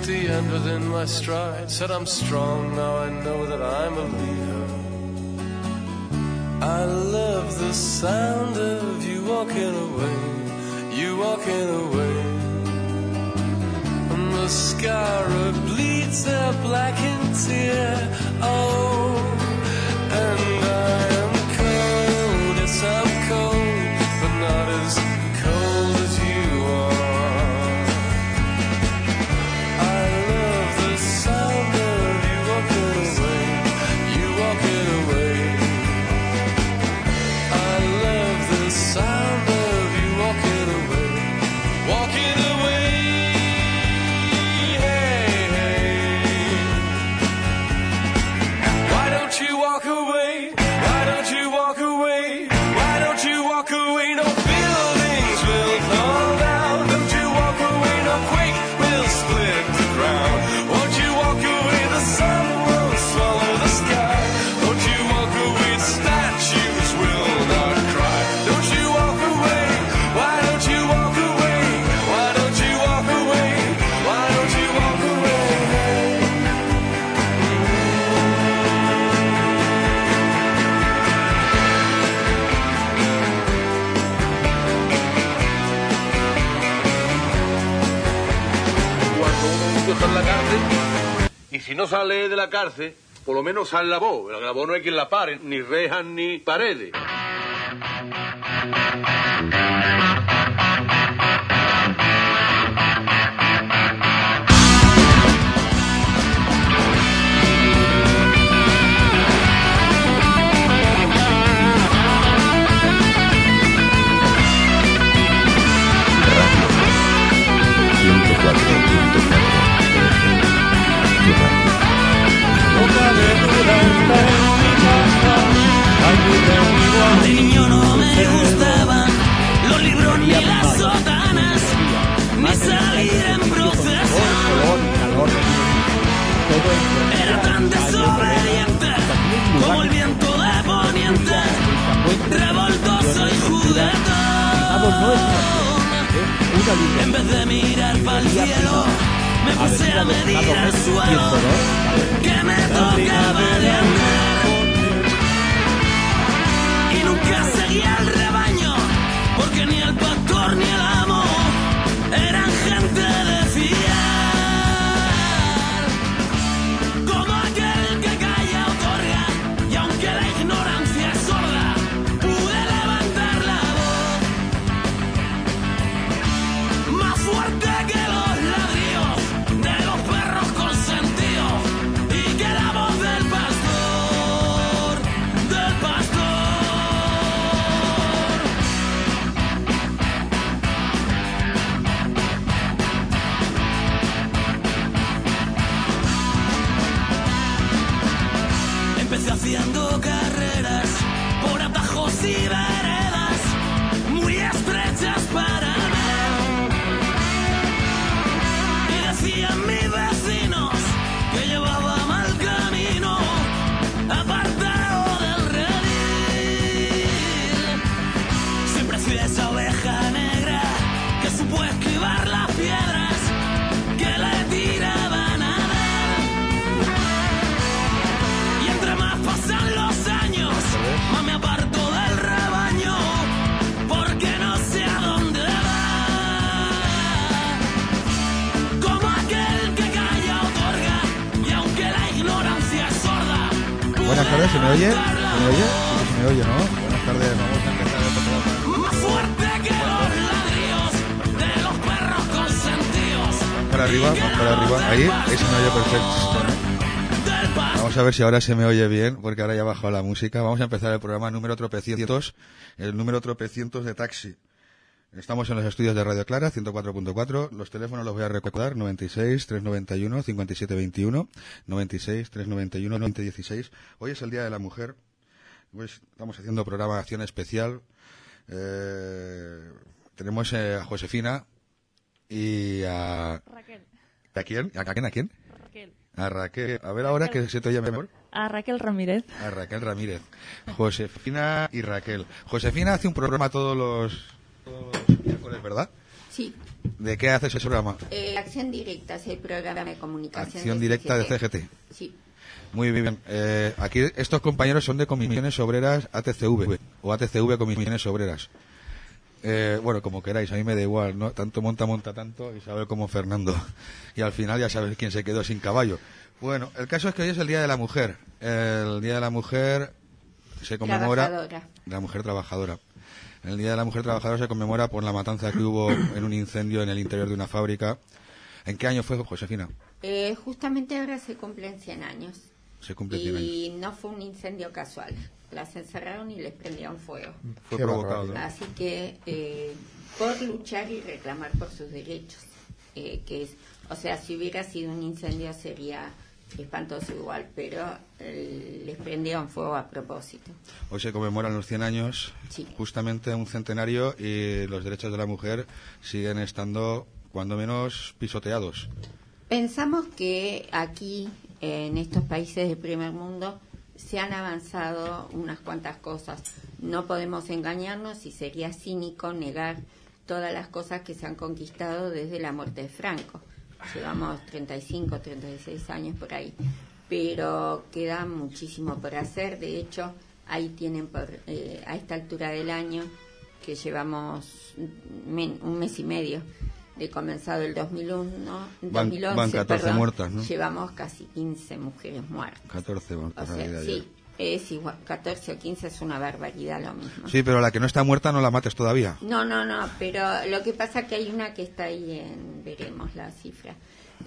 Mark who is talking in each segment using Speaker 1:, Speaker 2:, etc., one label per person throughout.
Speaker 1: the end within my stride. Said I'm strong, now I know that I'm a leader. I love the sound of you walking away, you walking away. And the scarab bleeds their blackened tear. Oh, and I
Speaker 2: si no sale de la cárcel, por lo menos sale la voz. La voz no hay quien la pare, ni rejas ni paredes.
Speaker 3: De niño no me gustaban los libros ni las sotanas, ni salir en procesión. Era tan desobediente como el viento de poniente, revoltoso y juguetón. En vez de mirar para el cielo, me puse a medir el suelo me tocaba de andar. Y nunca seguía el rebaño, porque ni el pastor ni el a
Speaker 4: ver si ahora se me oye bien, porque ahora ya ha bajado la música. Vamos a empezar el programa número tropecientos, el número tropecientos de taxi. Estamos en los estudios de Radio Clara, 104.4. Los teléfonos los voy a recordar, 96 391 5721, 96 391 2016. Hoy es el Día de la Mujer. Hoy estamos haciendo programación especial. Eh, tenemos eh, a Josefina y a...
Speaker 5: Raquel.
Speaker 4: ¿A quién? ¿A quién? ¿A quién? A Raquel. A ver ahora que se te oye mejor.
Speaker 5: A Raquel Ramírez.
Speaker 4: A Raquel Ramírez. Josefina y Raquel. Josefina hace un programa todos los, todos los miércoles, ¿verdad?
Speaker 5: Sí,
Speaker 4: ¿De qué haces ese programa?
Speaker 5: eh, Acción Directa es el programa de comunicación.
Speaker 4: Acción
Speaker 5: de
Speaker 4: directa de CGT.
Speaker 5: Sí,
Speaker 4: Muy bien. Eh, aquí estos compañeros son de Comisiones Obreras ATCV o ATCV Comisiones Obreras. Eh, bueno, como queráis, a mí me da igual, ¿no? Tanto monta, monta tanto, Isabel como Fernando. Y al final ya sabes quién se quedó sin caballo. Bueno, el caso es que hoy es el Día de la Mujer. El Día de la Mujer se conmemora...
Speaker 5: Trabajadora.
Speaker 4: La mujer trabajadora. El Día de la Mujer Trabajadora se conmemora por la matanza que hubo en un incendio en el interior de una fábrica. ¿En qué año fue, Josefina?
Speaker 5: Eh, justamente ahora se cumplen 100 años.
Speaker 4: Se cumple 100 años.
Speaker 5: Y no fue un incendio casual. Las encerraron y les prendieron fuego.
Speaker 4: Fue
Speaker 6: Qué
Speaker 4: provocado.
Speaker 6: barbaridad.
Speaker 5: Así que eh, por luchar y reclamar por sus derechos, eh, que es, o sea, si hubiera sido un incendio sería espantoso igual, pero eh, les prendieron fuego a propósito.
Speaker 4: Hoy se conmemoran los 100 años,
Speaker 5: Sí.
Speaker 4: justamente un centenario, y los derechos de la mujer siguen estando, cuando menos, pisoteados.
Speaker 5: Pensamos que aquí, en estos países del primer mundo, se han avanzado unas cuantas cosas. No podemos engañarnos y sería cínico negar todas las cosas que se han conquistado desde la muerte de Franco. Llevamos 35, 36 años por ahí, pero queda muchísimo por hacer. De hecho, ahí tienen por, eh, a esta altura del año, que llevamos un mes y medio de comenzado el 2001,
Speaker 4: Van-
Speaker 5: 2011,
Speaker 4: van 14
Speaker 5: perdón,
Speaker 4: muertas, ¿no?
Speaker 5: Llevamos casi 15 mujeres muertas.
Speaker 4: 14, vamos,
Speaker 5: O
Speaker 4: por
Speaker 5: sea,
Speaker 4: ahí de
Speaker 5: sí, es igual, 14 o 15 es una barbaridad lo mismo.
Speaker 4: Sí, pero la que no está muerta no la mates todavía.
Speaker 5: No, no, no, pero lo que pasa que hay una que está ahí en, veremos la cifra.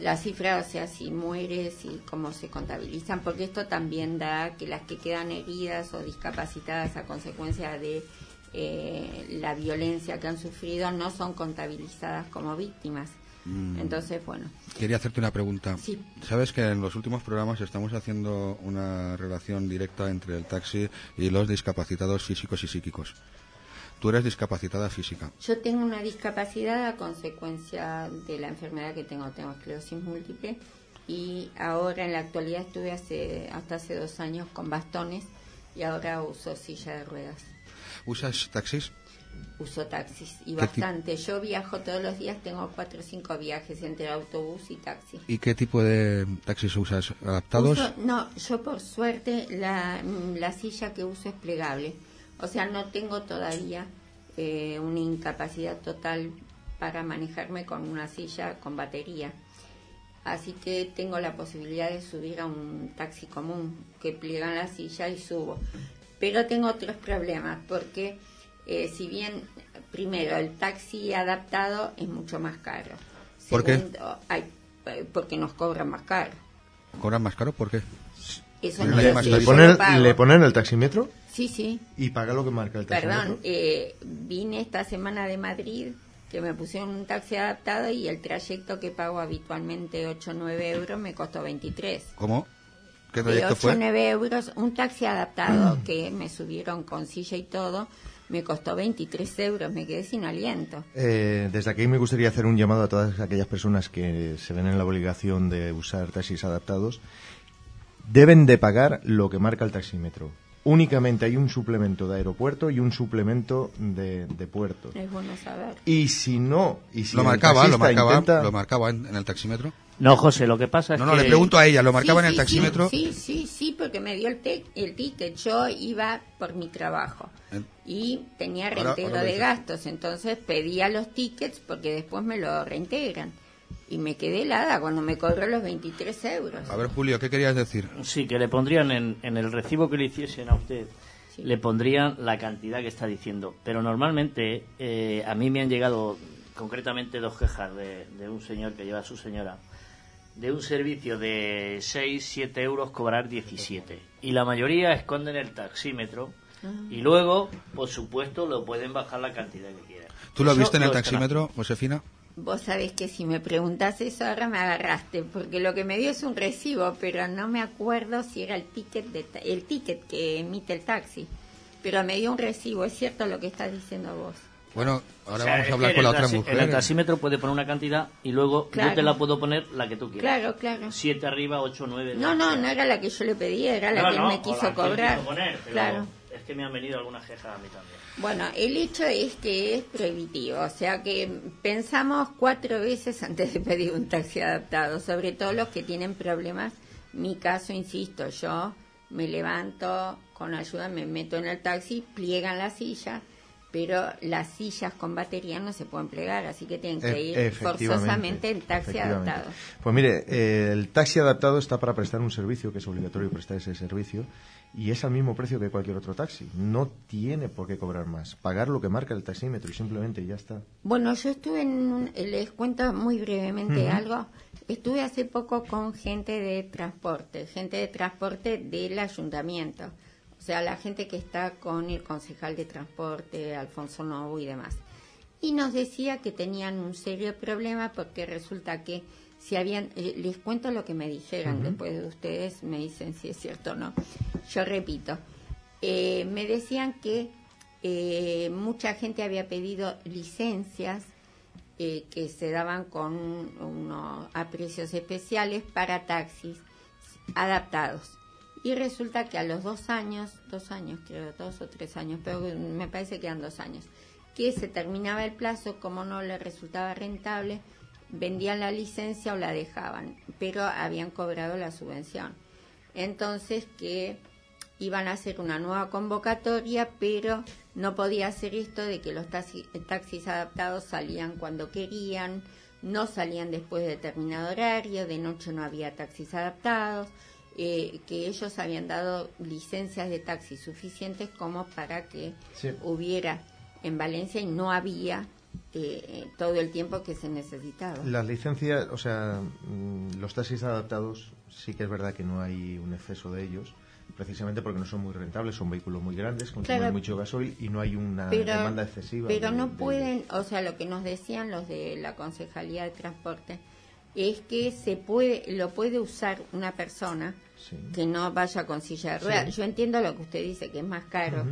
Speaker 5: La cifra, o sea, si mueres y cómo se contabilizan, porque esto también da que las que quedan heridas o discapacitadas a consecuencia de eh, la violencia que han sufrido no son contabilizadas como víctimas.
Speaker 4: Mm.
Speaker 5: Entonces, bueno,
Speaker 4: Quería hacerte una pregunta.
Speaker 5: Sí.
Speaker 4: Sabes que en los últimos programas estamos haciendo una relación directa entre el taxi y los discapacitados físicos y psíquicos. Tú eres discapacitada física.
Speaker 5: Yo tengo una discapacidad a consecuencia de la enfermedad que tengo, tengo esclerosis múltiple y ahora en la actualidad estuve hace, hasta hace dos años con bastones y ahora uso silla de ruedas,
Speaker 4: ¿Usas taxis?
Speaker 5: uso taxis y
Speaker 4: ¿Qué
Speaker 5: bastante. Yo viajo todos los días, tengo cuatro o cinco viajes entre autobús y taxi.
Speaker 4: ¿Y qué tipo de taxis usas? ¿Adaptados?
Speaker 5: Uso- no, yo por suerte la, la silla que uso es plegable. O sea, no tengo todavía eh, una incapacidad total para manejarme con una silla con batería. Así que tengo la posibilidad de subir a un taxi común que pliegan la silla y subo. Pero tengo otros problemas porque eh, si bien, primero, el taxi adaptado es mucho más caro.
Speaker 4: ¿Por qué?
Speaker 5: Segundo, ay, eh, porque nos cobran más caro.
Speaker 4: ¿Cobran más caro? ¿Por qué?
Speaker 5: Eso
Speaker 4: Le-
Speaker 5: no
Speaker 4: le le
Speaker 6: ponen, le ponen el taxímetro
Speaker 5: Sí, sí.
Speaker 6: y paga lo que marca el taxímetro.
Speaker 5: Perdón, eh, vine esta semana de Madrid, que me pusieron un taxi adaptado y el trayecto que pago habitualmente 8 o 9 euros me costó 23.
Speaker 4: ¿Cómo? ¿Qué
Speaker 5: De
Speaker 4: trayecto
Speaker 5: 8 o
Speaker 4: fue?
Speaker 5: 9 euros, un taxi adaptado que me subieron con silla y todo, me costó 23 euros, me quedé sin aliento.
Speaker 6: Eh, desde aquí me gustaría hacer un llamado a todas aquellas personas que se ven en la obligación de usar taxis adaptados. Deben de pagar lo que marca el taxímetro. Únicamente hay un suplemento de aeropuerto y un suplemento de, de puertos.
Speaker 5: Es bueno saber.
Speaker 6: Y si no, y si
Speaker 4: lo marcaba, lo marcaba,
Speaker 6: intenta-
Speaker 4: lo marcaba en, en el taxímetro.
Speaker 7: No, José, lo que pasa es
Speaker 4: No, no,
Speaker 7: que...
Speaker 4: le pregunto a ella, ¿lo marcaba
Speaker 5: Sí,
Speaker 4: en el
Speaker 5: sí,
Speaker 4: taxímetro?
Speaker 5: Sí, sí, sí, porque me dio el, te- el ticket. Yo iba por mi trabajo
Speaker 4: En-
Speaker 5: y tenía reintegro
Speaker 4: ahora
Speaker 5: de gastos, entonces pedía los tickets porque después me lo reintegran. Y me quedé helada cuando me cobró los 23 euros.
Speaker 4: A ver, Julio, ¿qué querías decir?
Speaker 7: Sí, que le pondrían en, en el recibo que le hiciesen a usted,
Speaker 5: Sí.
Speaker 7: le pondrían la cantidad que está diciendo. Pero normalmente eh, a mí me han llegado concretamente dos quejas de, de un señor que lleva a su señora de un servicio de 6, 7 euros cobrar 17. Y la mayoría esconden el taxímetro y luego, por supuesto, lo pueden bajar la cantidad que quieran.
Speaker 4: ¿Tú lo
Speaker 7: Eso
Speaker 4: viste en el taxímetro, Josefina?
Speaker 5: Vos sabés que si me preguntás eso ahora me agarraste, porque lo que me dio es un recibo, pero no me acuerdo si era el ticket de ta- el ticket que emite el taxi. Pero me dio un recibo, es cierto lo que estás diciendo vos.
Speaker 4: Bueno, ahora
Speaker 7: O sea,
Speaker 4: vamos a hablar con la otra mujer.
Speaker 7: El taxímetro puede poner una cantidad y luego
Speaker 5: Claro.
Speaker 7: yo te la puedo poner la que tú quieras.
Speaker 5: Claro, claro.
Speaker 7: Siete arriba, ocho, nueve.
Speaker 5: No, no, no era la que yo le pedí, era la
Speaker 7: No,
Speaker 5: que él me
Speaker 7: o
Speaker 5: quiso cobrar.
Speaker 7: poner, pero
Speaker 5: claro.
Speaker 7: Es que me han venido algunas quejas a mí también.
Speaker 5: Bueno, el hecho es que es prohibitivo, o sea que pensamos cuatro veces antes de pedir un taxi adaptado, sobre todo los que tienen problemas. Mi caso, insisto, yo me levanto con ayuda, me meto en el taxi, pliegan la silla, pero las sillas con batería no se pueden plegar, así que tienen que
Speaker 6: E-
Speaker 5: ir forzosamente en taxi adaptado.
Speaker 6: Pues mire, eh, el taxi adaptado está para prestar un servicio, que es obligatorio prestar ese servicio, y es al mismo precio que cualquier otro taxi. No tiene por qué cobrar más. Pagar lo que marca el taxímetro y simplemente ya está.
Speaker 5: Bueno, yo estuve en un, les cuento muy brevemente algo. Estuve hace poco con gente de transporte, gente de transporte del ayuntamiento. O sea, la gente que está con el concejal de transporte, Alfonso Novo y demás. Y nos decía que tenían un serio problema porque resulta que si habían, eh, les cuento lo que me dijeron, después de ustedes me dicen si es cierto o no. Yo repito, eh, me decían que eh, mucha gente había pedido licencias eh, que se daban con unos a precios especiales para taxis adaptados. Y resulta que a los dos años, dos años creo, dos o tres años, pero me parece que eran dos años, que se terminaba el plazo, como no le resultaba rentable, vendían la licencia o la dejaban, pero habían cobrado la subvención. Entonces que iban a hacer una nueva convocatoria, pero no podía hacer esto de que los taxi- taxis adaptados salían cuando querían, no salían después de determinado horario, de noche no había taxis adaptados, eh, que ellos habían dado licencias de taxi suficientes como para que
Speaker 6: Sí.
Speaker 5: hubiera en Valencia y no había eh, todo el tiempo que se necesitaba.
Speaker 6: Las licencias, o sea, mm, los taxis adaptados, sí que es verdad que no hay un exceso de ellos, precisamente porque no son muy rentables, son vehículos muy grandes, consumen
Speaker 5: Claro.
Speaker 6: mucho gasoil y no hay una
Speaker 5: pero,
Speaker 6: demanda excesiva.
Speaker 5: pero
Speaker 6: de-
Speaker 5: no
Speaker 6: de-
Speaker 5: pueden, o sea, lo que nos decían los de la Concejalía de Transporte es que se puede, lo puede usar una persona
Speaker 6: Sí.
Speaker 5: que no vaya con silla de ruedas.
Speaker 6: Sí.
Speaker 5: Yo entiendo lo que usted dice, que es más caro.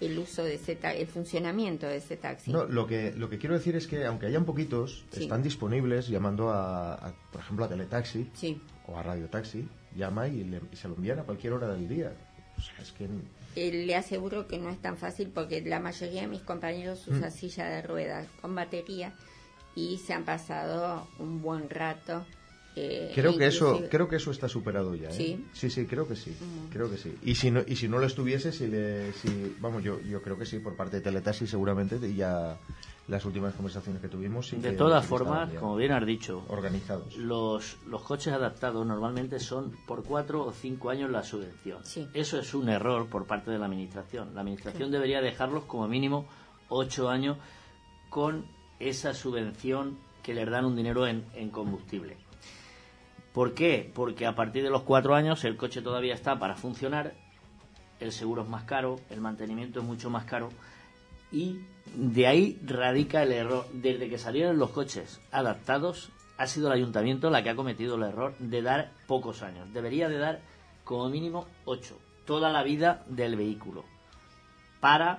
Speaker 5: El uso de ese el funcionamiento de ese taxi.
Speaker 6: No, lo que, lo que quiero decir es que, aunque hayan poquitos,
Speaker 5: Sí.
Speaker 6: están disponibles llamando a, a, por ejemplo, a Teletaxi
Speaker 5: Sí.
Speaker 6: o a Radio Taxi. Llama y, le- y se lo envían a cualquier hora del día. O sea, es que
Speaker 5: Eh, le aseguro que no es tan fácil porque la mayoría de mis compañeros
Speaker 6: Mm.
Speaker 5: usa silla de ruedas con batería y se han pasado un buen rato. Eh,
Speaker 6: Creo que eso, creo que eso está superado ya. ¿eh?
Speaker 5: ¿Sí?
Speaker 6: sí, sí, creo que sí, creo que sí. Y si no, y si no lo estuviese, si le, si, vamos, yo, yo creo que sí por parte de Teletaxi seguramente y ya las últimas conversaciones que tuvimos. sí
Speaker 7: De
Speaker 6: que-
Speaker 7: todas
Speaker 6: sí
Speaker 7: formas, como bien has dicho,
Speaker 6: organizados.
Speaker 7: los, los coches adaptados normalmente son por cuatro o cinco años la subvención.
Speaker 5: Sí.
Speaker 7: Eso es un error por parte de la Administración. La Administración debería dejarlos como mínimo ocho años con esa subvención que les dan un dinero en, en combustible. ¿Por qué? Porque a partir de los cuatro años el coche todavía está para funcionar, el seguro es más caro, el mantenimiento es mucho más caro y de ahí radica el error. Desde que salieron los coches adaptados, ha sido el ayuntamiento la que ha cometido el error de dar pocos años. Debería de dar como mínimo ocho, toda la vida del vehículo, para,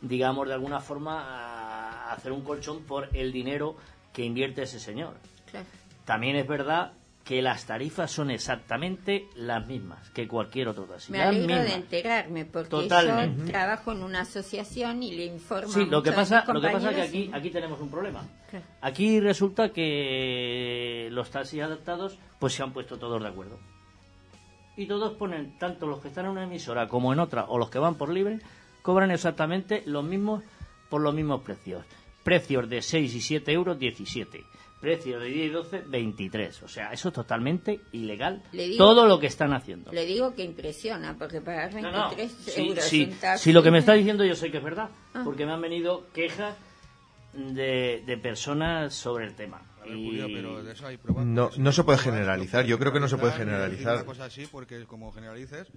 Speaker 7: digamos, de alguna forma a- hacer un colchón por el dinero que invierte ese señor.
Speaker 5: Claro.
Speaker 7: También es verdad que las tarifas son exactamente las mismas que cualquier otro taxi.
Speaker 5: Me alegro de
Speaker 7: mismas.
Speaker 5: enterarme porque
Speaker 7: Totalmente.
Speaker 5: yo trabajo en una asociación y le informo
Speaker 7: Sí,
Speaker 5: a
Speaker 7: lo que
Speaker 5: de
Speaker 7: pasa, lo que pasa es que aquí, aquí tenemos un problema. Aquí resulta que los taxis adaptados pues se han puesto todos de acuerdo. Y todos ponen, tanto los que están en una emisora como en otra, o los que van por libre, cobran exactamente los mismos por los mismos precios. Precios de 6 y 7 euros, 17. Precios de 10 y 12, 23. O sea, eso es totalmente ilegal.
Speaker 5: Le digo-
Speaker 7: todo lo que están haciendo.
Speaker 5: Le digo que impresiona porque pagar
Speaker 7: No, no.
Speaker 5: 23
Speaker 7: Sí,
Speaker 5: euros
Speaker 7: sí.
Speaker 5: taxi-
Speaker 7: Sí, lo que me está diciendo yo sé que es verdad,
Speaker 5: Ah.
Speaker 7: porque me han venido quejas de, de personas sobre el tema.
Speaker 4: Ver, Julio, pero de eso hay pruebas.
Speaker 6: No- no se puede generalizar, yo creo que no se puede generalizar.
Speaker 4: Una cosa así, porque como generalices,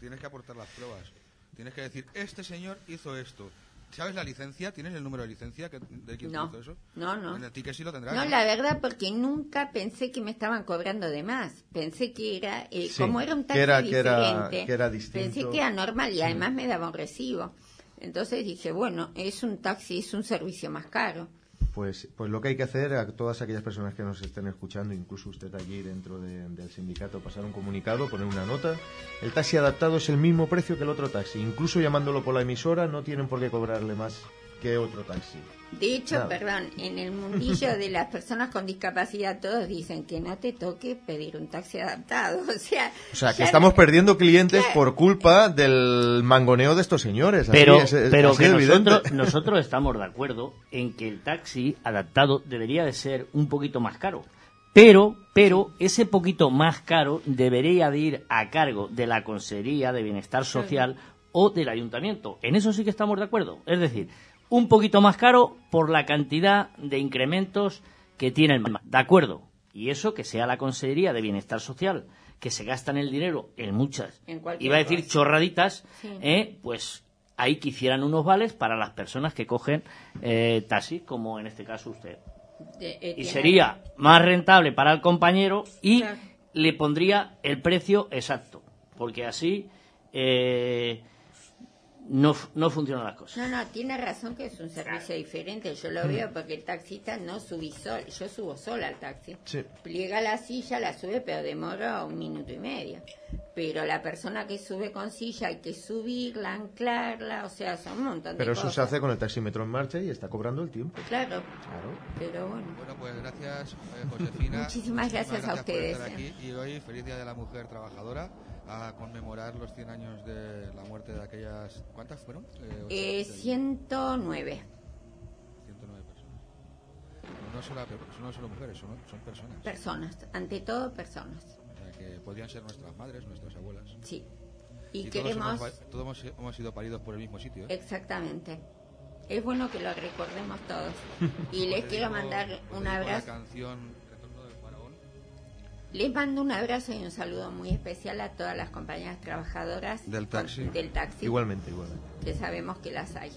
Speaker 4: tienes que aportar las pruebas. Tienes que decir, este señor hizo esto. ¿Sabes la licencia? ¿Tienes el número de licencia que, de quién
Speaker 5: No,
Speaker 4: hizo eso?
Speaker 5: no, no.
Speaker 4: En el ticket sí lo tendrás.
Speaker 5: No, la verdad, porque nunca pensé que me estaban cobrando de más. Pensé que era, eh,
Speaker 6: Sí,
Speaker 5: como era un
Speaker 6: que
Speaker 5: taxi
Speaker 6: que era-
Speaker 5: diferente,
Speaker 6: que era distinto.
Speaker 5: pensé que era normal y además me daba un recibo. Entonces dije, bueno, es un taxi, es un servicio más caro.
Speaker 6: Pues, pues lo que hay que hacer a todas aquellas personas que nos estén escuchando, incluso usted allí dentro de- del sindicato, pasar un comunicado, poner una nota. El taxi adaptado es el mismo precio que el otro taxi. Incluso llamándolo por la emisora no tienen por qué cobrarle más que otro taxi.
Speaker 5: De hecho,
Speaker 6: Nada.
Speaker 5: perdón, en el mundillo de las personas con discapacidad todos dicen que no te toque pedir un taxi adaptado. O sea,
Speaker 6: O sea, que estamos
Speaker 5: no-
Speaker 6: perdiendo clientes
Speaker 5: Claro.
Speaker 6: por culpa del mangoneo de estos señores. Así
Speaker 7: Pero,
Speaker 6: es- es-
Speaker 7: pero
Speaker 6: así
Speaker 7: que nosotros estamos de acuerdo en que el taxi adaptado debería de ser un poquito más caro. Pero, pero ese poquito más caro debería de ir a cargo de la Consejería de Bienestar Social o del Ayuntamiento. En eso sí que estamos de acuerdo. Es decir, un poquito más caro por la cantidad de incrementos que tiene el ma- De acuerdo. Y eso que sea la Consejería de Bienestar Social, que se gastan el dinero en muchas,
Speaker 5: En
Speaker 7: iba a decir
Speaker 5: cosa.
Speaker 7: chorraditas,
Speaker 5: Sí.
Speaker 7: ¿eh? pues ahí que hicieran unos vales para las personas que cogen eh, taxi, como en este caso usted.
Speaker 5: eh,
Speaker 7: Y sería más rentable para el compañero y
Speaker 5: Claro.
Speaker 7: le pondría el precio exacto, porque así eh, no, no funcionan las cosas.
Speaker 5: No, no, tiene razón que es un servicio diferente. Yo lo veo porque el taxista no subí sol. Yo subo sola al taxi.
Speaker 6: Sí.
Speaker 5: Pliega la silla, la sube, pero demora un minuto y medio. Pero la persona que sube con silla hay que subirla, anclarla, o sea, son un montón de
Speaker 6: Pero eso
Speaker 5: cosas.
Speaker 6: se hace con el taxímetro en marcha y está cobrando el tiempo.
Speaker 5: Claro,
Speaker 6: Claro.
Speaker 5: pero bueno.
Speaker 4: Bueno, pues gracias, eh, Josefina.
Speaker 5: Muchísimas gracias a
Speaker 4: por
Speaker 5: ustedes,
Speaker 4: estar
Speaker 5: eh.
Speaker 4: aquí. Y hoy, feliz Día de la Mujer Trabajadora, a conmemorar los 100 años de la muerte de aquellas... ¿Cuántas fueron? Eh,
Speaker 5: Eh,
Speaker 4: ochenta y-
Speaker 5: 109
Speaker 4: 109 personas. No solo, no solo mujeres, son, son personas.
Speaker 5: personas, ante todo personas,
Speaker 4: O sea, que podrían ser nuestras madres, nuestras abuelas.
Speaker 5: sí. Y,
Speaker 4: todos,
Speaker 5: queremos,
Speaker 4: hemos, pa- todos hemos, hemos sido paridos por el mismo sitio. ¿eh?
Speaker 5: exactamente, es bueno que lo recordemos todos. Y les quiero mandar un abrazo.
Speaker 4: La canción.
Speaker 5: Les mando un abrazo y un saludo muy especial a todas las compañeras trabajadoras
Speaker 4: Del taxi.
Speaker 5: del taxi,
Speaker 6: Igualmente, igualmente.
Speaker 5: que sabemos que las hay.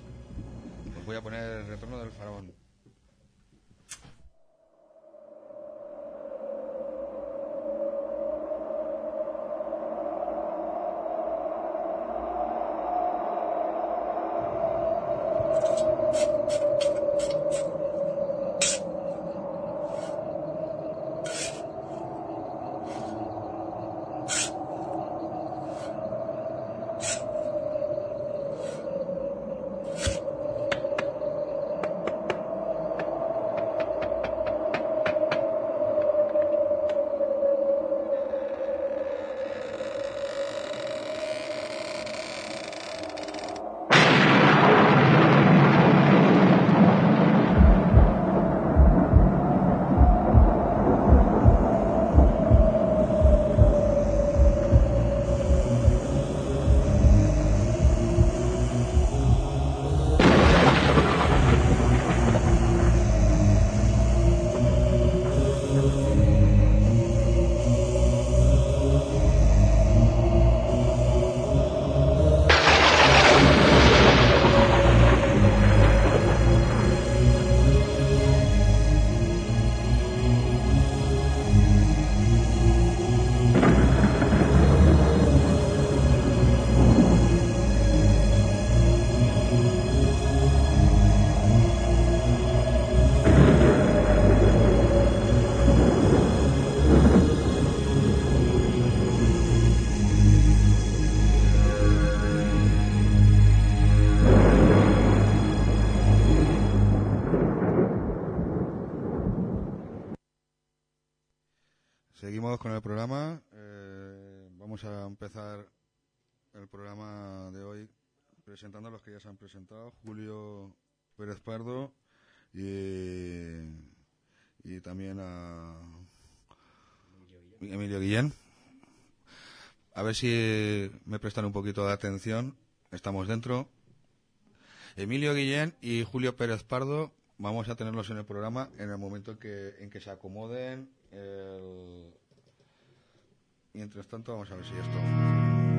Speaker 4: Os voy a poner el Retorno del Faraón. Vamos a empezar el programa de hoy presentando a los que ya se han presentado. Julio Pérez Pardo y, y también a Emilio Guillén. A ver si me prestan un poquito de atención. Estamos dentro. Emilio Guillén y Julio Pérez Pardo vamos a tenerlos en el programa en el momento en que, en que se acomoden. el- Mientras tanto, vamos a ver si esto.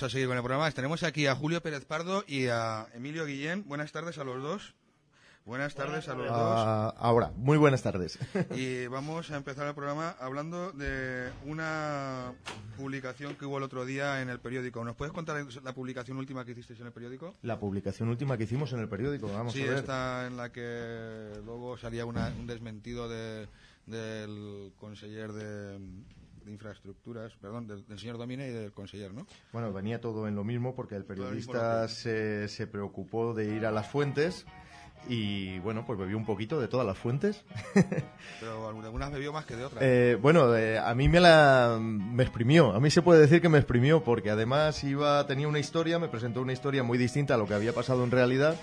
Speaker 4: Vamos a seguir con el programa. Tenemos aquí a Julio Pérez Pardo y a Emilio Guillén. Buenas tardes a los dos. Buenas tardes a los dos.
Speaker 6: Ah, ahora, muy buenas tardes.
Speaker 4: Y vamos a empezar el programa hablando de una publicación que hubo el otro día en el periódico. ¿Nos puedes contar la publicación última que hicisteis en el periódico?
Speaker 6: La publicación última que hicimos en el periódico, vamos
Speaker 4: sí,
Speaker 6: a ver.
Speaker 4: esta en la que luego salía una- un desmentido de- del conseller de, de infraestructuras, perdón, del, del señor Domine y del conseller, ¿no?
Speaker 6: Bueno, venía todo en lo mismo porque el periodista se, se preocupó de ir a las fuentes y, bueno, pues bebió un poquito de todas las fuentes.
Speaker 4: Pero algunas bebió más que de otras.
Speaker 6: Eh, bueno, eh, a mí me la me exprimió. A mí se puede decir que me exprimió porque además iba tenía una historia, me presentó una historia muy distinta a lo que había pasado en realidad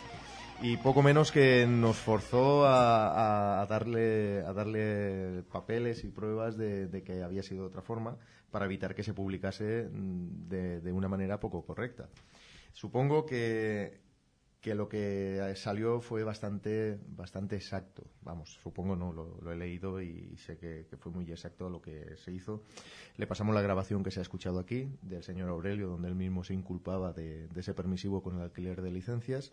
Speaker 6: y poco menos que nos forzó a, a- darle a darle papeles y pruebas de, de que había sido de otra forma para evitar que se publicase mm, de, de una manera poco correcta. Supongo que que lo que salió fue bastante bastante exacto. Vamos, supongo no, lo, lo he leído y sé que, que fue muy exacto lo que se hizo. Le pasamos la grabación que se ha escuchado aquí del señor Aurelio, donde él mismo se inculpaba de, de ese permisivo con el alquiler de licencias.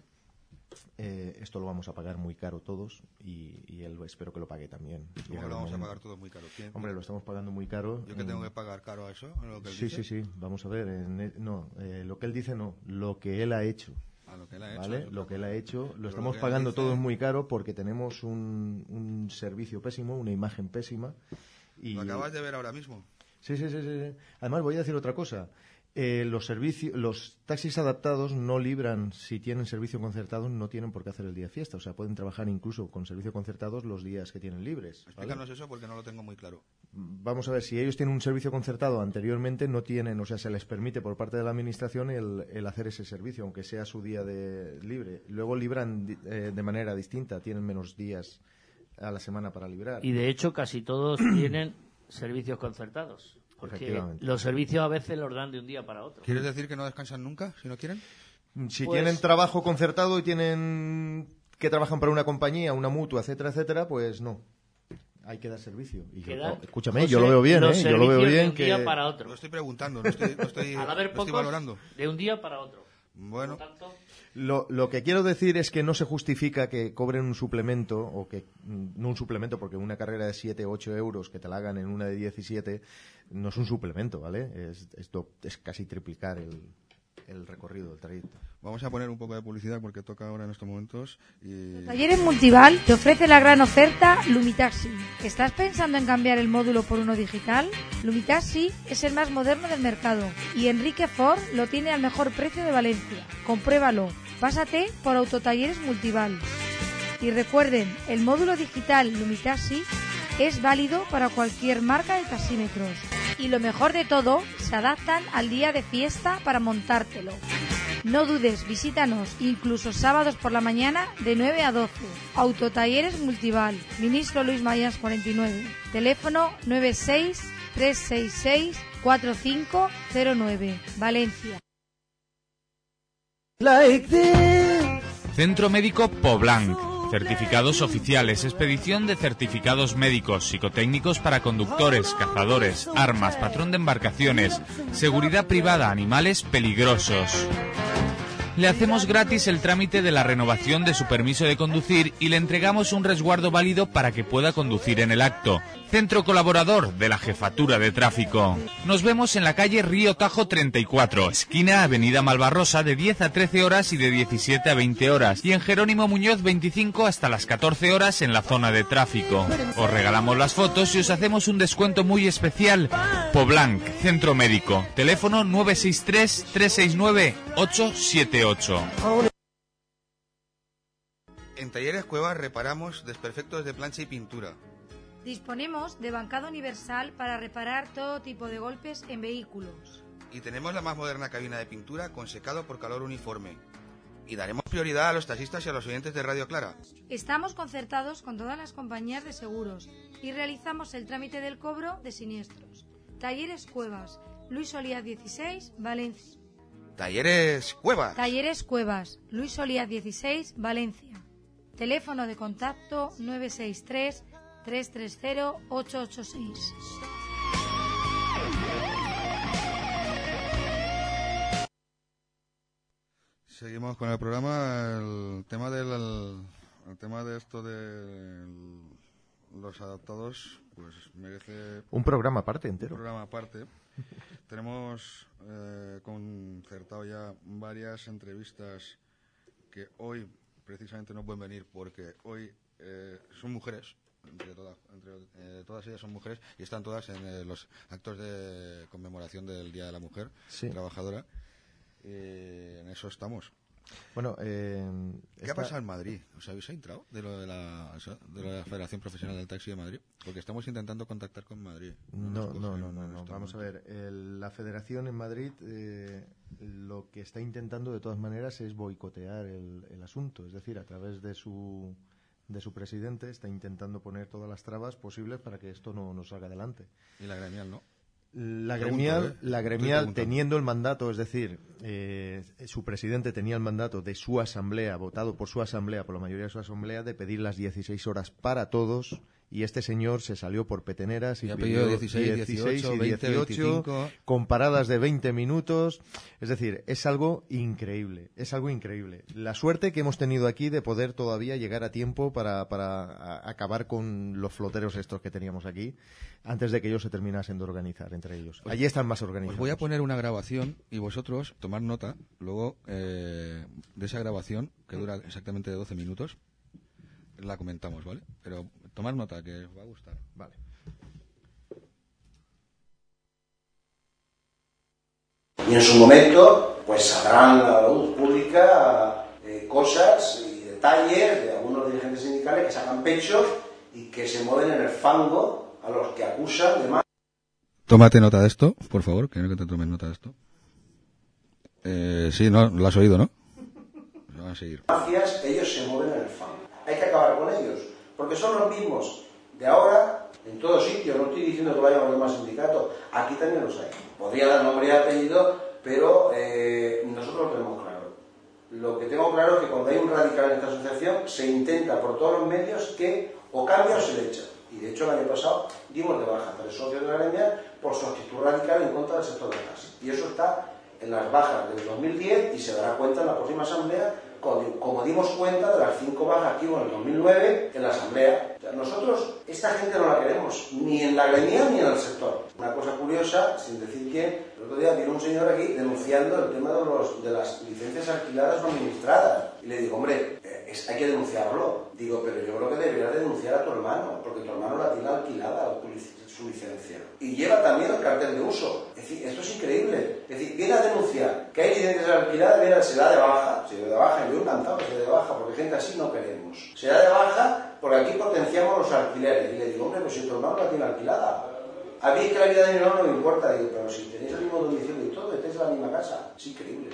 Speaker 6: Eh, esto lo vamos a pagar muy caro todos y, y él espero que lo pague también.
Speaker 4: ¿Cómo lo vamos a
Speaker 6: momento.
Speaker 4: pagar todo muy caro? ¿Quién-
Speaker 6: Hombre, lo estamos pagando muy caro.
Speaker 4: ¿Yo que tengo que pagar caro a eso? a lo que él
Speaker 6: Sí,
Speaker 4: dice?
Speaker 6: sí, sí. Vamos a ver. en e- no, eh, lo que él dice no. Lo que él ha hecho.
Speaker 4: A lo que él ha hecho.
Speaker 6: Lo que él ha hecho,
Speaker 4: Pero
Speaker 6: lo estamos
Speaker 4: que él
Speaker 6: pagando
Speaker 4: dice-
Speaker 6: todos muy caro porque tenemos un, un servicio pésimo, una imagen pésima. Y...
Speaker 4: Lo acabas de ver ahora mismo.
Speaker 6: Sí, sí, sí, sí. Además, voy a decir otra cosa. Eh, los servicios, los taxis adaptados no libran, si tienen servicio concertado, no tienen por qué hacer el día de fiesta. O sea, pueden trabajar incluso con servicio concertados los días que tienen libres. ¿vale?
Speaker 4: Explícanos eso porque no lo tengo muy claro.
Speaker 6: Vamos a ver, si ellos tienen un servicio concertado anteriormente, no tienen, o sea, se les permite por parte de la administración el, el hacer ese servicio, aunque sea su día de libre. Luego libran di- eh, de manera distinta, tienen menos días a la semana para librar.
Speaker 7: Y de hecho casi todos tienen servicios concertados. Porque
Speaker 6: Efectivamente.
Speaker 7: los servicios a veces los dan de un día para otro.
Speaker 4: ¿Quieres decir que no descansan nunca, si no quieren?
Speaker 6: Si
Speaker 7: Pues-
Speaker 6: tienen trabajo concertado y tienen que trabajan para una compañía, una mutua, etcétera, etcétera, pues no. Hay que dar servicio. Y yo- oh, escúchame,
Speaker 7: José,
Speaker 6: yo lo veo bien, ¿eh? Yo lo veo
Speaker 7: servicios de
Speaker 6: bien
Speaker 7: un
Speaker 6: que
Speaker 7: día para
Speaker 4: Lo
Speaker 7: otro.
Speaker 4: estoy preguntando, no estoy, no estoy,
Speaker 7: Al haber
Speaker 4: lo estoy
Speaker 7: pocos,
Speaker 4: valorando.
Speaker 7: de un día para otro.
Speaker 4: Bueno,
Speaker 7: Por lo tanto,
Speaker 6: Lo, lo que quiero decir es que no se justifica que cobren un suplemento, o que no un suplemento, porque una carrera de 7, 8 euros que te la hagan en una de 17 no es un suplemento, ¿vale? Es, es, do- es casi triplicar el, el recorrido del trayecto.
Speaker 4: vamos a poner un poco de publicidad porque toca ahora en estos momentos. Y...
Speaker 8: Talleres Multival te ofrece la gran oferta Lumitaxi. ¿Estás pensando en cambiar el módulo por uno digital? Lumitaxi es el más moderno del mercado y Enrique Ford lo tiene al mejor precio de Valencia. Compruébalo. Pásate por Autotalleres Multival. Y recuerden, el módulo digital Lumitaxi es válido para cualquier marca de taxímetros. Y lo mejor de todo, se adaptan al día de fiesta para montártelo. No dudes, visítanos incluso sábados por la mañana de 9 a 12. Autotalleres Multival, Ministro Luis Mayas 49. Teléfono 96 366 4509. Valencia.
Speaker 9: Centro Médico Poblanc. Certificados oficiales, expedición de certificados médicos, psicotécnicos para conductores, cazadores, armas, patrón de embarcaciones, seguridad privada, animales peligrosos. Le hacemos gratis el trámite de la renovación de su permiso de conducir y le entregamos un resguardo válido para que pueda conducir en el acto. Centro colaborador de la Jefatura de Tráfico. Nos vemos en la calle Río Tajo 34, esquina Avenida Malvarrosa de 10 a 13 horas y de 17 a 20 horas y en Jerónimo Muñoz 25 hasta las 14 horas en la zona de tráfico. Os regalamos las fotos y os hacemos un descuento muy especial. Poblanc, Centro Médico. Teléfono 963 369 878.
Speaker 4: En Talleres Cuevas reparamos desperfectos de plancha y pintura.
Speaker 8: Disponemos de bancado universal para reparar todo tipo de golpes en vehículos.
Speaker 4: Y tenemos la más moderna cabina de pintura con secado por calor uniforme. Y daremos prioridad a los taxistas y a los oyentes de Radio Clara.
Speaker 8: Estamos concertados con todas las compañías de seguros y realizamos el trámite del cobro de siniestros. Talleres Cuevas, Luis Solía 16, Valencia.
Speaker 4: Talleres Cuevas.
Speaker 8: Talleres Cuevas, Luis Solía 16, Valencia. Teléfono de contacto 963 330 886.
Speaker 4: Seguimos con el programa. El tema del el tema de esto de los adaptados, pues merece
Speaker 6: Un programa aparte
Speaker 4: un
Speaker 6: entero.
Speaker 4: programa aparte. Tenemos eh, concertado ya varias entrevistas que hoy precisamente no pueden venir porque hoy eh, son mujeres. Entre, todas, entre eh, todas ellas son mujeres y están todas en eh, los actos de conmemoración del Día de la Mujer
Speaker 6: Sí.
Speaker 4: Trabajadora. En eso estamos.
Speaker 6: Bueno, eh,
Speaker 4: ¿Qué
Speaker 6: esta-
Speaker 4: ha pasado en Madrid? ¿Os habéis entrado de lo de la, de lo de la Federación Profesional del Taxi de Madrid? Porque estamos intentando contactar con Madrid.
Speaker 6: No, no, no, no, Vamos a ver. el- la federación en Madrid eh, lo que está intentando de todas maneras es boicotear el, el asunto. Es decir, a través de su, de su presidente está intentando poner todas las trabas posibles para que esto no, no salga adelante.
Speaker 4: Y la gremial, ¿no?
Speaker 6: La
Speaker 4: Pregunto,
Speaker 6: gremial,
Speaker 4: ¿eh?
Speaker 6: la gremial teniendo el mandato, es decir, eh, su presidente tenía el mandato de su asamblea, votado por su asamblea, por la mayoría de su asamblea, de pedir las 16 horas para todos. Y este señor se salió por peteneras y,
Speaker 4: Y ha
Speaker 6: pidió
Speaker 4: pedido 16, 18,
Speaker 6: y
Speaker 4: 20, 25.
Speaker 6: con paradas de 20 minutos. Es decir, es algo increíble, es algo increíble. La suerte que hemos tenido aquí de poder todavía llegar a tiempo para, para acabar con los floteros estos que teníamos aquí, antes de que ellos se terminasen de organizar entre ellos. Allí están más organizados.
Speaker 4: Os voy a poner una grabación y vosotros tomar nota luego eh, de esa grabación, que dura exactamente 12 minutos. La comentamos, ¿vale? Pero tomad nota, que os va a gustar.
Speaker 6: Vale.
Speaker 10: Y en su momento, pues sabrán a la luz pública eh, cosas y detalles de algunos dirigentes sindicales que sacan pecho y que se mueven en el fango a los que acusan de más.
Speaker 4: Tómate nota de esto, por favor, quiero que te tomes nota de esto. Eh, sí, ¿no? Lo has oído, ¿no? Vamos a seguir.
Speaker 10: mafias, ellos se mueven en el fango. Hay que acabar con ellos, porque son los mismos de ahora en todo sitio. No estoy diciendo que lo haya los demás sindicatos, aquí también los hay. Podría dar nombre y apellido, pero eh, nosotros lo tenemos claro. Lo que tengo claro es que cuando hay un radical en esta asociación, se intenta por todos los medios que o cambia o se le echa. Y de hecho el año pasado dimos de baja a tres socios de la gremia por su actitud radical en contra del sector del taxi. Y eso está en las bajas del 2010 y se dará cuenta en la próxima asamblea, como dimos cuenta de las cinco bajas que hubo en el 2009 en la asamblea. O sea, nosotros, esta gente no la queremos, ni en la gremia ni en el sector. Una cosa curiosa, sin decir quién, el otro día vino un señor aquí denunciando el tema de, los, de las licencias alquiladas o administradas. Y le digo, hombre, eh, es- hay que denunciarlo. Digo, pero yo creo que deberías denunciar a tu hermano, porque tu hermano la tiene alquilada tu su licencia. Y lleva también el cartel de uso. Es decir, esto es increíble. Es decir, viene a denunciar que hay licencias alquiladas, viene, se da de baja. Se da de baja, yo encantado que se dé de baja, porque gente así no queremos. Se da de baja porque aquí potenciamos los alquileres. Y le digo, hombre, pues si tu hermano la tiene alquilada. A mí es que la vida de mi hermano no me importa, digo, pero si tenéis el mismo domicilio y todo, tenéis la misma casa. Es increíble.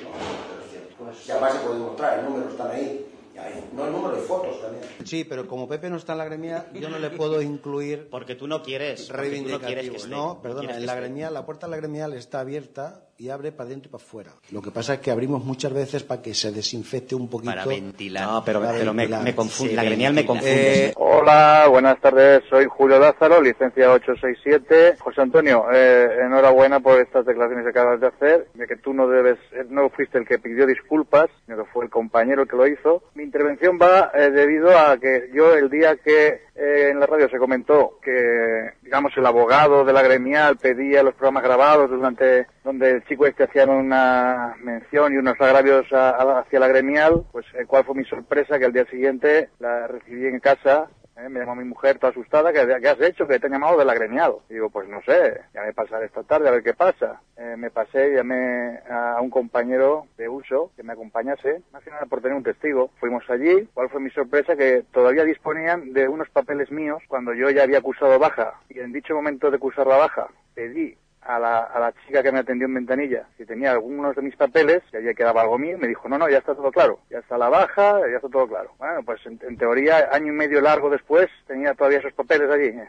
Speaker 10: Pero es cierto. y además se puede demostrar, el número están ahí. Y ahí. No el número, hay fotos también.
Speaker 11: Sí, pero como Pepe no está en la gremia, yo no le puedo incluir
Speaker 12: Porque tú no quieres. porque tú no quieres que esté,
Speaker 11: No, perdona,
Speaker 12: quieres
Speaker 11: en la gremial, la puerta de la gremial está abierta y abre para dentro y para afuera. Lo que pasa es que abrimos muchas veces para que se desinfecte un poquito.
Speaker 12: Para ventilar.
Speaker 11: No, pero,
Speaker 12: Para
Speaker 11: pero me,
Speaker 12: ventilar.
Speaker 11: me confunde.
Speaker 12: Se
Speaker 11: La gremial me confunde.
Speaker 12: Eh,
Speaker 13: Hola, buenas tardes. Soy Julio Lázaro, licencia 867. José Antonio, eh, enhorabuena por estas declaraciones que acabas de hacer, de que tú no debes, eh, no fuiste el que pidió disculpas, sino que fue el compañero el que lo hizo. Mi intervención va eh, debido a que yo el día que eh, en la radio se comentó que, digamos, el abogado de la gremial pedía los programas grabados durante donde el chico este hacía una mención y unos agravios a- a- hacia la gremial, pues eh, cuál fue mi sorpresa que al día siguiente la recibí en casa eh, me llamó mi mujer toda asustada, ¿qué, qué has hecho? Que te han llamado del agremiado. Y digo, pues no sé, ya me pasaré esta tarde a ver qué pasa. Eh, me pasé, llamé a un compañero de uso que me acompañase, más que nada por tener un testigo. Fuimos allí, ¿cuál fue mi sorpresa? Que todavía disponían de unos papeles míos cuando yo ya había acusado baja. Y en dicho momento de acusar la baja, pedí a la, a la chica que me atendió en ventanilla si tenía algunos de mis papeles, que allí quedaba algo mío, me dijo, no, no, ya está todo claro, ya está la baja, ya está todo claro. Bueno, pues en, en teoría, año y medio largo después, tenía todavía esos papeles allí, eh,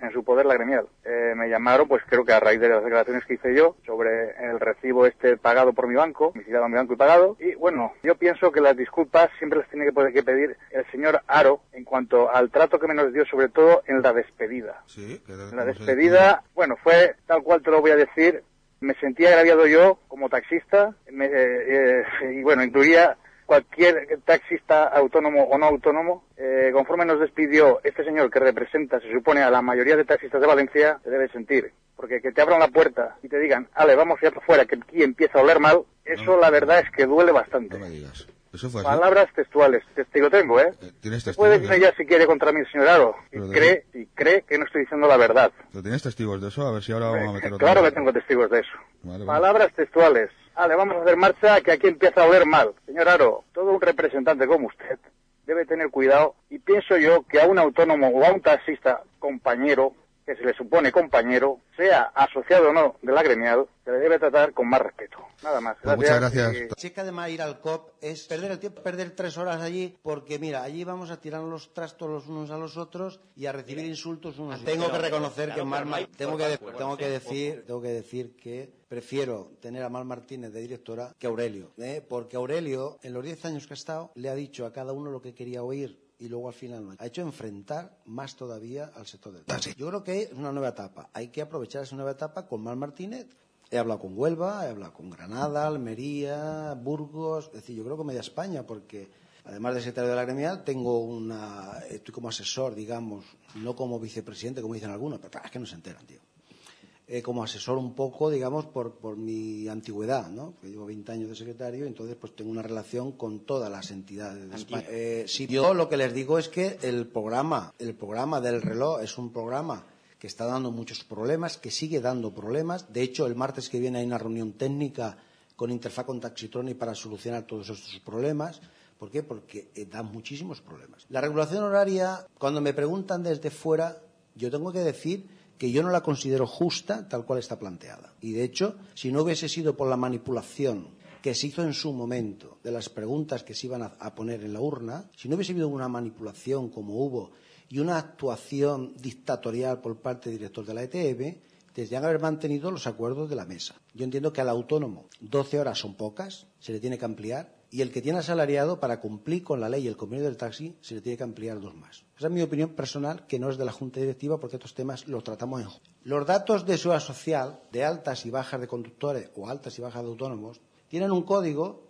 Speaker 13: en su poder la gremial. Eh, me llamaron, pues creo que a raíz de las declaraciones que hice yo sobre el recibo este pagado por mi banco, visitado a mi banco y pagado, y bueno, yo pienso que las disculpas siempre las tiene que, poder- que pedir el señor Aro en cuanto al trato que me nos dio, sobre todo en la despedida.
Speaker 4: Sí, que-
Speaker 13: La
Speaker 4: ¿cómo se-
Speaker 13: despedida, bueno, fue tal cual te lo voy a decir, Me sentía agraviado yo como taxista me- eh, eh, y bueno, incluía cualquier taxista autónomo o no autónomo. Eh, conforme nos despidió este señor que representa, se supone, a la mayoría de taxistas de Valencia, se debe sentir. Porque que te abran la puerta y te digan, ale, vamos ya para afuera, que aquí empieza a oler mal, eso la verdad es que duele bastante.
Speaker 4: No me digas. Eso fue así.
Speaker 13: Palabras textuales, testigo tengo, ¿eh?
Speaker 4: ¿Tienes testigos?
Speaker 13: Puede irme ya si quiere contra mí, señor Aro, y
Speaker 4: Pero
Speaker 13: cree, y cree que no estoy diciendo la verdad.
Speaker 4: ¿Pero tienes testigos de eso? A ver si ahora vamos a meter otro.
Speaker 13: Claro que tengo testigos de eso.
Speaker 4: Vale, vale.
Speaker 13: Palabras textuales. Vale, vamos a hacer marcha que aquí empieza a oler mal. Señor Aro, todo un representante como usted debe tener cuidado y pienso yo que a un autónomo o a un taxista compañero, que se le supone compañero, sea asociado o no de la gremial, se le debe tratar con más respeto. Nada más.
Speaker 4: Pues muchas gracias.
Speaker 10: Es que además ir al COP es perder el tiempo, perder tres horas allí, porque mira, allí vamos a tirar los trastos los unos a los otros y a recibir insultos unos a otros. Tengo que reconocer que Mar Mar- tengo que, de- tengo que decir, tengo que decir que prefiero tener a Mar Martínez de directora que a Aurelio, ¿eh? porque Aurelio en los 10 años que ha estado le ha dicho a cada uno lo que quería oír y luego al final no. ha hecho enfrentar más todavía al sector del taxi. Yo creo que es una nueva etapa. Hay que aprovechar esa nueva etapa con Mar Martínez He hablado con Huelva, he hablado con Granada, Almería, Burgos, es decir, yo creo que media España, porque además de secretario de la gremial, tengo una, estoy como asesor, digamos, no como vicepresidente, como dicen algunos, pero claro, es que no se enteran, tío. Eh, como asesor un poco, digamos, por, por mi antigüedad, ¿no? Que llevo 20 años de secretario, entonces pues tengo una relación con todas las entidades de España. Eh, sí, yo lo que les digo es que el programa, el programa del reloj es un programa que está dando muchos problemas, que sigue dando problemas. De hecho, el martes que viene hay una reunión técnica con Interfaz con Taxitronic para solucionar todos estos problemas. ¿Por qué? Porque eh, da muchísimos problemas. La regulación horaria, cuando me preguntan desde fuera, yo tengo que decir que yo no la considero justa tal cual está planteada. Y de hecho, si no hubiese sido por la manipulación que se hizo en su momento de las preguntas que se iban a, poner en la urna, si no hubiese habido una manipulación como hubo y una actuación dictatorial por parte del director de la ETM, tendrían haber mantenido los acuerdos de la mesa. Yo entiendo que al autónomo 12 horas son pocas, se le tiene que ampliar, y el que tiene asalariado, para cumplir con la ley y el convenio del taxi, se le tiene que ampliar dos más. Esa es mi opinión personal, que no es de la Junta Directiva, porque estos temas los tratamos en... Los datos de seguridad social, de altas y bajas de conductores o altas y bajas de autónomos, tienen un código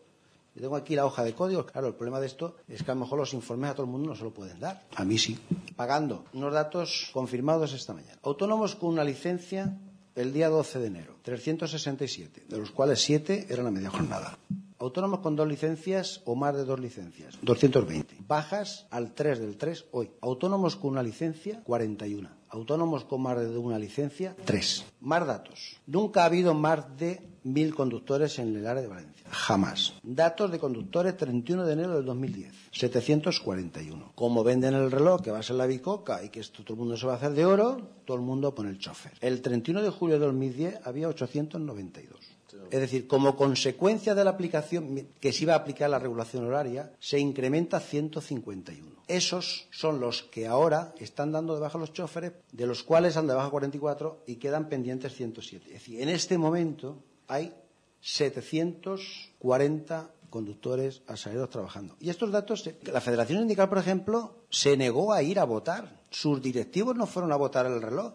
Speaker 10: yo tengo aquí la hoja de código. Claro, el problema de esto es que a lo mejor los informes a todo el mundo no se lo pueden dar. A mí sí. Pagando. Unos datos confirmados esta mañana. Autónomos con una licencia el día 12 de enero. 367, de los cuales 7 eran a media jornada. Autónomos con dos licencias o más de dos licencias, 220. Bajas al 3 del 3 hoy. Autónomos con una licencia, 41. Autónomos con más de una licencia, 3. Más datos. Nunca ha habido más de mil conductores en el área de Valencia. Jamás. Datos de conductores 31 de enero del 2010. 741. Como venden el reloj que va a ser la bicoca y que esto todo el mundo se va a hacer de oro, todo el mundo pone el chofer. El 31 de julio de 2010 había 892. Es decir, como consecuencia de la aplicación que se iba a aplicar la regulación horaria, se incrementa a 151. Esos son los que ahora están dando de baja los choferes, de los cuales han de baja 44 y quedan pendientes 107. Es decir, en este momento hay 740 conductores asalariados trabajando. Y estos datos, eh, la Federación Sindical, por ejemplo, se negó a ir a votar. Sus directivos no fueron a votar el reloj.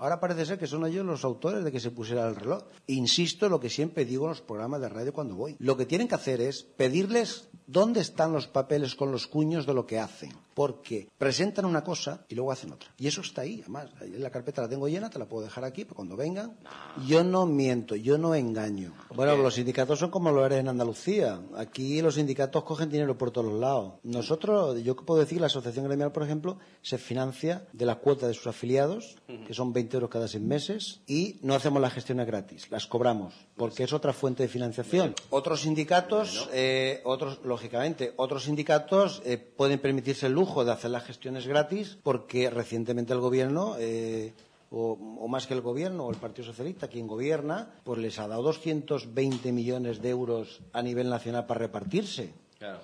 Speaker 10: Ahora parece ser que son ellos los autores de que se pusiera el reloj. Insisto lo que siempre digo en los programas de radio cuando voy. Lo que tienen que hacer es pedirles dónde están los papeles con los cuños de lo que hacen. Porque presentan una cosa y luego hacen otra. Y eso está ahí, además. Ahí en la carpeta la tengo llena, te la puedo dejar aquí, pero cuando vengan. Yo no miento, yo no engaño. Bueno, los sindicatos son como lo eres en Andalucía. Aquí los sindicatos cogen dinero por todos los lados. Nosotros, yo puedo decir, la Asociación Gremial, por ejemplo, se financia de la cuota de sus afiliados, que son 20 euros cada seis meses, y no hacemos las gestiones gratis, las cobramos, porque es otra fuente de financiación. Otros sindicatos, eh, otros, lógicamente, otros sindicatos eh, pueden permitirse el lujo de hacer las gestiones gratis, porque recientemente el gobierno eh, o, o, más que el gobierno o el Partido Socialista, quien gobierna, pues les ha dado 220 millones de euros a nivel nacional para repartirse.
Speaker 12: Claro.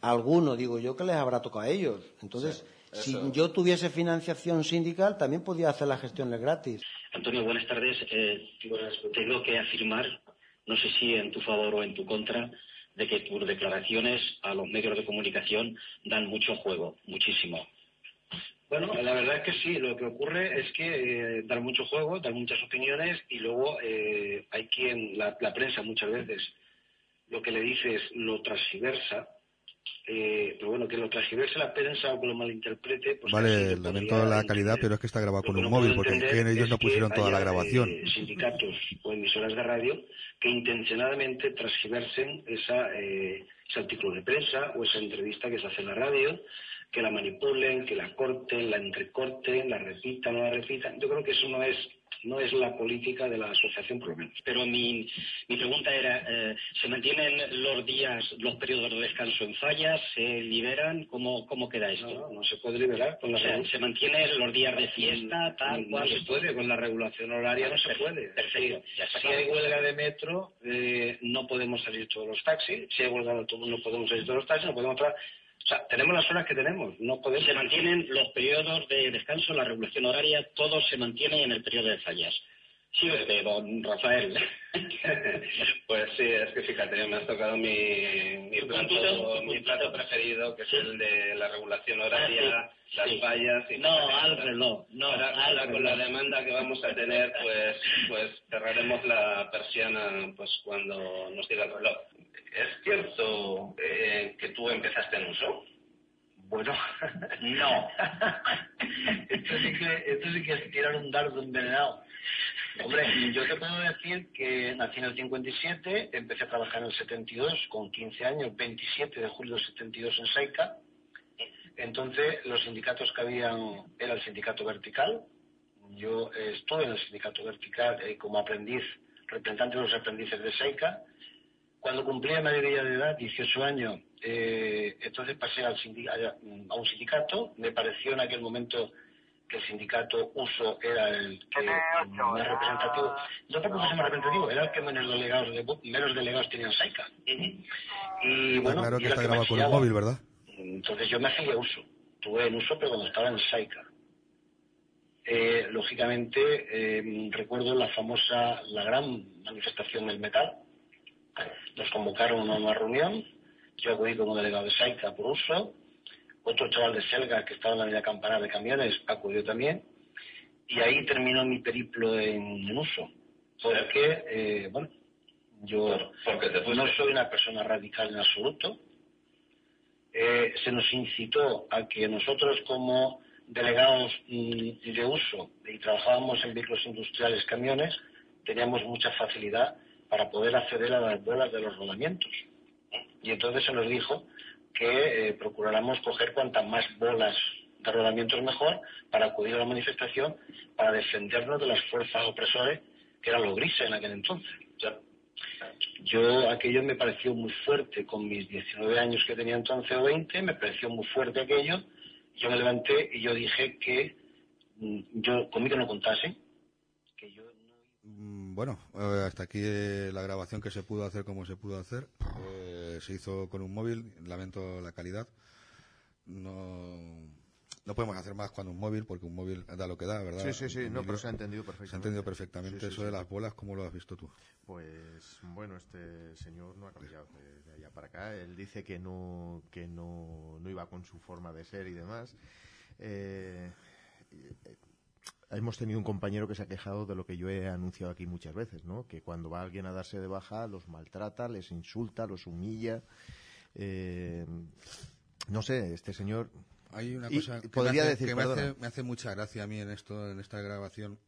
Speaker 10: Alguno, digo yo, que les habrá tocado a ellos. Entonces,
Speaker 12: Sí,
Speaker 10: si yo tuviese financiación sindical, también podía hacer las gestiones gratis.
Speaker 14: Antonio, buenas tardes. Eh, buenas, tengo que afirmar, no sé si en tu favor o en tu contra, de que tus declaraciones a los medios de comunicación dan mucho juego, muchísimo. Bueno, la verdad es que sí, lo que ocurre es que eh, dar mucho juego, dar muchas opiniones y luego eh, hay quien, la, la prensa muchas veces, lo que le dice es lo transgiversa, eh, pero bueno, que lo transgiverse la prensa o que lo malinterprete, pues
Speaker 4: vale, lamento la calidad, pero es que está grabado con un
Speaker 14: no
Speaker 4: móvil, porque ellos no pusieron toda la
Speaker 14: haya,
Speaker 4: grabación.
Speaker 14: eh, sindicatos o emisoras de radio que intencionadamente transgiversen esa, eh, ese artículo de prensa o esa entrevista que se hace en la radio, que la manipulen, que la corten, la entrecorten, la repitan, no la repitan. Yo creo que eso no es no es la política de la asociación, por lo menos.
Speaker 15: Pero mi, mi pregunta era, eh, ¿se mantienen los días, los periodos de descanso en fallas? ¿Se liberan? ¿Cómo, cómo queda esto?
Speaker 14: No, no se puede liberar con la
Speaker 15: O sea. ¿Se mantienen los días de fiesta, tal
Speaker 14: no
Speaker 15: cual?
Speaker 14: se puede, con la regulación horaria no se
Speaker 15: Perfecto,
Speaker 14: puede.
Speaker 15: perfecto, ya
Speaker 14: si hay huelga de metro, eh, no podemos salir todos los taxis. Si hay huelga de autobús, no podemos salir todos los taxis, no podemos tra- O sea, tenemos las horas que tenemos, no podemos...
Speaker 15: Se mantienen los periodos de descanso, la regulación horaria, todo se mantiene en el periodo de fallas. Sí, de don Rafael.
Speaker 16: Pues sí, es que fíjate, me has tocado mi, mi,
Speaker 15: ¿Tu
Speaker 16: plato, mi plato preferido, que es el de la regulación horaria,
Speaker 15: Ah, sí,
Speaker 16: las
Speaker 15: sí.
Speaker 16: fallas y
Speaker 15: No, al reloj, no,
Speaker 16: ahora, con la demanda que vamos a tener, pues, pues cerraremos la persiana pues cuando nos diga el reloj. ¿Es cierto eh, que tú empezaste en uso?
Speaker 14: Bueno, no. esto, sí que, esto sí que es tirar un dardo envenenado. Hombre, yo te puedo decir que nací en el 57, empecé a trabajar en el 72, con 15 años, 27 de julio del 72 en Saica. Entonces, los sindicatos que habían era el sindicato vertical. Yo eh, estuve en el sindicato vertical eh, como aprendiz, representante de los aprendices de Saica. Cuando cumplí la mayoría de edad, 18 años, eh, entonces pasé al a un sindicato. Me pareció en aquel momento que el sindicato uso era el que más representativo. No porque fuese más representativo, era el que menos delegados, de, menos delegados tenía en Saica. Y bueno,
Speaker 4: claro que está
Speaker 14: el
Speaker 4: grabado con
Speaker 14: maquillaba.
Speaker 4: móvil, ¿verdad?
Speaker 14: Entonces yo me hacía uso. Tuve en uso, pero cuando estaba en Saica. Eh, lógicamente, eh, recuerdo la famosa, la gran manifestación del metal. Nos convocaron a una reunión. Yo acudí como delegado de Saica por uso. Otro chaval de Selga que estaba en la línea campanar de camiones acudió también. Y ahí terminó mi periplo en, en uso. Porque, eh, bueno, yo
Speaker 16: Porque te fuiste.
Speaker 14: no soy una persona radical en absoluto. Eh, se nos incitó a que nosotros como delegados mm, de uso y trabajábamos en vehículos industriales, camiones, teníamos mucha facilidad para poder acceder a las bolas de los rodamientos. Y entonces se nos dijo que eh, procuráramos coger cuantas más bolas de rodamientos mejor para acudir a la manifestación, para defendernos de las fuerzas opresores que eran los grises en aquel entonces. Yo aquello me pareció muy fuerte con mis 19 años que tenía entonces o 20, me pareció muy fuerte aquello. Yo me levanté y yo dije que mm, yo conmigo no contase,
Speaker 4: Mm, Bueno, eh, hasta aquí eh, la grabación que se pudo hacer como se pudo hacer. Eh, se hizo con un móvil, lamento la calidad. No, no podemos hacer más cuando un móvil, porque un móvil da lo que da, ¿verdad?
Speaker 6: Sí, sí, sí, no, pero se ha entendido
Speaker 4: Se ha
Speaker 6: perfectamente.
Speaker 4: entendido perfectamente.
Speaker 6: Sí, sí,
Speaker 4: Eso
Speaker 6: sí,
Speaker 4: de las bolas, ¿cómo lo has visto tú?
Speaker 6: Pues bueno, este señor no ha cambiado de, de allá para acá. Él dice que no, que no, no iba con su forma de ser y demás. Eh, eh, hemos tenido un compañero que se ha quejado de lo que yo he anunciado aquí muchas veces, ¿no? Que cuando va alguien a darse de baja los maltrata, les insulta, los humilla. Eh, no sé, este señor.
Speaker 4: Hay una cosa
Speaker 6: y
Speaker 4: que,
Speaker 6: podría
Speaker 4: me hace,
Speaker 6: decir,
Speaker 4: que me, hace, me hace mucha gracia a mí en esto, en esta grabación,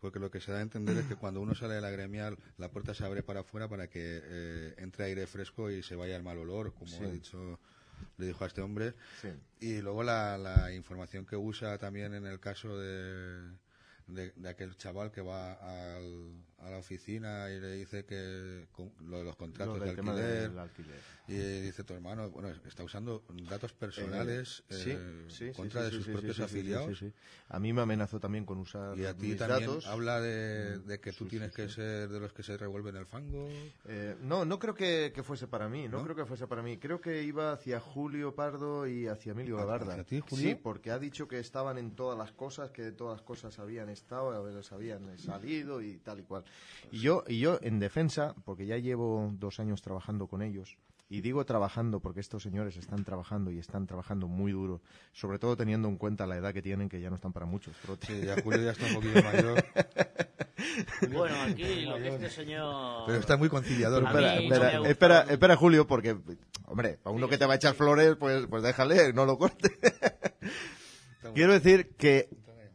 Speaker 4: porque lo que se da a entender es que cuando uno sale de la gremial, la puerta se abre para afuera para que eh, entre aire fresco y se vaya el mal olor, como
Speaker 6: Sí.
Speaker 4: he dicho, le dijo a este hombre.
Speaker 6: Sí.
Speaker 4: Y luego la, la información que usa también en el caso de, de, de aquel chaval que va al- a la oficina y le dice que con- lo de los contratos
Speaker 6: Lo
Speaker 4: de alquiler,
Speaker 6: del alquiler.
Speaker 4: y dice tu hermano, bueno, está usando datos personales
Speaker 6: Eh, sí,
Speaker 4: eh,
Speaker 6: sí,
Speaker 4: contra
Speaker 6: sí,
Speaker 4: de sus propios afiliados.
Speaker 6: A mí me amenazó también con usar
Speaker 4: Y a ti
Speaker 6: mis
Speaker 4: también
Speaker 6: datos.
Speaker 4: habla de, de que tú tienes que ser de los que se revuelven el fango.
Speaker 6: Eh, no, no creo que, que fuese para mí, no,
Speaker 4: ¿No?
Speaker 6: creo que fuese para mí. Creo que iba hacia Julio Pardo y hacia Emilio
Speaker 4: ¿Hacia-
Speaker 6: Gabarda.
Speaker 4: hacia ti, Julio?
Speaker 6: Sí, porque ha dicho que estaban en todas las cosas, que de todas las cosas habían estado, a veces habían salido y tal y cual. Y yo, y yo en defensa, porque ya llevo dos años trabajando con ellos, Y digo trabajando porque estos señores están trabajando y están trabajando muy duro, sobre todo teniendo en cuenta la edad que tienen, que ya no están para muchos.
Speaker 4: Sí, ya Julio ya está un poquillo mayor.
Speaker 7: Bueno, aquí lo que este señor...
Speaker 4: Pero está muy conciliador.
Speaker 7: A
Speaker 6: Espera, espera, espera, espera, Julio, porque, hombre, para uno que te va a echar flores, pues, pues déjale, no lo corte. Quiero decir que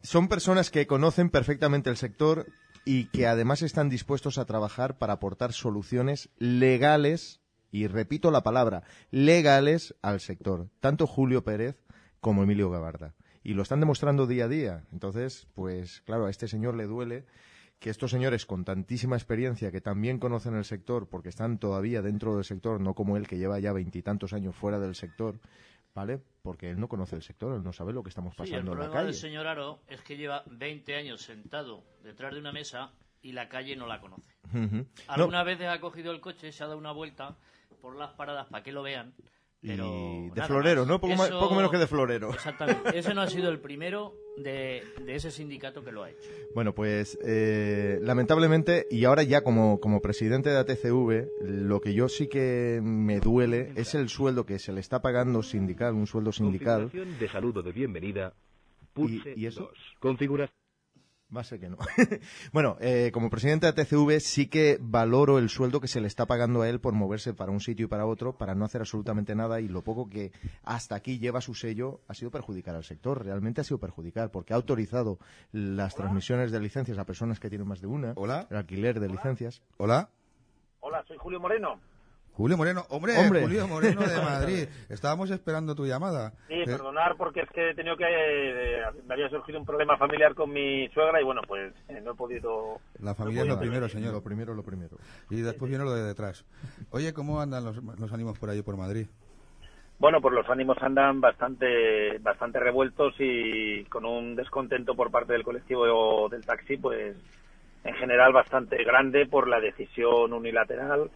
Speaker 6: son personas que conocen perfectamente el sector y que además están dispuestos a trabajar para aportar soluciones legales, y repito la palabra, legales al sector, tanto Julio Pérez como Emilio Gabarda. Y lo están demostrando día a día. Entonces, pues claro, a este señor le duele que estos señores con tantísima experiencia que también conocen el sector, porque están todavía dentro del sector, no como él que lleva ya veintitantos años fuera del sector, ¿vale? Porque él no conoce el sector, él no sabe lo que estamos
Speaker 7: Sí, el
Speaker 6: pasando en la
Speaker 7: problema
Speaker 6: calle.
Speaker 7: del señor Aro es que lleva 20 años sentado detrás de una mesa y la calle no la conoce.
Speaker 6: Ujú. No,
Speaker 7: Algunas veces ha cogido el coche, se ha dado una vuelta por las paradas para que lo vean. Pero
Speaker 6: y de florero,
Speaker 7: más.
Speaker 6: ¿no? Poco, más-
Speaker 7: Eso-
Speaker 6: poco menos que de florero.
Speaker 7: Exactamente. Ese no ha sido el primero de, de ese sindicato que lo ha hecho.
Speaker 6: Bueno, pues eh, lamentablemente, y ahora ya como, como presidente de ATCV, lo que yo sí que me duele es el sueldo que se le está pagando sindical, un sueldo sindical.
Speaker 17: Configuración de saludo de bienvenida.
Speaker 6: ¿Y,
Speaker 17: Pulse
Speaker 6: y eso?
Speaker 17: 2. Configura.
Speaker 6: Va a ser que no. bueno, eh, como presidente de ATCV sí que valoro el sueldo que se le está pagando a él por moverse para un sitio y para otro, para no hacer absolutamente nada y lo poco que hasta aquí lleva su sello ha sido perjudicar al sector, realmente ha sido perjudicar, porque ha autorizado las transmisiones de licencias a personas que tienen más de una,
Speaker 4: Hola.
Speaker 6: el alquiler de licencias.
Speaker 4: Hola.
Speaker 18: Hola, soy Julio Moreno.
Speaker 4: Julio Moreno, hombre,
Speaker 6: Hombre.
Speaker 4: Julio Moreno de Madrid. Estábamos esperando tu llamada.
Speaker 18: Sí,
Speaker 4: Eh,
Speaker 18: perdonar porque es que he tenido que... eh, me había surgido un problema familiar con mi suegra y bueno, pues eh, no he podido...
Speaker 4: La familia es lo primero, señor.
Speaker 6: Lo primero, lo primero.
Speaker 4: Y después viene lo de detrás. Oye, ¿cómo andan los, los ánimos por ahí, por Madrid?
Speaker 18: Bueno, pues los ánimos andan bastante bastante revueltos y con un descontento por parte del colectivo del taxi, pues en general bastante grande por la decisión unilateral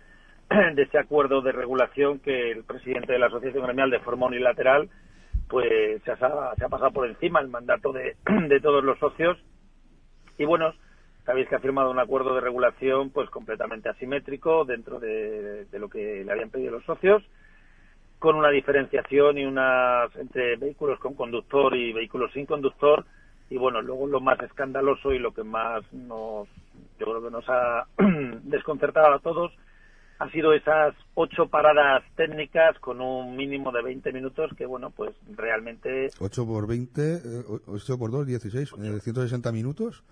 Speaker 18: de ese acuerdo de regulación que el presidente de la Asociación Gremial de forma unilateral pues se ha, pasado por encima el mandato de, de todos los socios. Y bueno, sabéis que ha firmado un acuerdo de regulación pues completamente asimétrico dentro de, de lo que le habían pedido los socios con una diferenciación y unas entre vehículos con conductor y vehículos sin conductor. Y bueno luego lo más escandaloso y lo que más nos yo creo que nos ha desconcertado a todos ha sido esas ocho paradas técnicas con un mínimo de 20 minutos que bueno pues realmente
Speaker 4: 8 por 20, eh, 8 por 2, 16, eh, 160 minutos.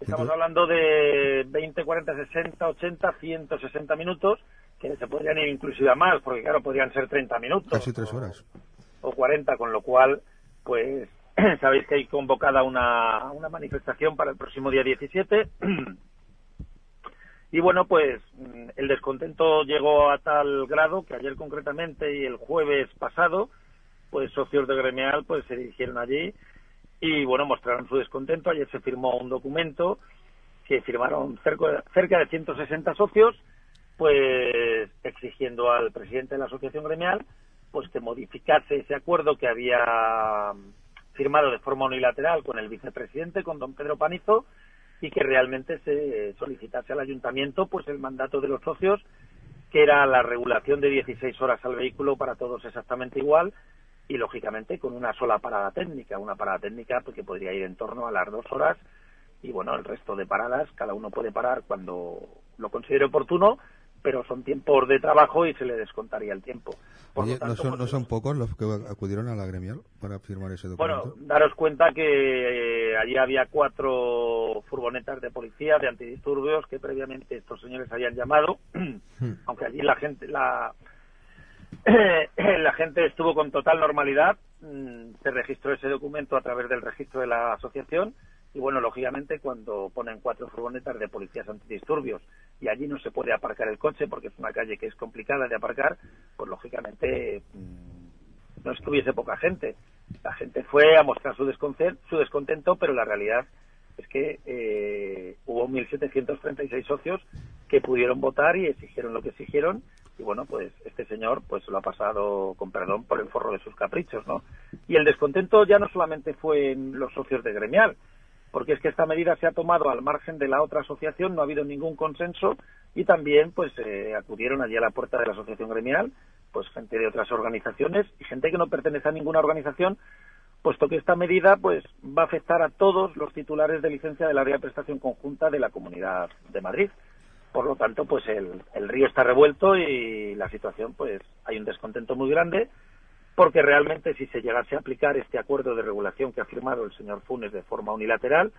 Speaker 18: Estamos hablando de 20, 40, 60, 80, 160 minutos, que se podrían ir inclusive a más, porque claro, podrían ser 30 minutos
Speaker 4: Casi tres horas.
Speaker 18: o 40, con lo cual, pues, sabéis que hay convocada una, una manifestación para el próximo día 17. Y bueno, pues mm, el descontento llegó a tal grado que ayer concretamente y el jueves pasado, pues socios de Gremial pues se dirigieron allí y bueno, mostraron su descontento. Ayer se firmó un documento que firmaron cerca, de 160 socios, pues exigiendo al presidente de la asociación gremial pues que modificase ese acuerdo que había firmado de forma unilateral con el vicepresidente, con don Pedro Panizo, y que realmente se solicitase al ayuntamiento pues el mandato de los socios, que era la regulación de 16 horas al vehículo para todos exactamente igual, y lógicamente con una sola parada técnica, una parada técnica pues, que podría ir en torno a las dos horas y bueno, el resto de paradas cada uno puede parar cuando lo considere oportuno, pero son tiempos de trabajo y se le descontaría el tiempo. Por
Speaker 4: Oye,
Speaker 18: lo tanto,
Speaker 4: ¿no, son,
Speaker 18: pues,
Speaker 4: ¿no son pocos los que acudieron a la gremial para firmar ese documento?
Speaker 18: bueno, daros cuenta que eh, allí había cuatro furgonetas de policía de antidisturbios que previamente estos señores habían llamado, aunque allí la gente la la gente estuvo con total normalidad, mm, se registró ese documento a través del registro de la asociación y bueno, lógicamente cuando ponen cuatro furgonetas de policías antidisturbios y allí no se puede aparcar el coche porque es una calle que es complicada de aparcar, pues lógicamente mm, no estuviese poca gente. La gente fue a mostrar su, su descontento, pero la realidad es que eh, hubo 1.736 socios que pudieron votar y exigieron lo que exigieron y bueno, pues este señor pues lo ha pasado con perdón por el forro de sus caprichos, ¿no? Y el descontento ya no solamente fue en los socios de gremial, porque es que esta medida se ha tomado al margen de la otra asociación, no ha habido ningún consenso y también pues eh, acudieron allí a la puerta de la asociación gremial pues gente de otras organizaciones y gente que no pertenece a ninguna organización, puesto que esta medida pues va a afectar a todos los titulares de licencia del área de prestación conjunta de la Comunidad de Madrid. Por lo tanto, pues el, el río está revuelto y la situación, pues hay un descontento muy grande, porque realmente si se llegase a aplicar este acuerdo de regulación que ha firmado el señor Funes de forma unilateral,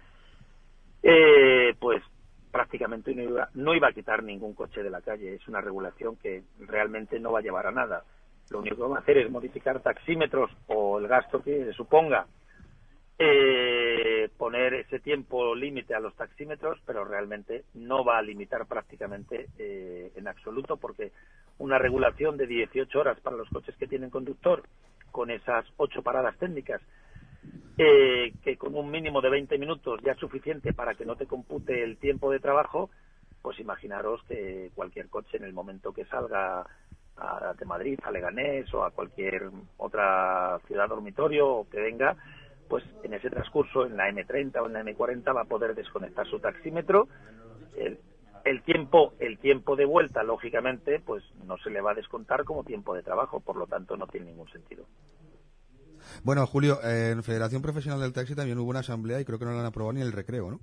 Speaker 18: eh, pues prácticamente no iba, a quitar ningún coche de la calle. Es una regulación que realmente no va a llevar a nada. Lo único que va a hacer es modificar taxímetros o el gasto que suponga eh, poner ese tiempo límite a los taxímetros, pero realmente no va a limitar prácticamente eh, en absoluto, porque una regulación de 18 horas para los coches que tienen conductor, con esas ocho paradas técnicas, eh, que con un mínimo de 20 minutos ya es suficiente para que no te compute el tiempo de trabajo, pues imaginaros que cualquier coche en el momento que salga a, de Madrid, a Leganés o a cualquier otra ciudad dormitorio o que venga, pues en ese transcurso, en la M30 o en la M40, va a poder desconectar su taxímetro. El, el tiempo, el tiempo de vuelta, lógicamente, pues no se le va a descontar como tiempo de trabajo, por lo tanto no tiene ningún sentido.
Speaker 4: Bueno, Julio, en Federación Profesional del Taxi también hubo una asamblea y creo que no la han aprobado ni el recreo, ¿no?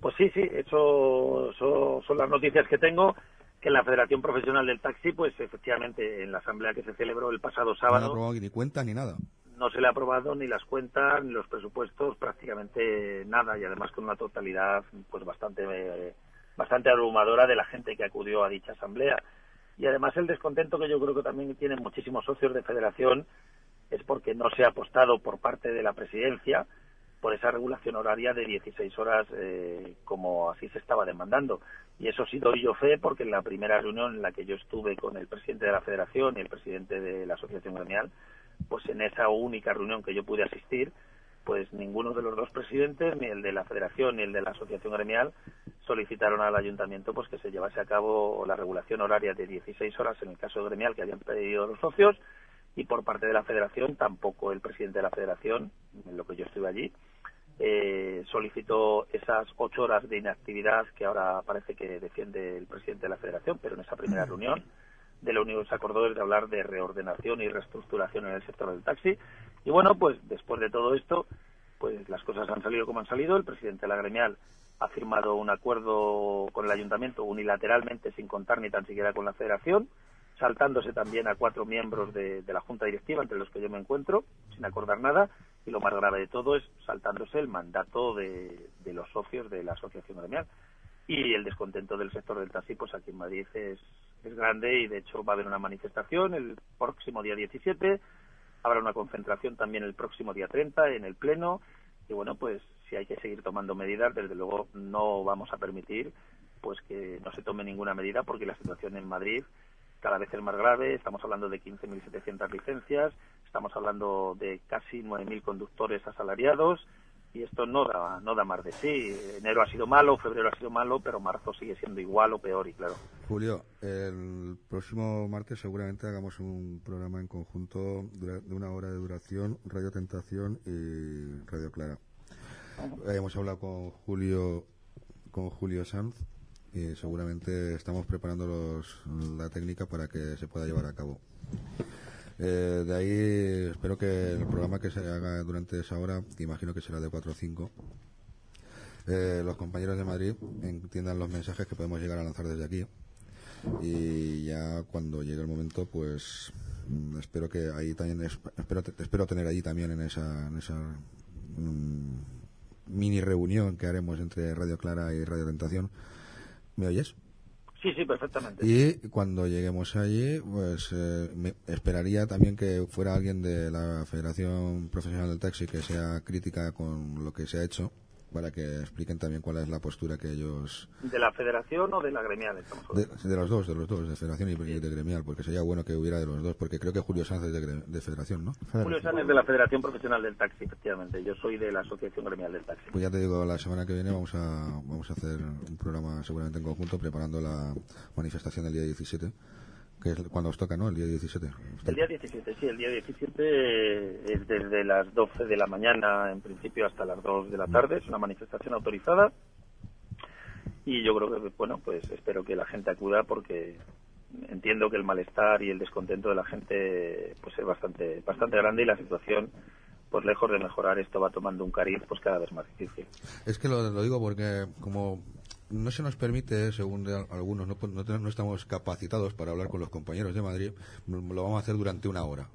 Speaker 18: Pues sí, sí, eso, eso son las noticias que tengo que en la Federación Profesional del Taxi, pues efectivamente en la asamblea que se celebró el pasado
Speaker 4: No han
Speaker 18: sábado,
Speaker 4: aprobado ni cuentas ni nada.
Speaker 18: no se le ha aprobado ni las cuentas ni los presupuestos prácticamente nada y además con una totalidad pues bastante eh, bastante abrumadora de la gente que acudió a dicha asamblea y además el descontento que yo creo que también tienen muchísimos socios de federación es porque no se ha apostado por parte de la presidencia por esa regulación horaria de 16 horas eh, como así se estaba demandando. Y eso sí doy yo fe porque en la primera reunión en la que yo estuve con el presidente de la federación y el presidente de la asociación gremial, pues en esa única reunión que yo pude asistir, pues ninguno de los dos presidentes, ni el de la federación ni el de la asociación gremial, solicitaron al ayuntamiento pues que se llevase a cabo la regulación horaria de 16 horas en el caso gremial que habían pedido los socios y por parte de la federación tampoco el presidente de la federación, en lo que yo estuve allí, eh, solicitó esas ocho horas de inactividad que ahora parece que defiende el presidente de la federación, pero en esa primera reunión de único que se acordó de hablar de reordenación y reestructuración en el sector del taxi. Y bueno, pues después de todo esto, pues las cosas han salido como han salido. El presidente de la gremial ha firmado un acuerdo con el ayuntamiento unilateralmente, sin contar ni tan siquiera con la federación, saltándose también a cuatro miembros de, de la junta directiva, entre los que yo me encuentro, sin acordar nada. Y lo más grave de todo es saltándose el mandato de, de los socios de la asociación gremial. Y el descontento del sector del taxi, pues aquí en Madrid es, es grande y de hecho va a haber una manifestación el próximo día 17, habrá una concentración también el próximo día 30 en el Pleno y bueno, pues si hay que seguir tomando medidas, desde luego no vamos a permitir pues que no se tome ninguna medida porque la situación en Madrid cada vez es más grave, estamos hablando de 15.700 licencias, estamos hablando de casi 9.000 conductores asalariados y esto no da, no da más de sí. Enero ha sido malo, febrero ha sido malo, pero marzo sigue siendo igual o peor y claro.
Speaker 4: Julio, el próximo martes seguramente hagamos un programa en conjunto de una hora de duración, Radio Tentación y Radio Clara. Eh, hemos hablado con Julio, con Julio Sanz y seguramente estamos preparando los- la técnica para que se pueda llevar a cabo. Eh, de ahí espero que el programa que se haga durante esa hora, imagino que será de 4 o 5, eh, los compañeros de Madrid entiendan los mensajes que podemos llegar a lanzar desde aquí. Y ya cuando llegue el momento, pues mm, espero que ahí también, es- espero, espero tener allí también en esa, en esa mm, mini reunión que haremos entre Radio Clara y Radio Tentación. ¿Me oyes?
Speaker 18: Sí, sí, perfectamente.
Speaker 4: Y cuando lleguemos allí, pues eh, me esperaría también que fuera alguien de la Federación Profesional del Taxi que sea crítica con lo que se ha hecho, para que expliquen también cuál es la postura que ellos...
Speaker 18: ¿De la federación o de la gremial?
Speaker 4: De, los dos, de los dos, de Federación y de Gremial, porque sería bueno que hubiera de los dos, porque creo que Julio Sanz es de, de Federación, ¿no?
Speaker 18: Julio San es de la Federación Profesional del Taxi, efectivamente. Yo soy de la Asociación Gremial del Taxi.
Speaker 4: Pues ya te digo, la semana que viene vamos a, vamos a hacer un programa seguramente en conjunto preparando la manifestación del día 17, que es cuando os toca, ¿no? El día 17.
Speaker 18: El día 17, sí, el día 17 es desde las 12 de la mañana, en principio, hasta las 2 de la tarde. Es una manifestación autorizada. Y yo creo que, bueno, pues espero que la gente acuda porque entiendo que el malestar y el descontento de la gente pues es bastante bastante grande y la situación pues lejos de mejorar esto va tomando un cariz pues cada vez más difícil.
Speaker 4: Es que lo, lo digo porque como no se nos permite, según de algunos, no, no, tenemos- no estamos capacitados para hablar con los compañeros de Madrid, lo vamos a hacer durante una hora.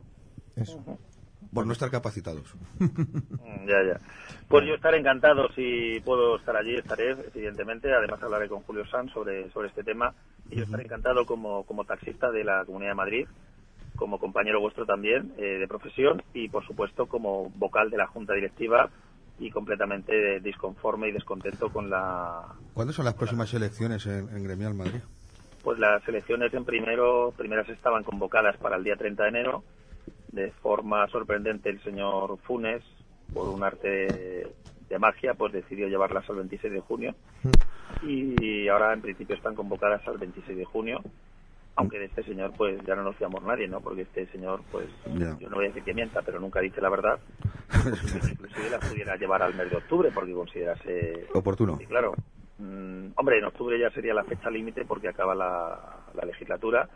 Speaker 4: Por no estar capacitados.
Speaker 18: Mm, Ya, ya. Pues yo estaré encantado si puedo estar allí, estaré, evidentemente. Además hablaré con Julio Sanz sobre, sobre este tema. Y yo estaré encantado como, como taxista de la Comunidad de Madrid, como compañero vuestro también eh, de profesión y, por supuesto, como vocal de la Junta Directiva y completamente disconforme y descontento con la,
Speaker 4: ¿Cuándo son las próximas elecciones en, en Gremial Madrid?
Speaker 18: pues las elecciones en primero, primeras estaban convocadas para el día 30 de enero. De forma sorprendente, el señor Funes, por un arte de, de magia, pues decidió llevarlas al 26 de junio. Y ahora, en principio, están convocadas al 26 de junio. Aunque de este señor, pues ya no nos fiamos nadie, ¿no? Porque este señor, pues, yo no voy a decir que mienta, pero nunca dice la verdad. Pues, inclusive las pudiera llevar al mes de octubre, porque considerase
Speaker 4: Oportuno.
Speaker 18: Sí, claro. Mm, hombre, en octubre ya sería la fecha límite porque acaba la, la legislatura,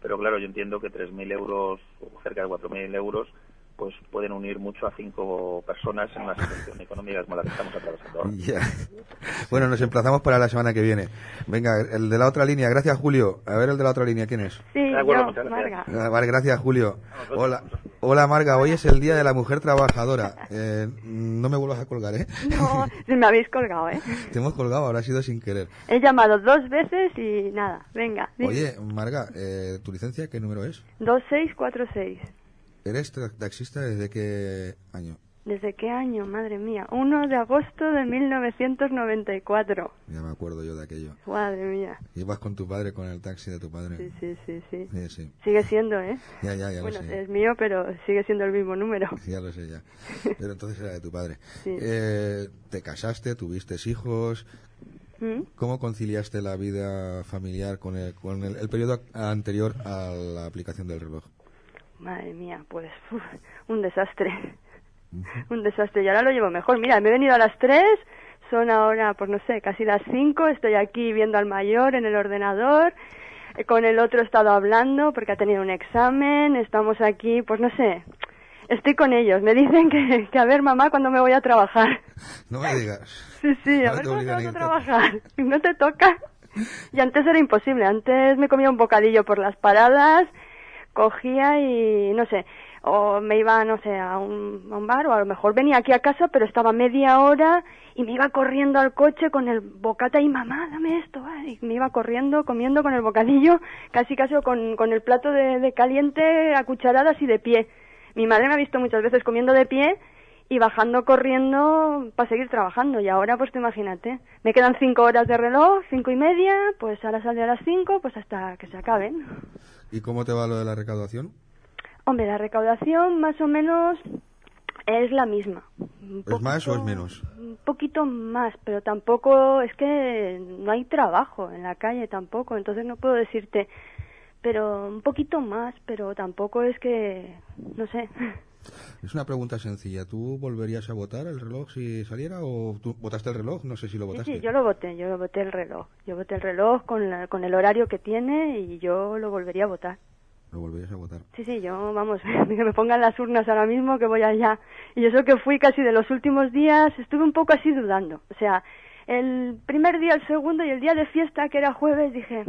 Speaker 18: pero claro, yo entiendo que 3.000 euros o cerca de 4.000 euros pues pueden unir mucho a cinco personas en una situación económica como la que estamos atravesando ahora.
Speaker 4: Ya. Bueno, nos emplazamos para la semana que viene. Venga, el de la otra línea. Gracias, Julio. A ver el de la otra línea, ¿quién es?
Speaker 19: Sí,
Speaker 18: De acuerdo,
Speaker 19: yo,
Speaker 18: muchas gracias.
Speaker 19: Marga.
Speaker 4: Ah, Vale, gracias, Julio. Hola, hola Marga. Hoy es el Día de la Mujer Trabajadora. Eh, no me vuelvas a colgar, ¿eh?
Speaker 19: No, si me habéis colgado, ¿eh?
Speaker 4: Te hemos colgado, ahora ha sido sin querer.
Speaker 19: He llamado dos veces y nada, venga. dime.
Speaker 4: Oye, Marga, eh, ¿tu licencia qué número es?
Speaker 19: 2646.
Speaker 4: ¿Eres taxista desde qué año?
Speaker 19: ¿Desde qué año? Madre mía. 1 de agosto de 1994.
Speaker 4: Ya me acuerdo yo de aquello.
Speaker 19: Madre mía.
Speaker 4: Ibas con tu padre, con el taxi de tu padre.
Speaker 19: Sí, sí, sí, sí.
Speaker 4: Sí, sí.
Speaker 19: Sigue siendo, ¿eh?
Speaker 4: Ya, ya, ya
Speaker 19: bueno,
Speaker 4: lo sé.
Speaker 19: es mío, pero sigue siendo el mismo número.
Speaker 4: Ya lo sé, ya. Pero entonces era de tu padre.
Speaker 19: Sí.
Speaker 4: Eh, te casaste, tuviste hijos.
Speaker 19: ¿Mm?
Speaker 4: ¿Cómo conciliaste la vida familiar con el, con el, el periodo anterior a la aplicación del reloj?
Speaker 19: Madre mía, pues uf, un desastre. Un desastre. Y ahora lo llevo mejor. Mira, me he venido a las 3, son ahora, pues no sé, casi las 5. Estoy aquí viendo al mayor en el ordenador. Eh, Con el otro he estado hablando porque ha tenido un examen. Estamos aquí, pues no sé. Estoy con ellos. Me dicen que, que a ver, mamá, cuando me voy a trabajar.
Speaker 4: No me digas.
Speaker 19: Sí, sí, a
Speaker 4: Ahora
Speaker 19: ver cuándo vas
Speaker 4: a
Speaker 19: a trabajar. No te toca. Y antes era imposible. Antes me comía un bocadillo por las paradas, cogía y no sé, o me iba, no sé, a un, a un bar o a lo mejor venía aquí a casa, pero estaba media hora y me iba corriendo al coche con el bocata y mamá, dame esto. Y me iba corriendo, comiendo con el bocadillo, casi casi con, con el plato de, caliente a cucharadas y de pie. Mi madre me ha visto muchas veces comiendo de pie y bajando corriendo para seguir trabajando. Y ahora, pues tú imagínate, me quedan cinco horas de reloj, cinco y media, pues ahora saldré a las cinco, pues hasta que se acaben.
Speaker 4: ¿Y cómo te va lo de la recaudación?
Speaker 19: Hombre, la recaudación más o menos es la misma. Un
Speaker 4: ¿Es más o es menos?
Speaker 19: un poquito más, pero tampoco es que no hay trabajo en la calle tampoco, entonces no puedo decirte, pero un poquito más, pero tampoco es que, no sé.
Speaker 4: Es una pregunta sencilla. ¿Tú volverías a votar el reloj si saliera o tú votaste el reloj? No sé si lo
Speaker 19: Sí,
Speaker 4: votaste.
Speaker 19: sí, yo lo voté, yo lo voté el reloj. Yo voté el reloj con, la- con el horario que tiene y yo lo volvería a votar.
Speaker 4: Lo volverías a votar.
Speaker 19: Sí, sí, yo, vamos, que me pongan las urnas ahora mismo que voy allá. Y eso que fui casi de los últimos días, estuve un poco así dudando. O sea, el primer día, el segundo y el día de fiesta, que era jueves, dije,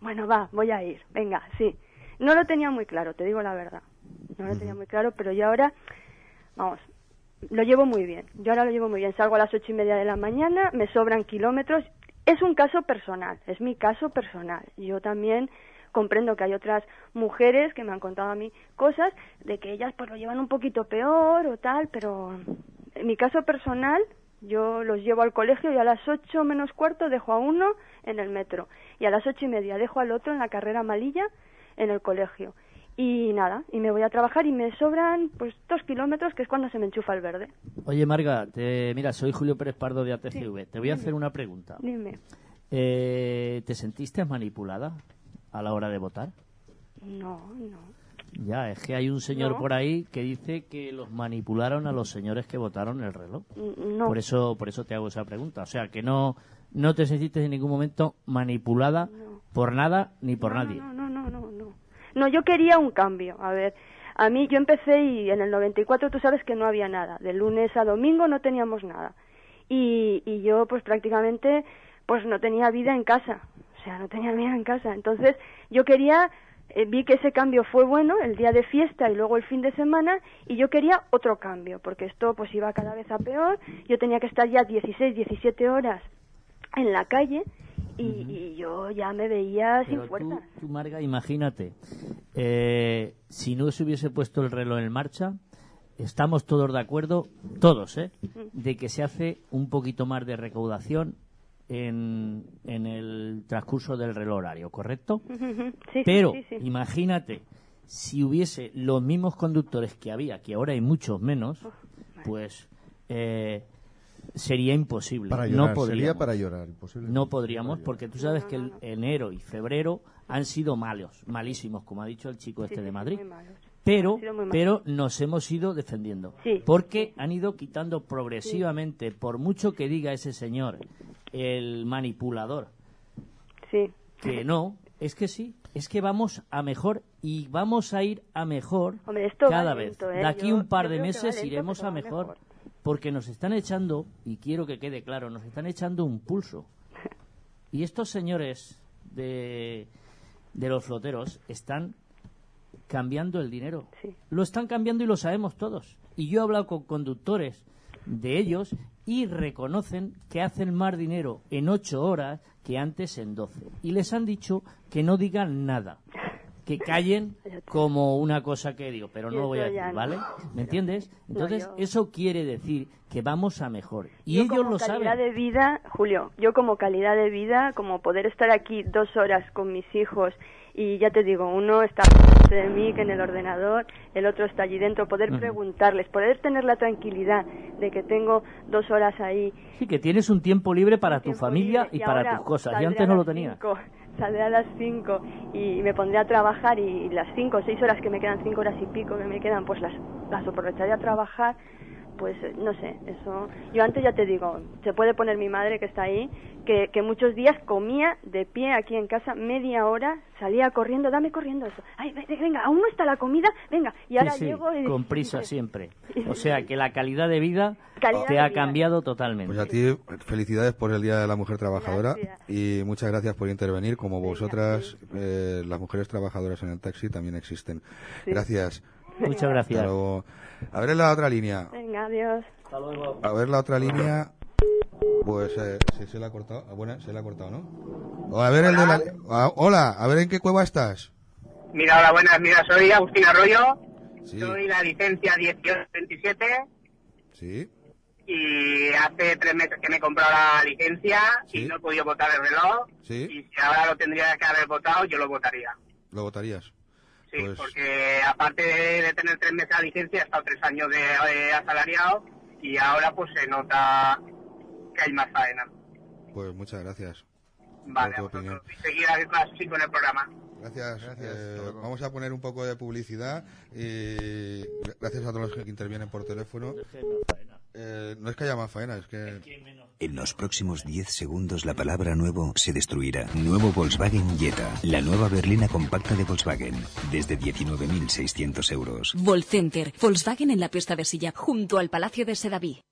Speaker 19: bueno, va, voy a ir, venga, sí. No lo tenía muy claro, te digo la verdad. No lo tenía muy claro, pero yo ahora, vamos, lo llevo muy bien. Yo ahora lo llevo muy bien. Salgo a las ocho y media de la mañana, me sobran kilómetros. Es un caso personal, es mi caso personal. Yo también comprendo que hay otras mujeres que me han contado a mí cosas de que ellas pues lo llevan un poquito peor o tal, pero en mi caso personal yo los llevo al colegio y a las ocho menos cuarto dejo a uno en el metro y a las ocho y media dejo al otro en la carrera malilla en el colegio y nada, y me voy a trabajar y me sobran pues dos kilómetros que es cuando se me enchufa el verde.
Speaker 7: Oye, Marga, te, mira, soy Julio Pérez Pardo de ATCV. te voy a
Speaker 19: dime.
Speaker 7: hacer una pregunta.
Speaker 19: Dime.
Speaker 7: Eh, ¿Te sentiste manipulada a la hora de votar?
Speaker 19: No, no.
Speaker 7: Ya, es que hay un señor
Speaker 19: No.
Speaker 7: por ahí que dice que los manipularon a los señores que votaron el reloj.
Speaker 19: N- No.
Speaker 7: Por eso, por eso te hago esa pregunta. O sea, que no, no te sentiste en ningún momento manipulada por nada ni por nadie.
Speaker 19: No, no, no, no, no, no. Yo quería un cambio. A ver, a mí yo empecé y en el 94 tú sabes que no había nada. De lunes a domingo no teníamos nada. Y, y yo pues prácticamente pues no tenía vida en casa. O sea, no tenía vida en casa. Entonces yo quería, eh, vi que ese cambio fue bueno el día de fiesta y luego el fin de semana y yo quería otro cambio porque esto pues iba cada vez a peor. Yo tenía que estar ya 16, 17 horas en la calle y, y yo ya me veía sin fuerza.
Speaker 7: tú, tú, Marga, imagínate, eh, si no se hubiese puesto el reloj en marcha, estamos todos de acuerdo, todos, ¿eh? de que se hace un poquito más de recaudación en, en el transcurso del reloj horario, ¿correcto?
Speaker 19: Sí, sí,
Speaker 7: Pero
Speaker 19: sí, sí.
Speaker 7: imagínate, si hubiese los mismos conductores que había, que ahora hay muchos menos, pues eh, sería imposible.
Speaker 6: Para
Speaker 7: no
Speaker 6: llorar, sería
Speaker 7: podríamos.
Speaker 6: para llorar, imposible.
Speaker 7: No podríamos, porque tú sabes que el enero y febrero han sido malos, malísimos, como ha dicho el chico este de Madrid. Pero, pero nos hemos ido defendiendo.
Speaker 19: Sí.
Speaker 7: Porque han ido quitando progresivamente, por mucho que diga ese señor, el manipulador,
Speaker 19: Sí.
Speaker 7: que no, es que sí, es que vamos a mejor y vamos a ir a mejor
Speaker 19: Hombre, esto va
Speaker 7: cada
Speaker 19: lento,
Speaker 7: vez.
Speaker 19: ¿eh?
Speaker 7: De aquí
Speaker 19: Yo-
Speaker 7: un par de meses
Speaker 19: lento,
Speaker 7: iremos a mejor. Porque nos están echando, y quiero que quede claro, nos están echando un pulso. Y estos señores de, de los floteros están cambiando el dinero. Lo están cambiando y lo sabemos todos. Y yo he hablado con conductores de ellos y reconocen que hacen más dinero en ocho horas que antes en doce. Y les han dicho que no digan nada. Que callen como una cosa que digo, pero no lo voy a decir. ¿vale? ¿Me entiendes? Entonces,
Speaker 19: yo-
Speaker 7: eso quiere decir que vamos a mejor. Y
Speaker 19: yo
Speaker 7: ellos
Speaker 19: como
Speaker 7: lo
Speaker 19: calidad
Speaker 7: saben.
Speaker 19: de vida, Julio, yo como calidad de vida, como poder estar aquí dos horas con mis hijos y ya te digo, uno está de mí que en el ordenador, el otro está allí dentro, poder preguntarles, poder tener la tranquilidad de que tengo dos horas ahí.
Speaker 7: Sí, que tienes un tiempo libre para tu familia y, para tus cosas. Y
Speaker 19: saldré
Speaker 7: antes no lo tenía.
Speaker 19: cinco, saldré a las 5 y me pondré a trabajar y las 5 o 6 horas que me quedan, 5 horas y pico que me quedan, pues las, las aprovecharé a trabajar. Pues no sé, eso. Yo antes ya te digo, se puede poner mi madre que está ahí, que, que muchos días comía de pie aquí en casa media hora, salía corriendo, dame corriendo eso. Ay, ve- venga, aún no está la comida, venga. Y ahora
Speaker 7: Sí, sí,
Speaker 19: llego y
Speaker 7: con prisa siempre. O sea, que la calidad de vida
Speaker 19: Calidad
Speaker 7: te
Speaker 19: de
Speaker 7: ha
Speaker 19: vida.
Speaker 7: cambiado totalmente.
Speaker 4: Pues a ti, felicidades por el Día de la Mujer Trabajadora y muchas gracias por intervenir. Como vosotras, eh, las mujeres trabajadoras en el taxi también existen.
Speaker 19: Sí.
Speaker 4: Gracias.
Speaker 7: Muchas gracias.
Speaker 4: Hasta luego. A ver la otra línea.
Speaker 19: Venga, adiós.
Speaker 7: Hasta luego.
Speaker 4: A ver la otra línea. Pues eh, se la ha cortado. Ah, Bueno, se la ha cortado, ¿no? O a ver el de la... ah, hola, a ver en qué cueva estás.
Speaker 20: Mira, hola, buenas. Mira, soy Agustín Arroyo.
Speaker 4: Sí.
Speaker 20: Soy la licencia 1827
Speaker 4: Sí.
Speaker 20: y hace tres meses que me he comprado la licencia y no he podido votar el reloj.
Speaker 4: Sí.
Speaker 20: Y si ahora lo tendría que haber votado, yo lo votaría.
Speaker 4: Lo votarías.
Speaker 20: Sí,
Speaker 4: Pues-
Speaker 20: porque aparte de, de tener tres meses de licencia, he estado tres años de, de asalariado y ahora pues se nota que hay más faena.
Speaker 4: Pues muchas gracias.
Speaker 20: Vale,
Speaker 4: por tu opinión.
Speaker 20: y seguir así con el programa.
Speaker 4: Gracias. Eh, vamos a poner un poco de publicidad y gracias a todos los que intervienen por teléfono. Eh, no es que haya más faena, es que...
Speaker 21: En los próximos 10 segundos la palabra nuevo se destruirá. Nuevo Volkswagen Jetta, la nueva berlina compacta de Volkswagen, desde 19.600 euros.
Speaker 22: Volcenter, Volkswagen en la pista de silla, junto al Palacio de Sedaví.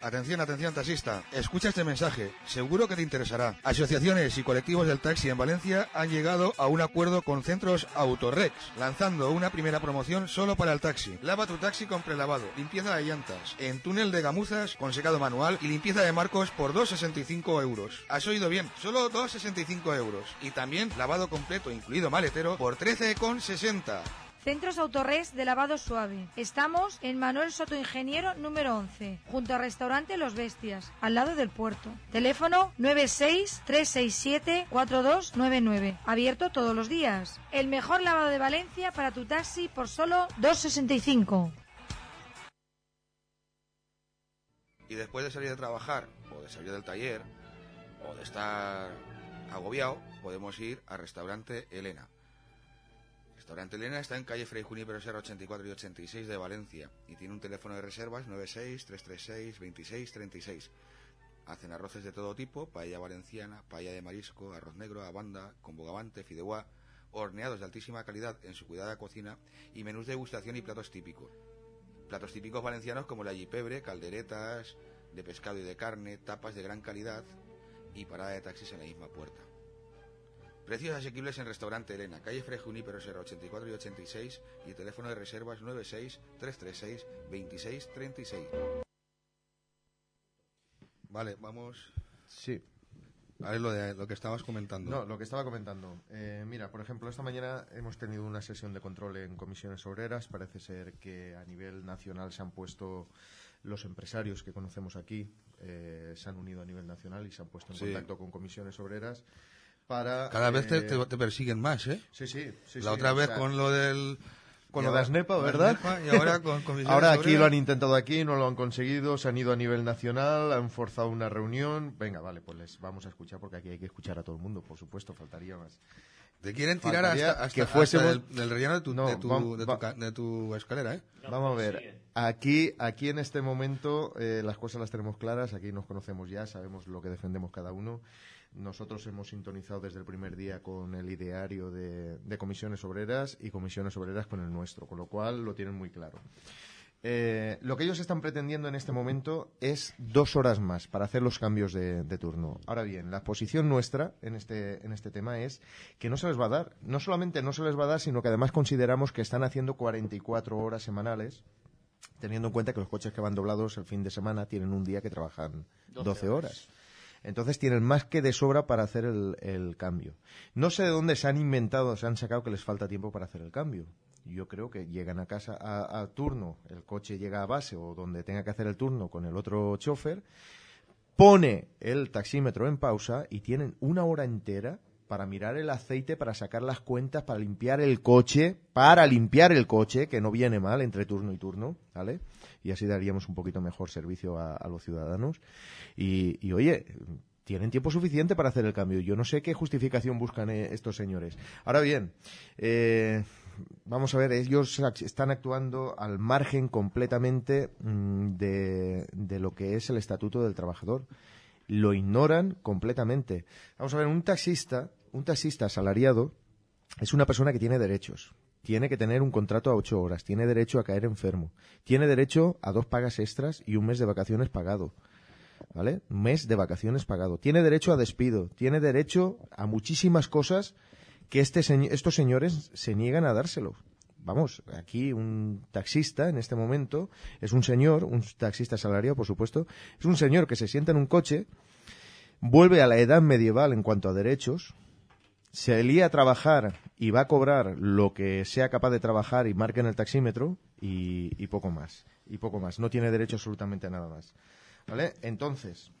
Speaker 4: Atención, atención, taxista. Escucha este mensaje. Seguro que te interesará. Asociaciones y colectivos del taxi en Valencia han llegado a un acuerdo con centros Autorex, lanzando una primera promoción solo para el taxi. Lava tu taxi con prelavado, limpieza de llantas, en túnel de gamuzas con secado manual y limpieza de marcos por 2,65 euros. Has oído bien, solo 2,65 euros. Y también lavado completo, incluido maletero, por 13,60.
Speaker 8: Centros Autorres de lavado suave. Estamos en Manuel Soto Ingeniero número 11, junto al restaurante Los Bestias, al lado del puerto. Teléfono 96-367-4299. Abierto todos los días. El mejor lavado de Valencia para tu taxi por solo 2,65.
Speaker 4: y después de salir de trabajar o de salir del taller o de estar agobiado, podemos ir al restaurante Elena. Restaurante Elena está en calle Fray Junípero Serra 84 y 86 de Valencia y tiene un teléfono de reservas 96 336 26 36. Hacen arroces de todo tipo, paella valenciana, paella de marisco, arroz negro, abanda, con bogavante, fideuá, horneados de altísima calidad en su cuidada cocina y menús de degustación y platos típicos. Platos típicos valencianos como la yipebre, calderetas de pescado y de carne, tapas de gran calidad y parada de taxis en la misma puerta. Precios asequibles en Restaurante Elena, calle Fray Junípero Serra 84 y 86 y teléfono de reservas 96 336 26 36. Vale, vamos.
Speaker 6: Sí.
Speaker 4: A ver lo, de, lo que estabas comentando.
Speaker 6: No, lo que estaba comentando. Eh, mira, por ejemplo, esta mañana hemos tenido una sesión de control en comisiones obreras. Parece ser que a nivel nacional se han puesto los empresarios que conocemos aquí, eh, se han unido a nivel nacional y se han puesto en
Speaker 4: Sí.
Speaker 6: contacto con comisiones obreras para...
Speaker 4: Cada vez te,
Speaker 6: eh,
Speaker 4: te- te persiguen más, ¿eh?
Speaker 6: Sí, sí. sí,
Speaker 4: La
Speaker 6: sí,
Speaker 4: otra
Speaker 6: o
Speaker 4: vez
Speaker 6: sea,
Speaker 4: con lo del...
Speaker 6: con lo de Asnepa, ¿verdad?
Speaker 4: Asnepa, y ahora con comisiones
Speaker 6: Ahora aquí lo han intentado aquí, no lo han conseguido, se han ido a nivel nacional, han forzado una reunión. Venga, vale, pues les vamos a escuchar porque aquí hay que escuchar a todo el mundo, por supuesto, faltaría más.
Speaker 4: Te quieren tirar
Speaker 6: Faltaría
Speaker 4: hasta, hasta,
Speaker 6: que
Speaker 4: hasta del, del relleno de tu,
Speaker 6: No,
Speaker 4: de, tu, de, tu,
Speaker 6: va-
Speaker 4: ca- de tu escalera, ¿eh?
Speaker 6: Vamos a ver, aquí, aquí en este momento eh, las cosas las tenemos claras, aquí nos conocemos ya, sabemos lo que defendemos cada uno. Nosotros hemos sintonizado desde el primer día con el ideario de, de comisiones obreras y comisiones obreras con el nuestro, con lo cual lo tienen muy claro. Eh, lo que ellos están pretendiendo en este momento es dos horas más para hacer los cambios de, de turno. Ahora bien, la posición nuestra en este, en este tema es que no se les va a dar. No solamente no se les va a dar, sino que además consideramos que están haciendo 44 horas semanales, teniendo en cuenta que los coches que van doblados el fin de semana tienen un día que trabajan 12, horas. Entonces tienen más que de sobra para hacer el, el cambio. No sé de dónde se han inventado, se han sacado que les falta tiempo para hacer el cambio. Yo creo que llegan a casa a, a turno, el coche llega a base o donde tenga que hacer el turno con el otro chofer, pone el taxímetro en pausa y tienen una hora entera para mirar el aceite, para sacar las cuentas, para limpiar el coche, para limpiar el coche, que no viene mal entre turno y turno, ¿vale? Y así daríamos un poquito mejor servicio a, los ciudadanos. Y, oye, tienen tiempo suficiente para hacer el cambio. Yo no sé qué justificación buscan eh, estos señores. Ahora bien, eh, vamos a ver, ellos están actuando al margen completamente mm, de, de lo que es el estatuto del trabajador. Lo ignoran completamente. Vamos a ver, un taxista, un taxista asalariado es una persona que tiene derechos. Tiene que tener un contrato a ocho horas, tiene derecho a caer enfermo, tiene derecho a dos pagas extras y un mes de vacaciones pagado. ¿Vale? Mes de vacaciones pagado. Tiene derecho a despido, tiene derecho a muchísimas cosas que este estos señores se niegan a dárselo. Vamos, aquí un taxista en este momento es un señor, un taxista asalariado, por supuesto, es un señor que se sienta en un coche, vuelve a la edad medieval en cuanto a derechos, se lía a trabajar y va a cobrar lo que sea capaz de trabajar y marca en el taxímetro y, y poco más. Y poco más. No tiene derecho absolutamente a nada más. ¿Vale? Entonces,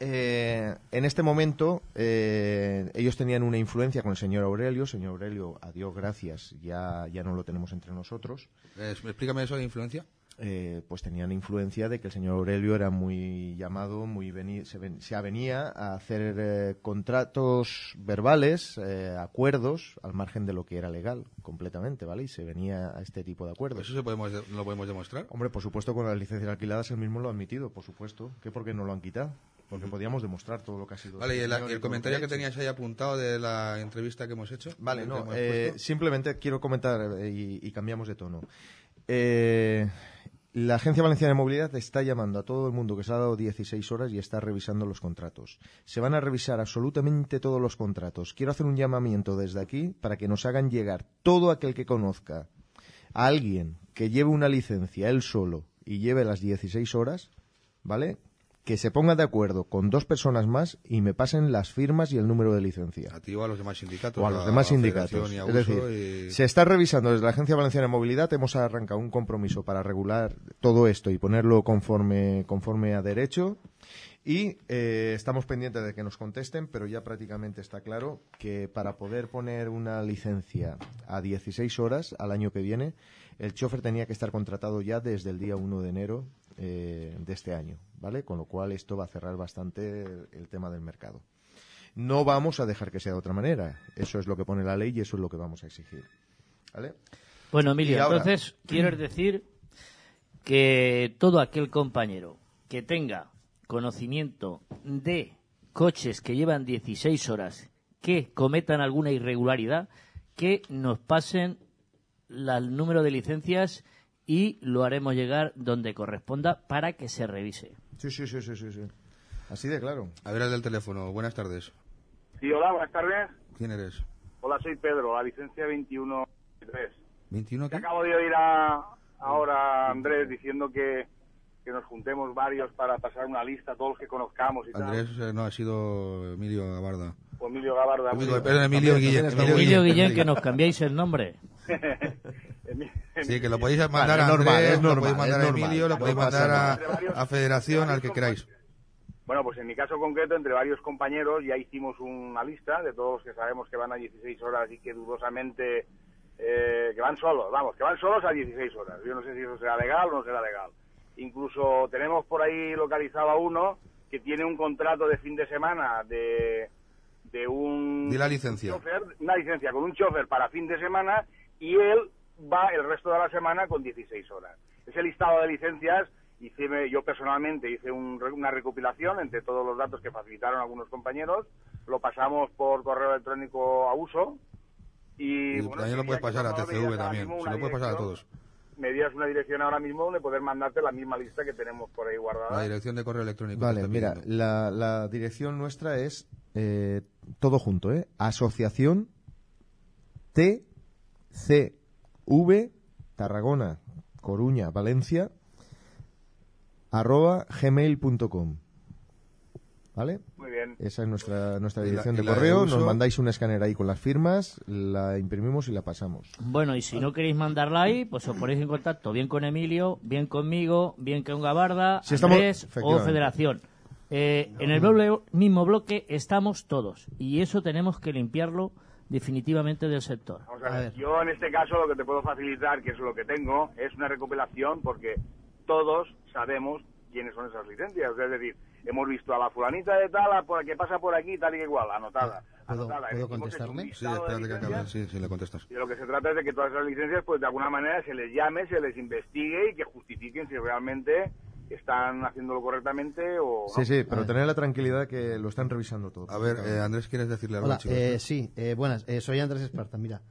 Speaker 6: eh, en este momento eh, ellos tenían una influencia con el señor Aurelio. Señor Aurelio, a Dios gracias, ya, ya no lo tenemos entre nosotros.
Speaker 4: Eh, explícame eso de influencia.
Speaker 6: Eh, pues tenían influencia de que el señor Aurelio era muy llamado, muy veni- se, ven- se avenía a hacer eh, contratos verbales, eh, acuerdos, al margen de lo que era legal, completamente, ¿vale? Y se venía a este tipo de acuerdos.
Speaker 4: ¿Eso se podemos, de- lo podemos demostrar?
Speaker 6: Hombre, por supuesto, con las licencias alquiladas él mismo lo ha admitido, por supuesto. ¿Qué por qué no lo han quitado? Porque podíamos demostrar todo lo que ha sido.
Speaker 4: Vale, y el, comentario que
Speaker 6: hecho.
Speaker 4: tenías ahí apuntado de la entrevista que hemos hecho.
Speaker 6: Vale,
Speaker 4: que
Speaker 6: no, eh, simplemente quiero comentar y, y cambiamos de tono. Eh, la Agencia Valenciana de Movilidad está llamando a todo el mundo que se ha dado 16 horas y está revisando los contratos. Se van a revisar absolutamente todos los contratos. Quiero hacer un llamamiento desde aquí para que nos hagan llegar todo aquel que conozca a alguien que lleve una licencia él solo y lleve las 16 horas, ¿vale? Que se ponga de acuerdo con dos personas más y me pasen las firmas y el número de licencia.
Speaker 4: A ti o a los demás sindicatos.
Speaker 6: O a los demás sindicatos. Es decir,
Speaker 4: y-
Speaker 6: se está revisando desde la Agencia Valenciana de Movilidad, hemos arrancado un compromiso para regular todo esto y ponerlo conforme, conforme a derecho. Y eh, estamos pendientes de que nos contesten, pero ya prácticamente está claro que para poder poner una licencia a 16 horas al año que viene, el chofer tenía que estar contratado ya desde el día 1 de enero eh, de este año, ¿vale? Con lo cual esto va a cerrar bastante el, el tema del mercado. No vamos a dejar que sea de otra manera. Eso es lo que pone la ley y eso es lo que vamos a exigir. ¿Vale?
Speaker 7: Bueno, Emilio,
Speaker 6: ahora-
Speaker 7: entonces quieres decir que todo aquel compañero que tenga conocimiento de coches que llevan 16 horas que cometan alguna irregularidad, que nos pasen la- el número de licencias y lo haremos llegar donde corresponda para que se revise.
Speaker 6: Sí, sí, sí, sí, sí, sí. Así de claro.
Speaker 4: A ver el del teléfono. Buenas tardes.
Speaker 23: Sí, hola, buenas tardes.
Speaker 4: ¿Quién eres?
Speaker 23: Hola, soy Pedro, la licencia 21.3.
Speaker 4: 21
Speaker 23: Te
Speaker 4: qué?
Speaker 23: acabo de oír a, ahora a Andrés diciendo que, que nos juntemos varios para pasar una lista, todos los que conozcamos y
Speaker 4: Andrés, eh, no, ha sido Emilio Gabarda.
Speaker 23: tal. O Emilio Gabarda.
Speaker 4: Emilio, perdón, Emilio Guillén.
Speaker 7: Emilio Guillén, que nos cambiáis el nombre.
Speaker 4: Sí, que lo podéis mandar
Speaker 6: Vale,
Speaker 4: a
Speaker 6: normal,
Speaker 4: Andrés,
Speaker 6: es
Speaker 4: lo
Speaker 6: normal,
Speaker 4: podéis mandar a
Speaker 6: normal.
Speaker 4: Emilio, lo podéis mandar a, Federación, al que queráis.
Speaker 23: Bueno, pues en mi caso concreto, entre varios compañeros, ya hicimos una lista de todos los que sabemos que van a 16 horas y que dudosamente, eh, que van solos, vamos, que van solos a 16 horas. Yo no sé si eso será legal o no será legal. Incluso tenemos por ahí localizado a uno que tiene un contrato de fin de semana de, de un...
Speaker 4: Di la licencia.
Speaker 23: chofer, una licencia con un chofer para fin de semana y él va el resto de la semana con 16 horas. Ese listado de licencias hice yo personalmente hice un una recopilación entre todos los datos que facilitaron algunos compañeros, lo pasamos por correo electrónico a uso y,
Speaker 4: Y
Speaker 23: bueno,
Speaker 4: también lo puedes pasar a TCV también. Se lo puedes pasar a todos.
Speaker 23: Me dieras una dirección ahora mismo donde poder mandarte la misma lista que tenemos por ahí guardada.
Speaker 4: La dirección de correo electrónico.
Speaker 6: Vale, mira, la, la dirección nuestra es eh, todo junto, ¿eh? Asociación TCV Tarragona, Coruña, Valencia, arroba gmail.com. ¿Vale?
Speaker 23: Muy bien.
Speaker 6: Esa es nuestra, nuestra dirección de
Speaker 4: la de
Speaker 6: correo. Nos mandáis un escáner ahí con las firmas, la imprimimos y la pasamos.
Speaker 7: Bueno, y si no queréis mandarla ahí, pues os ponéis en contacto bien con Emilio, bien conmigo, bien con Gabarda,
Speaker 6: Si estamos-
Speaker 7: Andrés o. Federación. Eh, en el mismo bloque estamos todos y eso tenemos que limpiarlo definitivamente del sector.
Speaker 23: Vamos a ver, Yo en este caso lo que te puedo facilitar, que es lo que tengo, es una recopilación porque todos sabemos quiénes son esas licencias. Es decir, hemos visto a la fulanita de tal, a por, que pasa por aquí, tal y igual, anotada.
Speaker 4: ¿Puedo,
Speaker 23: anotada.
Speaker 4: ¿puedo contestarle? Sí, espérate que acabe. Sí, sí, le contestas.
Speaker 23: Y de lo que se trata es de que todas esas licencias, pues de alguna manera se les llame, se les investigue y que justifiquen si realmente están haciéndolo correctamente o no.
Speaker 6: Sí, sí, pero tener la tranquilidad que lo están revisando todo.
Speaker 4: A ver, eh, Andrés, ¿quieres decirle algo
Speaker 24: Hola, eh, sí, eh, buenas, eh, soy Andrés Esparta. Mira,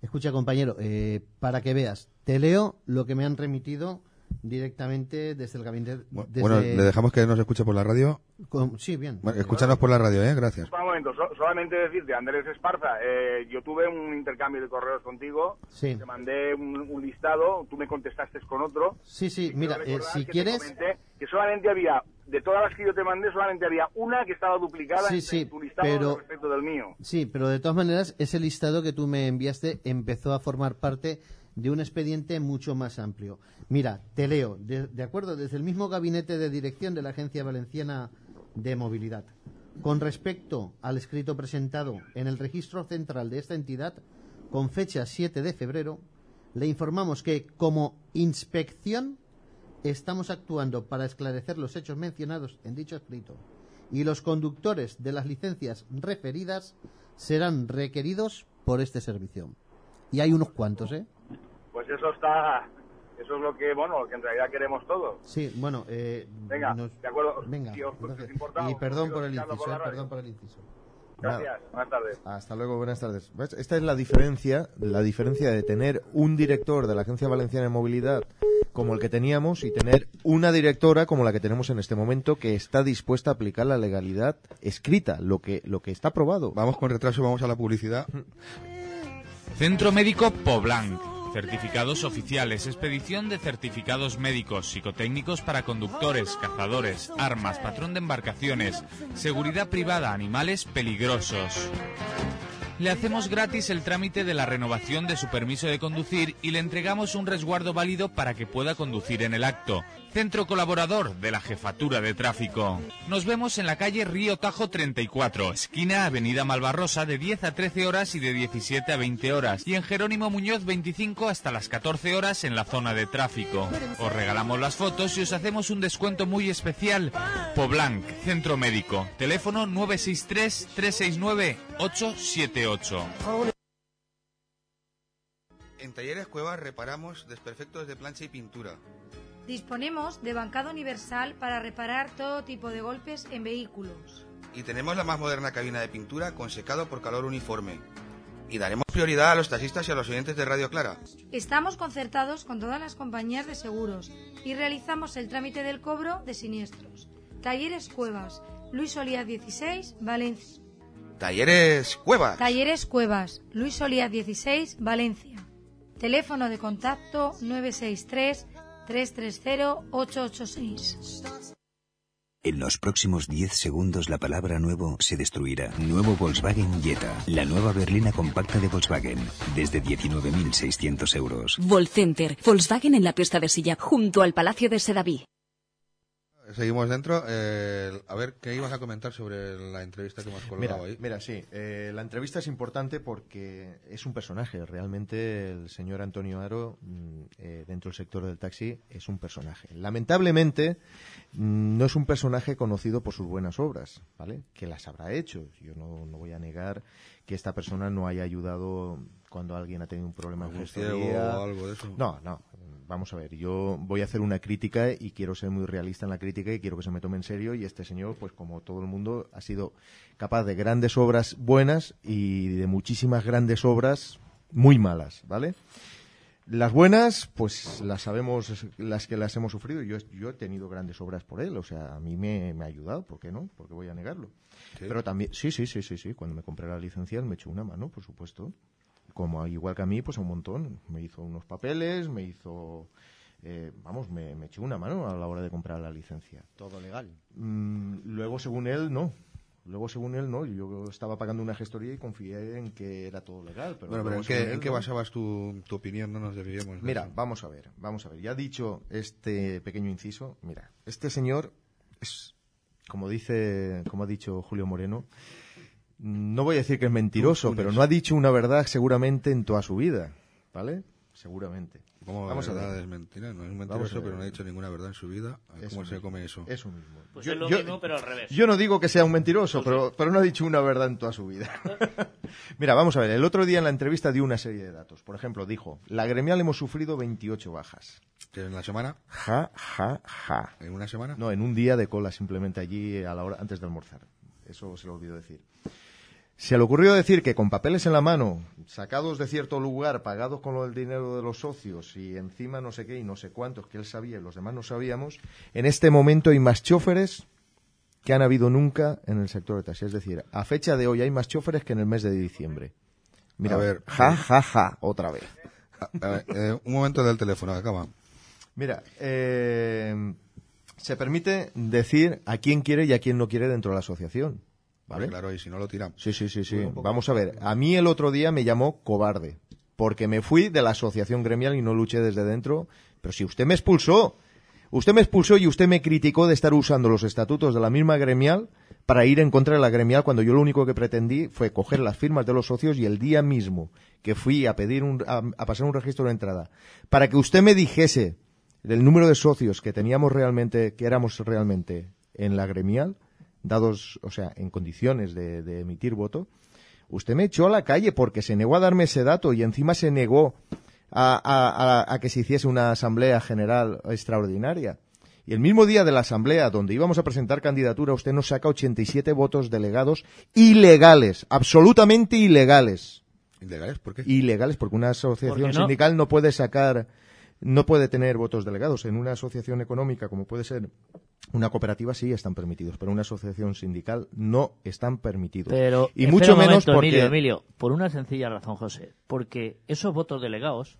Speaker 24: escucha compañero, eh, para que veas, te leo lo que me han remitido directamente desde el gabinete. desde-
Speaker 4: Bueno, le dejamos que nos escuche por la radio.
Speaker 24: con- sí, bien.
Speaker 4: Bueno, escúchanos por la radio, ¿eh? Gracias.
Speaker 23: Un momento, so- solamente decirte, Andrés Esparza, eh, yo tuve un intercambio de correos contigo,
Speaker 24: Sí.
Speaker 23: te mandé un, un listado, tú me contestaste con otro.
Speaker 24: Sí, sí, mira,
Speaker 23: quiero
Speaker 24: eh, si
Speaker 23: que te
Speaker 24: quieres...
Speaker 23: comenté que solamente había, de todas las que yo te mandé, solamente había una que estaba duplicada
Speaker 24: Sí,
Speaker 23: en
Speaker 24: sí,
Speaker 23: tu listado
Speaker 24: pero-
Speaker 23: respecto del mío.
Speaker 24: Sí, pero de todas maneras, ese listado que tú me enviaste empezó a formar parte de un expediente mucho más amplio. Mira, te leo, de, acuerdo, desde el mismo gabinete de dirección de la Agencia Valenciana de Movilidad. Con respecto al escrito presentado en el registro central de esta entidad, con fecha 7 de febrero, le informamos que, como inspección, estamos actuando para esclarecer los hechos mencionados en dicho escrito y los conductores de las licencias referidas serán requeridos por este servicio. Y hay unos cuantos, ¿eh?
Speaker 23: Pues eso está, eso es lo que, bueno, lo que en realidad queremos todos.
Speaker 24: Sí, bueno, eh,
Speaker 23: Venga,
Speaker 24: nos-
Speaker 23: de acuerdo.
Speaker 24: Venga,
Speaker 23: Si os-
Speaker 24: entonces-
Speaker 23: os importa,
Speaker 24: y perdón por el inciso,
Speaker 23: por la
Speaker 24: eh,
Speaker 23: radio.
Speaker 24: perdón por el inciso.
Speaker 23: Gracias, buenas tardes.
Speaker 6: Hasta luego, buenas tardes. ¿Ves? Esta es la diferencia, la diferencia de tener un director de la Agencia Valenciana de Movilidad como el que teníamos y tener una directora como la que tenemos en este momento que está dispuesta a aplicar la legalidad escrita, lo que lo que está aprobado.
Speaker 4: Vamos con retraso, vamos a la publicidad.
Speaker 9: Centro Médico Poblanc. Certificados oficiales, expedición de certificados médicos, psicotécnicos para conductores, cazadores, armas, patrón de embarcaciones, seguridad privada, animales peligrosos. Le hacemos gratis el trámite de la renovación de su permiso de conducir y le entregamos un resguardo válido para que pueda conducir en el acto. Centro colaborador de la Jefatura de Tráfico. Nos vemos en la calle Río Tajo 34, esquina Avenida Malvarrosa de 10 a 13 horas y de 17 a 20 horas. Y en Jerónimo Muñoz 25 hasta las 14 horas en la zona de tráfico. Os regalamos las fotos y os hacemos un descuento muy especial. Poblanc, Centro Médico. Teléfono 963 369 878.
Speaker 4: En Talleres Cuevas reparamos desperfectos de plancha y pintura.
Speaker 8: Disponemos de bancada universal para reparar todo tipo de golpes en vehículos.
Speaker 4: Y tenemos la más moderna cabina de pintura con secado por calor uniforme. Y daremos prioridad a los taxistas y a los oyentes de Radio Clara.
Speaker 8: Estamos concertados con todas las compañías de seguros y realizamos el trámite del cobro de siniestros. Talleres Cuevas, Luis Solía 16, Valencia.
Speaker 4: Talleres Cuevas.
Speaker 8: Talleres Cuevas, Luis Solía 16, Valencia. Teléfono de contacto 963 330 886.
Speaker 21: En los próximos 10 segundos la palabra nuevo se destruirá. Nuevo Volkswagen Jetta, la nueva berlina compacta de Volkswagen, desde 19.600 euros.
Speaker 22: Volcenter, Volkswagen en la pista de Silla, junto al Palacio de Sedaví.
Speaker 4: Seguimos dentro. Eh, a ver, ¿qué ibas a comentar sobre la entrevista que hemos colgado
Speaker 6: Mira,
Speaker 4: ahí?
Speaker 6: mira, sí, eh, la entrevista es importante porque es un personaje. Realmente el señor Antonio Aro, mm, eh, dentro del sector del taxi, es un personaje. Lamentablemente, mm, no es un personaje conocido por sus buenas obras, ¿vale? Que las habrá hecho. Yo no, no voy a negar que esta persona no haya ayudado cuando alguien ha tenido un problema en gestoría.
Speaker 4: o algo de eso.
Speaker 6: No, no. Vamos a ver, yo voy a hacer una crítica y quiero ser muy realista en la crítica y quiero que se me tome en serio y este señor, pues como todo el mundo, ha sido capaz de grandes obras buenas y de muchísimas grandes obras muy malas, ¿vale? Las buenas, pues las sabemos, las que las hemos sufrido. Yo, yo he tenido grandes obras por él, o sea, a mí me, me ha ayudado, ¿por qué no? ¿Por qué voy a negarlo?
Speaker 4: Sí.
Speaker 6: Pero también, sí, sí, sí, sí, sí, cuando me compré la licencia me echó una mano, por supuesto. Como igual que a mí, pues un montón. Me hizo unos papeles, me hizo, eh, vamos, me, me echó una mano a la hora de comprar la licencia.
Speaker 24: Todo legal.
Speaker 6: Mm, luego, según él, no. Luego, según él, no. Yo estaba pagando una gestoría y confié en que era todo legal. Pero
Speaker 4: bueno, pero ¿en qué,
Speaker 6: él,
Speaker 4: en qué
Speaker 6: no.
Speaker 4: basabas tu, tu opinión? No nos desviemos. de
Speaker 6: Mira,
Speaker 4: eso.
Speaker 6: vamos a ver, vamos a ver. Ya dicho este pequeño inciso, mira, este señor es, como dice, como ha dicho Julio Moreno, no voy a decir que es mentiroso,
Speaker 4: Tú,
Speaker 6: pero no ha dicho una verdad seguramente en toda su vida, ¿vale? Seguramente.
Speaker 4: ¿Cómo
Speaker 6: Vamos a
Speaker 4: verdad
Speaker 6: ver.
Speaker 4: es mentira? No es mentiroso, pero no ha dicho ninguna verdad en su vida.
Speaker 6: Eso
Speaker 4: ¿Cómo se
Speaker 6: mismo.
Speaker 4: come eso?
Speaker 6: Eso mismo.
Speaker 7: Pues es lo mismo, pero al revés.
Speaker 6: Yo no digo que sea un mentiroso, pero, pero no ha dicho una verdad en toda su vida. Mira, vamos a ver. El otro día en la entrevista dio una serie de datos. Por ejemplo, dijo, la gremial hemos sufrido 28 bajas.
Speaker 4: ¿Que en la semana?
Speaker 6: Ja, ja, ja.
Speaker 4: ¿En una semana?
Speaker 6: No, en un día de cola simplemente allí a la hora antes de almorzar. Eso se lo olvidó decir. Se le ocurrió decir que con papeles en la mano, sacados de cierto lugar, pagados con el dinero de los socios y encima no sé qué y no sé cuántos que él sabía y los demás no sabíamos, en este momento hay más choferes que han habido nunca en el sector de taxi. Es decir, a fecha de hoy hay más choferes que en el mes de diciembre. Mira,
Speaker 4: A ver,
Speaker 6: ja, ja, ja, otra vez.
Speaker 4: A ver, eh, un momento del teléfono, acaba.
Speaker 6: Mira, eh, se permite decir a quién quiere y a quién no quiere dentro de la asociación. ¿Vale?
Speaker 4: Claro, y si no lo tiramos.
Speaker 6: Sí, sí, sí, sí. Vamos a ver. A mí el otro día me llamó cobarde. Porque me fui de la asociación gremial y no luché desde dentro. Pero si usted me expulsó. Usted me expulsó y usted me criticó de estar usando los estatutos de la misma gremial para ir en contra de la gremial cuando yo lo único que pretendí fue coger las firmas de los socios y el día mismo que fui a pedir un, a, a pasar un registro de entrada para que usted me dijese el número de socios que teníamos realmente, que éramos realmente en la gremial, dados, o sea, en condiciones de, de emitir voto, usted me echó a la calle porque se negó a darme ese dato y encima se negó a, a- a- a que se hiciese una asamblea general extraordinaria. Y el mismo día de la asamblea, donde íbamos a presentar candidatura, usted nos saca 87 votos delegados ilegales, absolutamente ilegales.
Speaker 4: ¿Ilegales? ¿Por qué?
Speaker 6: Ilegales, porque una asociación
Speaker 7: no-
Speaker 6: sindical no puede sacar, no puede tener votos delegados. En una asociación económica, como puede ser una cooperativa, sí están permitidos, pero en una asociación sindical no están permitidos.
Speaker 7: Pero,
Speaker 6: y mucho menos porque...
Speaker 7: Emilio, Emilio, por una sencilla razón, José. Porque esos votos delegados,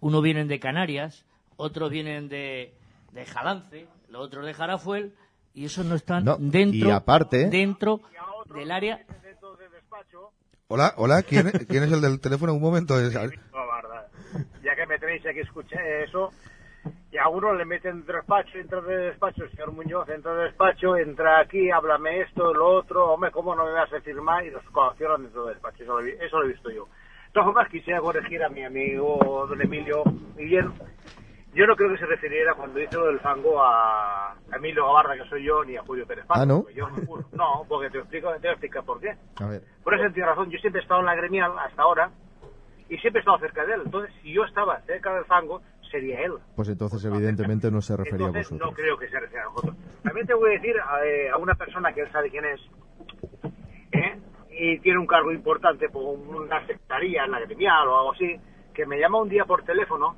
Speaker 7: uno vienen de Canarias, otros vienen de, de Jalance, los otros de Jarafuel, y esos no están
Speaker 6: No,
Speaker 7: dentro,
Speaker 6: y aparte-
Speaker 7: dentro del área.
Speaker 4: Hola, hola, ¿quién, quién es el del teléfono? Un momento. es-
Speaker 18: que escuché eso, y a uno le meten despacho, entra de despacho, señor Muñoz, entra de despacho, entra aquí, háblame esto, lo otro, hombre, ¿cómo no me vas a firmar? Y los coaccionan dentro del despacho, eso lo, eso lo he visto yo. De todas formas, quisiera corregir a mi amigo don Emilio Guillén. Yo no creo que se refiriera cuando dice lo del fango a Emilio Gabarra, que soy yo, ni a Julio Pérez Paco,
Speaker 6: Ah, ¿no?
Speaker 18: yo no. No, porque te explico, te voy a explicar por qué.
Speaker 6: A ver.
Speaker 18: Por esa sencilla razón, yo siempre he estado en la gremial hasta ahora y siempre he estado cerca de él. Entonces, si yo estaba cerca del fango,
Speaker 25: sería él.
Speaker 6: Pues entonces, evidentemente, no se refería
Speaker 25: Entonces,
Speaker 6: a vosotros.
Speaker 25: no creo que se refiera a nosotros. También te voy a decir eh, a una persona que él sabe quién es, ¿eh? y tiene un cargo importante por una secretaría en la gremial o algo así, que me llama un día por teléfono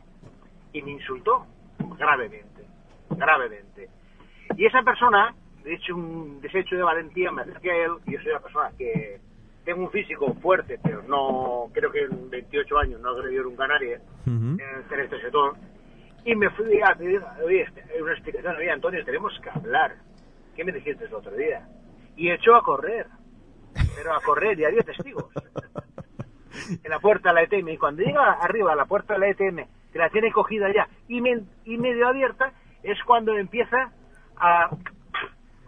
Speaker 25: y me insultó gravemente, gravemente. Y esa persona, de hecho, un desecho de valentía, me acerqué a él, y yo soy una persona que tengo un físico fuerte, pero no, creo que en 28 años no he agredido nunca a nadie en en este sector, y me fui a pedir oye, este, una explicación, oye Antonio, tenemos que hablar. ¿Qué me dijiste el otro día? Y echó a correr, pero a correr, y había testigos. en la puerta de la ETM, y cuando llega arriba a la puerta de la ETM, que la tiene cogida ya y, me- y medio abierta, es cuando empieza a,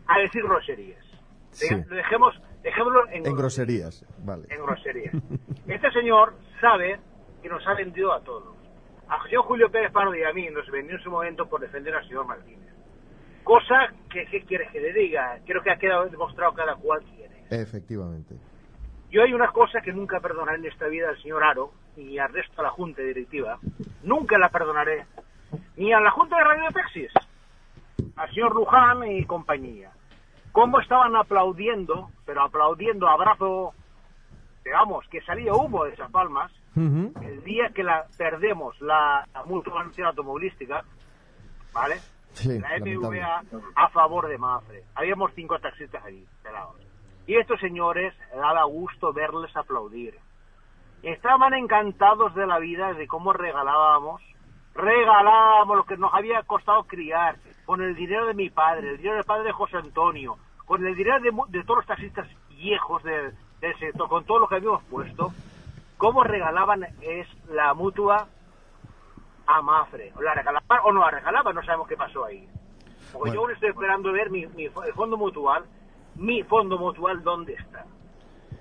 Speaker 25: a decir groserías.
Speaker 6: Sí.
Speaker 25: Lo dejemos, dejémoslo en,
Speaker 6: En groserías, vale.
Speaker 25: en groserías. Este señor sabe que nos ha vendido a todos. A José Julio Pérez Pardo y a mí nos vendió en su momento por defender al señor Martínez. Cosa que, ¿qué quieres que le diga? Creo que ha quedado demostrado cada cual quién es.
Speaker 6: Efectivamente.
Speaker 25: Yo hay una cosa que nunca perdonaré en esta vida al señor Aro y al resto de la Junta Directiva. Nunca la perdonaré. Ni a la Junta de Radio Taxis, al señor Luján y compañía. Cómo estaban aplaudiendo, pero aplaudiendo a brazo, digamos, que salía humo de esas palmas, el día que la perdemos la, la Automovilística, ¿vale?
Speaker 6: Sí,
Speaker 25: la. FVA a favor de Mafre. Habíamos cinco taxistas allí, pelados. Y estos señores daba gusto verles aplaudir. Estaban encantados de la vida, de cómo regalábamos, regalábamos lo que nos había costado criar, con el dinero de mi padre, el dinero del padre de José Antonio, con el dinero de, todos los taxistas viejos del, del sector, con todo lo que habíamos puesto, cómo regalaban es la mutua a Mafre. O la regalaban o no la regalaban, no sabemos qué pasó ahí. Porque yo aún estoy esperando ver mi, mi el fondo mutual, mi fondo mutual, ¿dónde está?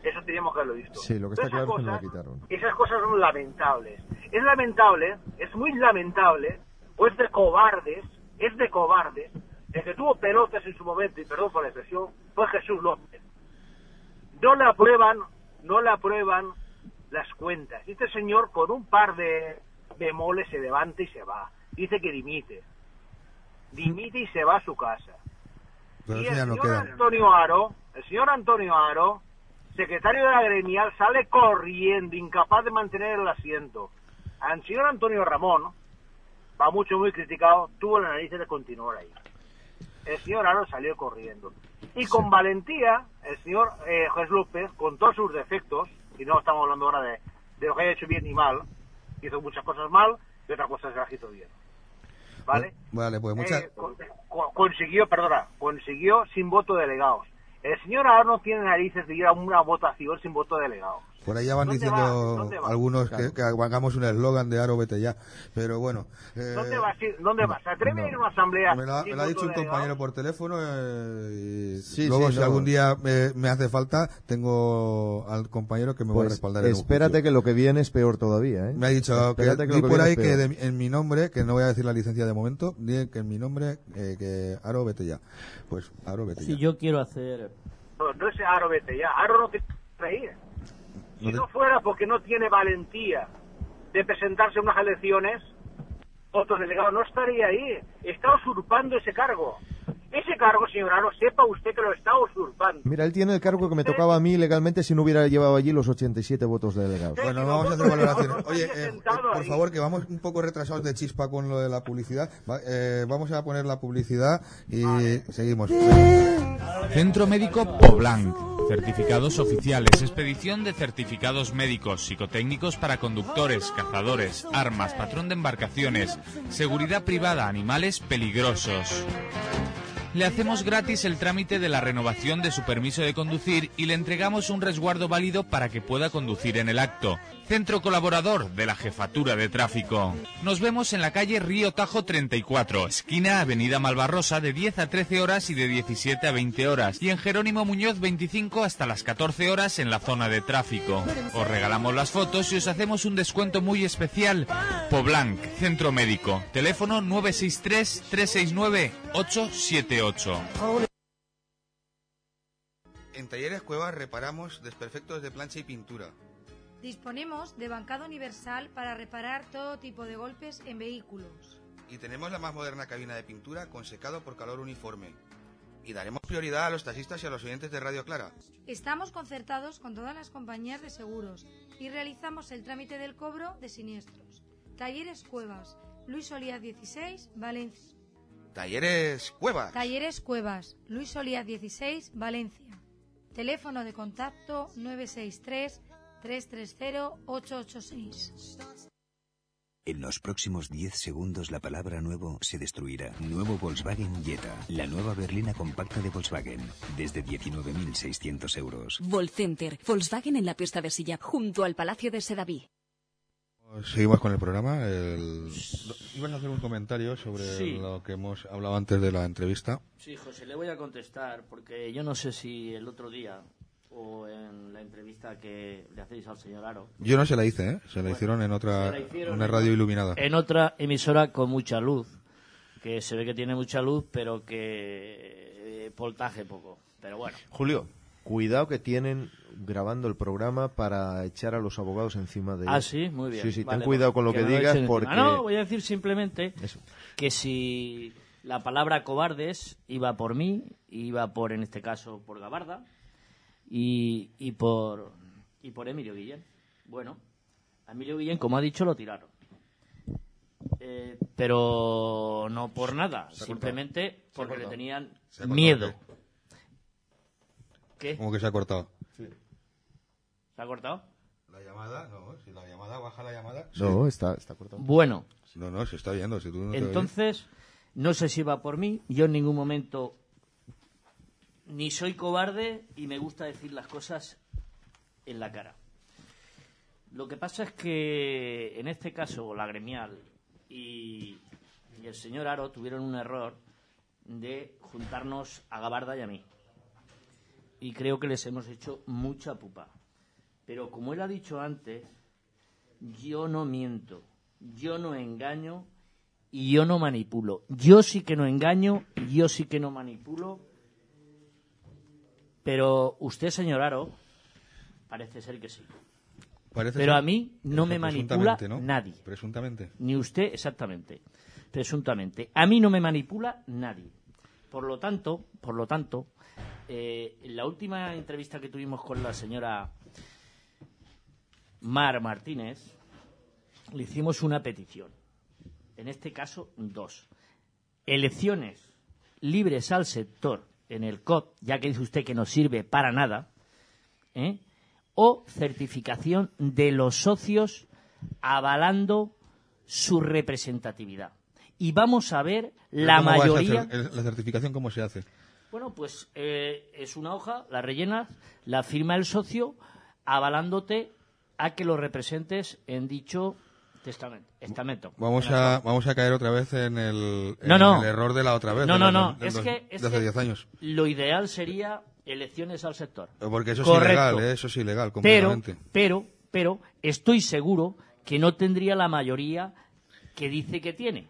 Speaker 25: Eso teníamos que haberlo visto.
Speaker 6: Sí, lo que está claro es que no
Speaker 25: cosas-
Speaker 6: quitaron.
Speaker 25: esas cosas son lamentables. Es lamentable, es muy lamentable, o es de cobardes, es de cobardes, el que tuvo pelotas en su momento, y perdón por la expresión, fue Jesús López. No le aprueban, no le aprueban las cuentas. Este señor con un par de bemoles se levanta y se va. Dice que dimite. Dimite y se va a su casa.
Speaker 4: Pero
Speaker 25: Y el
Speaker 4: no
Speaker 25: señor. Antonio Aro, el señor Antonio Aro, secretario de la gremial, sale corriendo, incapaz de mantener el asiento. Al señor Antonio Ramón, va mucho muy criticado, tuvo la nariz de continuar ahí. El señor Aro salió corriendo. Y con valentía, el señor eh, Jesús López, con todos sus defectos, y no estamos hablando ahora de, de lo que haya hecho bien ni mal, hizo muchas cosas mal y otras cosas las hizo bien. ¿Vale?
Speaker 4: Vale, pues muchas.
Speaker 25: Eh, con- con- consiguió, perdona, consiguió sin voto de delegados. El señor no tiene narices de ir a una votación sin voto de delegados.
Speaker 4: Por ahí ya van
Speaker 25: ¿Dónde
Speaker 4: diciendo
Speaker 25: va? ¿Dónde va?
Speaker 4: algunos que, que hagamos un eslogan de Aro, vete ya. Pero bueno. eh,
Speaker 25: ¿Dónde vas? a ir? ¿Dónde vas? ¿Se atreve a ir a una asamblea?
Speaker 4: Me lo, ha-
Speaker 25: sin
Speaker 4: me lo ha
Speaker 25: voto
Speaker 4: dicho un compañero por teléfono eh, y
Speaker 6: Sí,
Speaker 4: luego
Speaker 6: sí,
Speaker 4: si
Speaker 6: no.
Speaker 4: algún día me, me hace falta tengo al compañero que me va a
Speaker 6: Pues
Speaker 4: respaldar en un
Speaker 6: espérate que lo que viene es peor todavía, ¿eh?
Speaker 4: Me ha dicho que,
Speaker 6: Espérate
Speaker 4: di
Speaker 6: lo
Speaker 4: por
Speaker 6: viene
Speaker 4: ahí que de- en mi nombre, que no voy a decir la licencia de momento, que en mi nombre, eh, que Aro, vete ya. Pues Aro, vete
Speaker 7: Si
Speaker 4: ya.
Speaker 7: yo quiero hacer...
Speaker 25: No, no es Aro, vete ya. Aro no te reír. Si
Speaker 4: No
Speaker 25: fuera porque no tiene valentía de presentarse a unas elecciones, otro delegado no estaría ahí. Está usurpando ese cargo. Ese cargo, señor Aro, sepa usted que lo está usurpando.
Speaker 6: Mira, él tiene el cargo que me tocaba a mí legalmente si no hubiera llevado allí los 87 votos de delegados.
Speaker 4: Bueno, vamos a hacer valoraciones. Oye, eh, eh, por favor, que vamos un poco retrasados de chispa con lo de la publicidad. Va- eh, vamos a poner la publicidad y seguimos.
Speaker 9: Centro Médico Poblanc. Certificados oficiales. Expedición de certificados médicos, psicotécnicos para conductores, cazadores, armas, patrón de embarcaciones, seguridad privada, animales peligrosos. Le hacemos gratis el trámite de la renovación de su permiso de conducir y le entregamos un resguardo válido para que pueda conducir en el acto. Centro colaborador de la Jefatura de Tráfico. Nos vemos en la calle Río Tajo 34, esquina Avenida Malvarrosa de 10 a 13 horas y de 17 a 20 horas y en Jerónimo Muñoz 25 hasta las 14 horas en la zona de tráfico. Os regalamos las fotos y os hacemos un descuento muy especial. Poblanc, Centro Médico. Teléfono 963 369 878.
Speaker 4: En Talleres Cuevas reparamos desperfectos de plancha y pintura.
Speaker 8: Disponemos de bancada universal para reparar todo tipo de golpes en vehículos.
Speaker 4: Y tenemos la más moderna cabina de pintura con secado por calor uniforme. Y daremos prioridad a los taxistas y a los oyentes de Radio Clara.
Speaker 8: Estamos concertados con todas las compañías de seguros y realizamos el trámite del cobro de siniestros. Talleres Cuevas, Luis Olías 16, Valencia.
Speaker 4: Talleres Cuevas.
Speaker 8: Talleres Cuevas, Luis Olías 16, Valencia. Teléfono de contacto 963 330 886.
Speaker 21: En los próximos 10 segundos la palabra nuevo se destruirá. Nuevo Volkswagen Jetta. La nueva berlina compacta de Volkswagen. Desde 19.600 euros.
Speaker 22: Volcenter, Volkswagen en la pista de silla, junto al Palacio de Sedaví.
Speaker 4: Seguimos con el programa. El... Ibas a hacer un comentario sobre
Speaker 7: Sí.
Speaker 4: lo que hemos hablado antes de la entrevista.
Speaker 7: Sí, José, le voy a contestar porque yo no sé si el otro día o en la entrevista que le hacéis al señor Aro.
Speaker 4: Yo no se la hice, ¿eh? Se la
Speaker 7: Bueno,
Speaker 4: hicieron en otra,
Speaker 7: se la hicieron
Speaker 4: una
Speaker 7: en-
Speaker 4: radio iluminada.
Speaker 7: En otra emisora con mucha luz, que se ve que tiene mucha luz, pero que eh, voltaje poco. Pero bueno.
Speaker 6: Julio, cuidado que tienen grabando el programa para echar a los abogados encima de
Speaker 7: Ah,
Speaker 6: ellos.
Speaker 7: sí, muy bien.
Speaker 6: Sí, sí,
Speaker 7: Vale,
Speaker 6: ten cuidado
Speaker 7: pues,
Speaker 6: con lo que,
Speaker 7: no lo
Speaker 6: digas
Speaker 7: encima.
Speaker 6: porque...
Speaker 7: No, voy a decir simplemente
Speaker 6: Eso.
Speaker 7: que si la palabra cobardes iba por mí, iba por, en este caso, por Gabarda y, y por y por Emilio Guillén. Bueno, a Emilio Guillén, como ha dicho, lo tiraron. Eh, pero no por nada,
Speaker 4: Se
Speaker 7: simplemente.
Speaker 4: Se
Speaker 7: porque le tenían miedo. ¿Qué?
Speaker 4: Como que se ha cortado.
Speaker 7: ¿Se ha cortado?
Speaker 4: La llamada, no, si la llamada baja la llamada.
Speaker 6: No, está, está cortado.
Speaker 7: Bueno,
Speaker 4: No, no, se está viendo. Si tú no
Speaker 7: Entonces, no sé si va por mí. Yo en ningún momento ni soy cobarde y me gusta decir las cosas en la cara. Lo que pasa es que en este caso la gremial y, el señor Aro tuvieron un error de juntarnos a Gabarda y a mí. Y creo que les hemos hecho mucha pupa. Pero como él ha dicho antes, yo no miento, yo no engaño y yo no manipulo. Yo sí que no engaño, yo sí que no manipulo. Pero usted, señor Aro, parece ser que sí.
Speaker 4: Parece
Speaker 7: Pero
Speaker 4: ser-
Speaker 7: a mí no me manipula nadie.
Speaker 4: Presuntamente.
Speaker 7: Ni usted, exactamente. Presuntamente. A mí no me manipula nadie. Por lo tanto, por lo tanto, eh, en la última entrevista que tuvimos con la señora Mar Martínez, le hicimos una petición. En este caso, dos. Elecciones libres al sector en el COP, ya que dice usted que no sirve para nada, ¿eh? o certificación de los socios avalando su representatividad. Y vamos a ver la
Speaker 4: ¿Cómo va esa
Speaker 7: mayoría.
Speaker 4: ¿La certificación cómo se hace?
Speaker 7: Bueno, pues eh, es una hoja, la rellenas, la firma el socio, avalándote a que lo representes en dicho testamento. estamento.
Speaker 4: Vamos a, vamos a caer otra vez en el, en
Speaker 7: No, no.
Speaker 4: el error de la otra vez.
Speaker 7: No, no,
Speaker 4: los-
Speaker 7: no. Es
Speaker 4: los-
Speaker 7: que, es
Speaker 4: hace
Speaker 7: que
Speaker 4: 10 años.
Speaker 7: Lo ideal sería elecciones al sector.
Speaker 4: Porque eso es
Speaker 7: Correcto.
Speaker 4: ilegal, ¿eh? Eso es ilegal,
Speaker 7: pero, pero, estoy seguro que no tendría la mayoría que dice que tiene.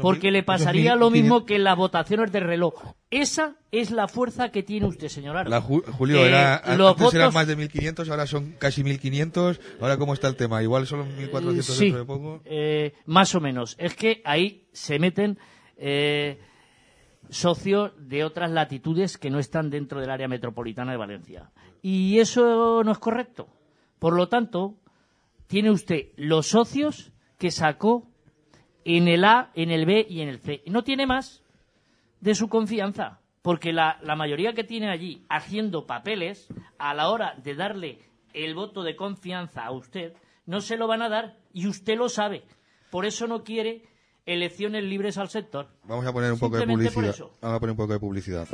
Speaker 7: Porque le pasaría lo mismo que en las votaciones de reloj. Esa es la fuerza que tiene usted, señor Aro.
Speaker 4: La Ju- Julio,
Speaker 7: Eh,
Speaker 4: era,
Speaker 7: los
Speaker 4: antes eran más de 1.500, ahora son casi 1.500. Ahora, ¿cómo está el tema? Igual son 1.400
Speaker 7: Sí,
Speaker 4: dentro de poco.
Speaker 7: eh, más o menos. Es que ahí se meten eh, socios de otras latitudes que no están dentro del área metropolitana de Valencia. Y eso no es correcto. Por lo tanto, tiene usted los socios que sacó en el A, en el B y en el C. No tiene más de su confianza. Porque la, la mayoría que tiene allí haciendo papeles, a la hora de darle el voto de confianza a usted, no se lo van a dar y usted lo sabe. Por eso no quiere elecciones libres al sector.
Speaker 4: Vamos a poner un poco de publicidad. Vamos a poner un poco de publicidad.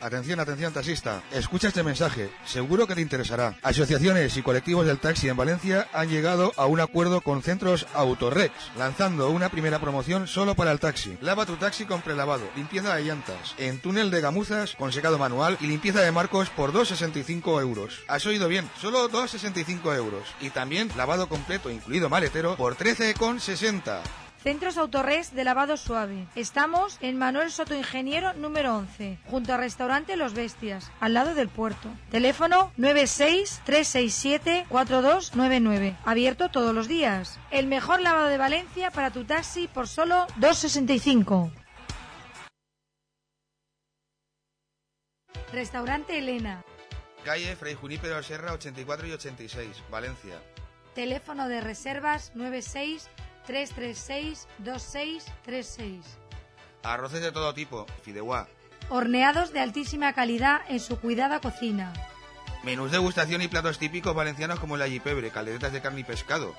Speaker 4: Atención, atención, taxista. Escucha este mensaje. Seguro que te interesará. Asociaciones y colectivos del taxi en Valencia han llegado a un acuerdo con centros Autorex, lanzando una primera promoción solo para el taxi. Lava tu taxi con prelavado, limpieza de llantas, en túnel de gamuzas con secado manual y limpieza de marcos por 2,65 euros. Has oído bien, solo 2,65 euros. Y también lavado completo, incluido maletero, por 13,60.
Speaker 8: Centros Autorres de lavado suave. Estamos en Manuel Soto Ingeniero número 11, junto al restaurante Los Bestias, al lado del puerto. Teléfono 96-367-4299. Abierto todos los días. El mejor lavado de Valencia para tu taxi por solo 2,65. Restaurante Elena.
Speaker 4: Calle Fray Junípero Serra 84 y 86, Valencia.
Speaker 8: Teléfono de reservas 96 336 2636.
Speaker 4: Arroces de todo tipo, fideuá.
Speaker 8: Horneados de altísima calidad en su cuidada cocina.
Speaker 4: Menús de degustación y platos típicos valencianos como el allipebre, calderetas de carne y pescado.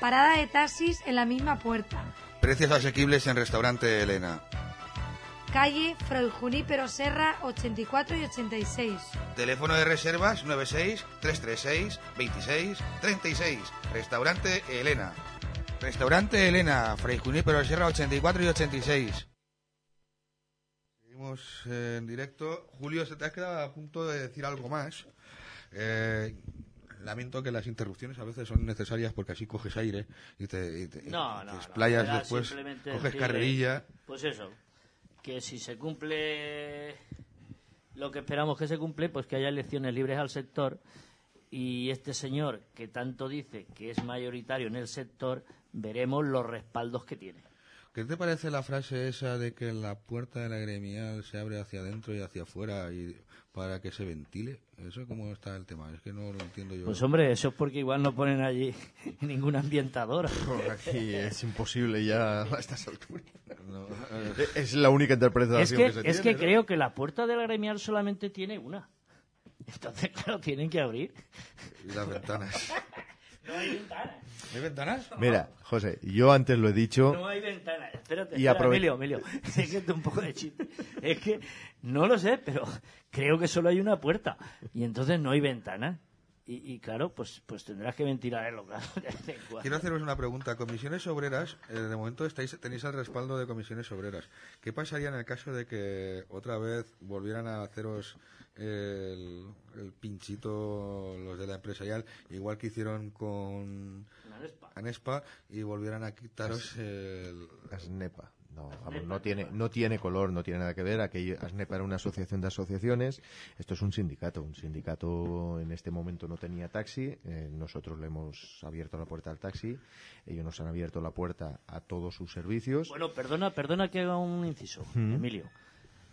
Speaker 8: Parada de taxis en la misma puerta.
Speaker 4: Precios asequibles en Restaurante Elena.
Speaker 8: Calle Fray Junípero Serra 84 y 86.
Speaker 4: Teléfono de reservas 96 336 26 36. Restaurante Elena. Restaurante Elena, Fray Junípero Serra 84 y 86. Seguimos eh, en directo. Julio, se te has quedado a punto de decir algo más. Eh, lamento que las interrupciones a veces son necesarias porque así coges aire y te, y te-
Speaker 7: No, no,
Speaker 4: te explayas después,
Speaker 7: simplemente
Speaker 4: coges carrerilla.
Speaker 7: Pues eso, que si se cumple lo que esperamos que se cumple, pues que haya elecciones libres al sector y este señor que tanto dice que es mayoritario en el sector, veremos los respaldos que tiene.
Speaker 4: ¿Qué te parece la frase esa de que la puerta de la gremial se abre hacia adentro y hacia afuera y para que se ventile? ¿Eso cómo está el tema? Es que no lo entiendo yo.
Speaker 7: Pues hombre, eso es porque igual no ponen allí ninguna ambientadora.
Speaker 6: Aquí es imposible ya a estas alturas.
Speaker 4: No,
Speaker 6: Es la única interpretación
Speaker 7: Es que,
Speaker 6: se
Speaker 7: es
Speaker 6: tiene,
Speaker 7: que
Speaker 6: ¿no?
Speaker 7: creo que la puerta de la gremial solamente tiene una. Entonces, claro, tienen que abrir.
Speaker 4: Y las ventanas.
Speaker 7: No hay ventanas.
Speaker 4: ¿No hay ventanas?
Speaker 6: Mira, José, yo antes lo he dicho.
Speaker 7: No hay ventanas. Espérate,
Speaker 6: Y
Speaker 7: espera, Emilio, Emilio. Es que es un poco de chiste. Es que no lo sé, pero creo que solo hay una puerta. Y entonces no hay ventanas. Y, y claro, pues, pues tendrás que ventilar el local. de vez en cuando.
Speaker 4: Quiero haceros una pregunta. Comisiones Obreras, eh, de momento estáis, tenéis el respaldo de Comisiones Obreras. ¿Qué pasaría en el caso de que otra vez volvieran a haceros el, el pinchito los de la empresarial, igual que hicieron con
Speaker 7: Anespa.
Speaker 4: Anespa, y volvieran a quitaros el...
Speaker 6: Asnepa. No, vamos, no tiene, no tiene color, no tiene nada que ver. Aquello, ASNEPA era una asociación de asociaciones. Esto es un sindicato. Un sindicato en este momento no tenía taxi. eh, nosotros le hemos abierto la puerta al taxi. Ellos nos han abierto la puerta a todos sus servicios.
Speaker 7: Bueno, perdona, perdona que haga un inciso,
Speaker 6: Mm.
Speaker 7: Emilio.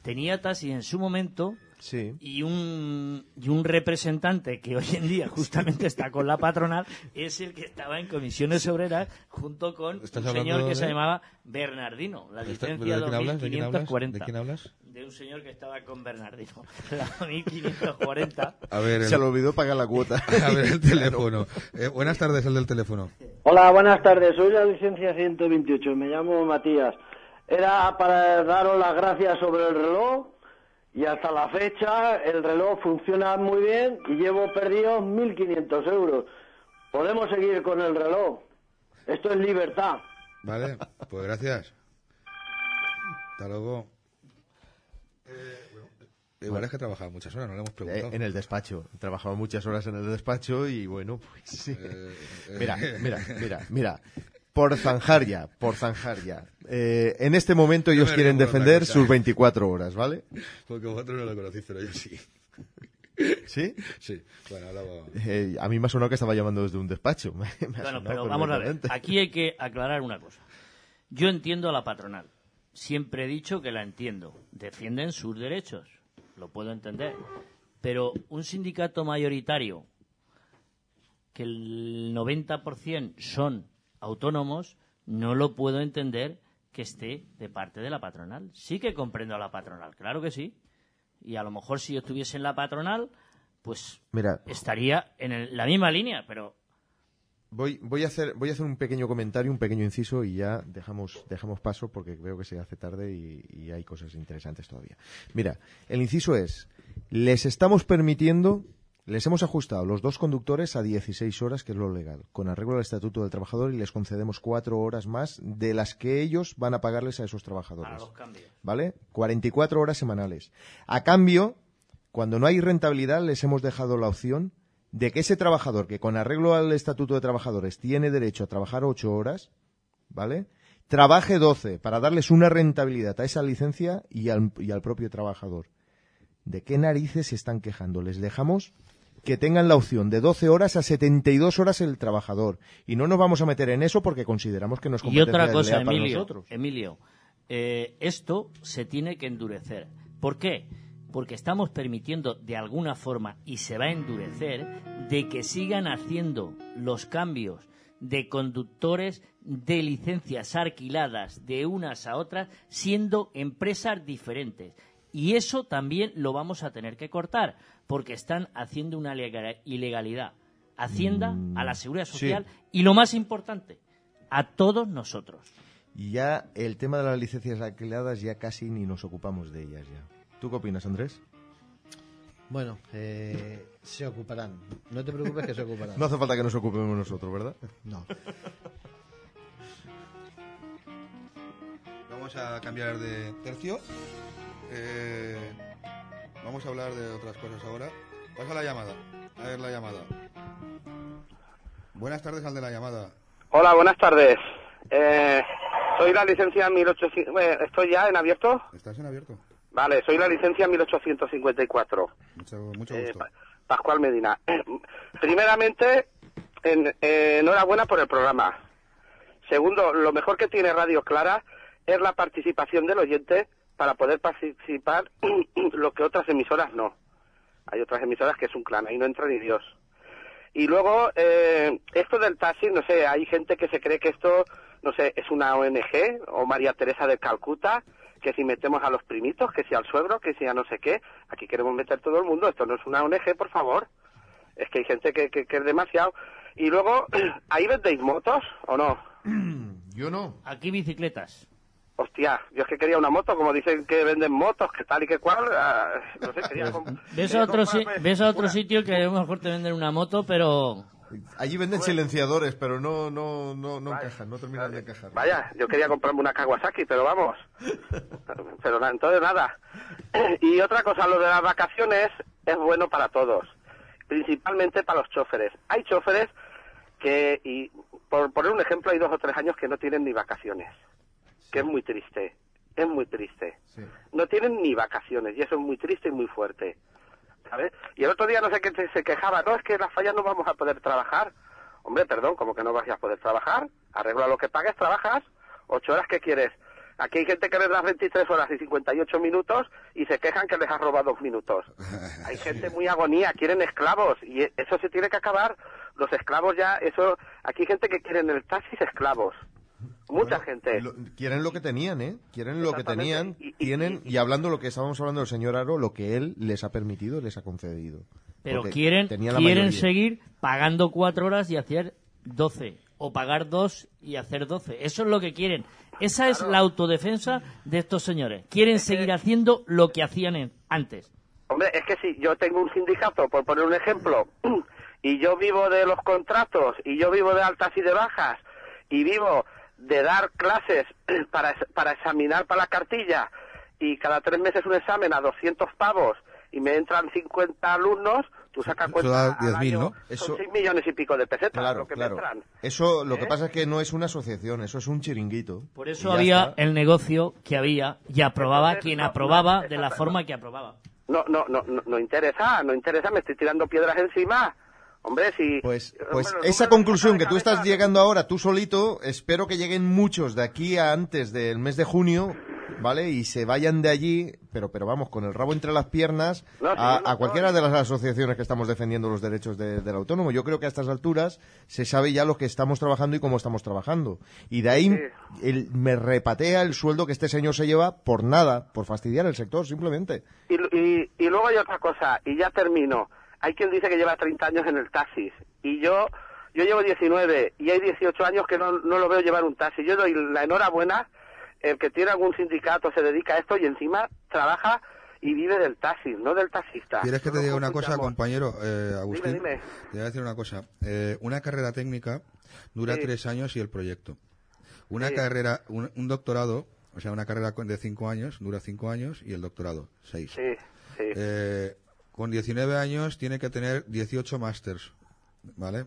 Speaker 7: Tenía taxi en su momento
Speaker 6: Sí.
Speaker 7: y un, y un representante que hoy en día justamente está con la patronal es el que estaba en comisiones obreras junto con un
Speaker 4: ¿Estás
Speaker 7: señor que se llamaba Bernardino. La licencia
Speaker 4: ¿de quién hablas? ¿De quién hablas?
Speaker 7: 2540.
Speaker 4: ¿De quién hablas?
Speaker 7: De un señor que estaba con Bernardino. La 1540.
Speaker 4: A ver, el-
Speaker 6: Se le olvidó pagar la cuota.
Speaker 4: A ver, el teléfono. Eh, buenas tardes, el del teléfono.
Speaker 26: Hola, buenas tardes. Soy la licencia 128. Me llamo Matías. Era para daros las gracias sobre el reloj y hasta la fecha el reloj funciona muy bien y llevo perdidos 1.500 euros. Podemos seguir con el reloj. Esto es libertad.
Speaker 4: Vale, pues gracias. Hasta luego. Eh, bueno, igual es que trabajaba muchas horas, no le hemos preguntado.
Speaker 6: Eh, en el despacho. Trabajaba muchas horas en el despacho y bueno, pues sí.
Speaker 4: eh.
Speaker 6: Mira, mira, mira, mira. Por zanjar ya, por zanjar ya. Eh, en este momento
Speaker 4: Yo
Speaker 6: ellos quieren defender
Speaker 4: cosa.
Speaker 6: sus 24 horas, ¿vale?
Speaker 4: Porque vosotros no lo conocéis, pero yo sí.
Speaker 6: ¿Sí?
Speaker 4: Sí, bueno, hablaba...
Speaker 6: Eh, a mí me ha sonado que estaba llamando desde un despacho. Me- me ha
Speaker 7: Bueno, pero vamos a ver. Aquí hay que aclarar una cosa. Yo entiendo a la patronal. Siempre he dicho que la entiendo. Defienden sus derechos. Lo puedo entender. Pero un sindicato mayoritario que el 90% son autónomos, no lo puedo entender que esté de parte de la patronal. Sí que comprendo a la patronal, claro que sí. Y a lo mejor si yo estuviese en la patronal, pues
Speaker 6: Mira,
Speaker 7: estaría en el- la misma línea, pero
Speaker 6: Voy, voy, a hacer, voy a hacer un pequeño comentario, un pequeño inciso y ya dejamos, dejamos paso porque veo que se hace tarde y, y hay cosas interesantes todavía. Mira, el inciso es, les estamos permitiendo, les hemos ajustado los dos conductores a 16 horas, que es lo legal, con arreglo al Estatuto del Trabajador y les concedemos cuatro horas más de las que ellos van a pagarles a esos trabajadores.
Speaker 7: para los cambios.
Speaker 6: ¿Vale? 44 horas semanales. A cambio, cuando no hay rentabilidad, les hemos dejado la opción de que ese trabajador que con arreglo al Estatuto de Trabajadores tiene derecho a trabajar ocho horas, ¿vale? trabaje 12 para darles una rentabilidad a esa licencia y al, y al propio trabajador. ¿De qué narices se están quejando? Les dejamos que tengan la opción de 12 horas a 72 horas el trabajador. Y no nos vamos a meter en eso porque consideramos que nos
Speaker 7: Y otra cosa, Emilio, Emilio eh, esto se tiene que endurecer. ¿Por qué? Porque estamos permitiendo de alguna forma, y se va a endurecer, de que sigan haciendo los cambios de conductores de licencias alquiladas de unas a otras, siendo empresas diferentes. Y eso también lo vamos a tener que cortar, porque están haciendo una lega- ilegalidad. Hacienda, a la Seguridad
Speaker 6: sí.
Speaker 7: Social y, lo más importante, a todos nosotros.
Speaker 6: Y ya el tema de las licencias alquiladas ya casi ni nos ocupamos de ellas ya. ¿Tú qué opinas, Andrés?
Speaker 24: Bueno, eh, se ocuparán. No te preocupes que se ocuparán.
Speaker 6: No hace falta que nos ocupemos nosotros, ¿verdad?
Speaker 24: No.
Speaker 4: Vamos a cambiar de tercio. Eh, vamos a hablar de otras cosas ahora. Pasa la llamada. A ver la llamada. Buenas tardes al de la llamada.
Speaker 20: Hola, buenas tardes. Eh, soy la licencia 1800... eh, ¿Estoy ya en abierto?
Speaker 4: ¿Estás en abierto?
Speaker 20: Vale, soy la licencia 1854.
Speaker 4: Mucho, mucho
Speaker 20: Eh,
Speaker 4: gusto.
Speaker 20: Pa- Pascual Medina. Primeramente, en- eh, enhorabuena por el programa. Segundo, lo mejor que tiene Radio Clara es la participación del oyente para poder participar lo que otras emisoras no. Hay otras emisoras que es un clan, ahí no entra ni Dios. Y luego, eh, esto del taxi, no sé, hay gente que se cree que esto, no sé, es una ONG o María Teresa de Calcuta, que si metemos a los primitos, que si al suegro, que si a no sé qué, aquí queremos meter todo el mundo, esto no es una ONG, por favor. Es que hay gente que, que, que es demasiado. Y luego, ¿ahí vendéis motos o no?
Speaker 6: Yo no.
Speaker 7: Aquí bicicletas.
Speaker 20: Hostia, yo es que quería una moto, como dicen que venden motos, que tal y que cual, ah, no sé, quería comp-
Speaker 7: Ves
Speaker 20: quería
Speaker 7: otro, si- ves a otro
Speaker 20: una.
Speaker 7: sitio que a lo mejor te venden una moto, pero
Speaker 6: Allí venden silenciadores, pero no, no, no, no encajan, no terminan de encajar.
Speaker 20: Vaya, yo quería comprarme una Kawasaki, pero vamos. Pero na- entonces nada. Y otra cosa, lo de las vacaciones es bueno para todos, principalmente para los choferes. Hay choferes que, y por poner un ejemplo, hay dos o tres años que no tienen ni vacaciones, que es muy triste, es muy triste. No tienen ni vacaciones y eso es muy triste y muy fuerte. ¿Sabes? Y el otro día no sé qué se quejaba, no, es que las fallas no vamos a poder trabajar. Hombre, perdón, como que no vas a poder trabajar? Arregla lo que pagues, trabajas. ¿Ocho horas qué quieres? Aquí hay gente que les da 23 horas y 58 minutos y se quejan que les has robado dos minutos. Hay gente muy agonía, quieren esclavos y eso se tiene que acabar. Los esclavos ya, eso, aquí hay gente que quieren el taxis esclavos. Mucha gente.
Speaker 6: Quieren lo que tenían, ¿eh? Quieren lo que tenían, tienen, y hablando lo que estábamos hablando del señor Aro, lo que él les ha permitido, les ha concedido.
Speaker 7: pero
Speaker 6: Porque
Speaker 7: quieren,
Speaker 6: tenía la
Speaker 7: quieren seguir pagando cuatro horas y hacer doce. O pagar dos y hacer doce. Eso es lo que quieren. Esa es la autodefensa de estos señores. Quieren seguir haciendo lo que hacían en- antes.
Speaker 20: Hombre, es que si yo tengo un sindicato, por poner un ejemplo, y yo vivo de los contratos, y yo vivo de altas y de bajas, y vivo de dar clases para, para examinar para la cartilla, y cada tres meses un examen a 200 pavos, y me entran 50 alumnos, tú sacas cuenta
Speaker 6: da 10.000,
Speaker 20: año,
Speaker 6: ¿no?
Speaker 20: son
Speaker 6: Eso-
Speaker 20: 6 millones y pico de pesetas
Speaker 6: Claro,
Speaker 20: lo que
Speaker 6: claro.
Speaker 20: me entran.
Speaker 6: Eso, lo que
Speaker 20: ¿Eh?
Speaker 6: pasa es que no es una asociación, eso es un chiringuito.
Speaker 7: Por eso había
Speaker 6: está.
Speaker 7: el negocio que había y aprobaba
Speaker 20: Entonces,
Speaker 7: quien
Speaker 20: no,
Speaker 7: aprobaba
Speaker 20: no,
Speaker 7: de la forma que aprobaba.
Speaker 20: No, no, no, no, no interesa, no interesa, me estoy tirando piedras encima. Hombre, si...
Speaker 6: Pues, pues esa conclusión que tú estás llegando ahora tú solito, espero que lleguen muchos de aquí a antes del mes de junio, ¿vale? Y se vayan de allí, pero pero vamos, con el rabo entre las piernas,
Speaker 20: No,
Speaker 6: a,
Speaker 20: no,
Speaker 6: a cualquiera de las asociaciones que estamos defendiendo los derechos de- del autónomo. Yo creo que a estas alturas se sabe ya lo que estamos trabajando y cómo estamos trabajando. Y de ahí el- me repatea el sueldo que este señor se lleva por nada, por fastidiar el sector, simplemente.
Speaker 20: Y, y, y luego hay otra cosa, y ya termino. Hay quien dice que lleva 30 años en el taxi, y yo yo llevo 19, y hay 18 años que no, no lo veo llevar un taxi. Yo doy la enhorabuena, el que tiene algún sindicato se dedica a esto y encima trabaja y vive del taxi, no del taxista.
Speaker 4: ¿Quieres que te diga una cosa, compañero eh, Agustín?
Speaker 20: Dime, dime.
Speaker 4: Te voy a decir una cosa. Eh, una carrera técnica dura
Speaker 20: Sí.
Speaker 4: tres años y el proyecto. Una
Speaker 20: Sí.
Speaker 4: carrera, un, un doctorado, o sea, una carrera de cinco años, dura cinco años y el doctorado, seis.
Speaker 20: Sí, sí.
Speaker 4: Eh, con 19 años tiene que tener 18 másters, ¿vale?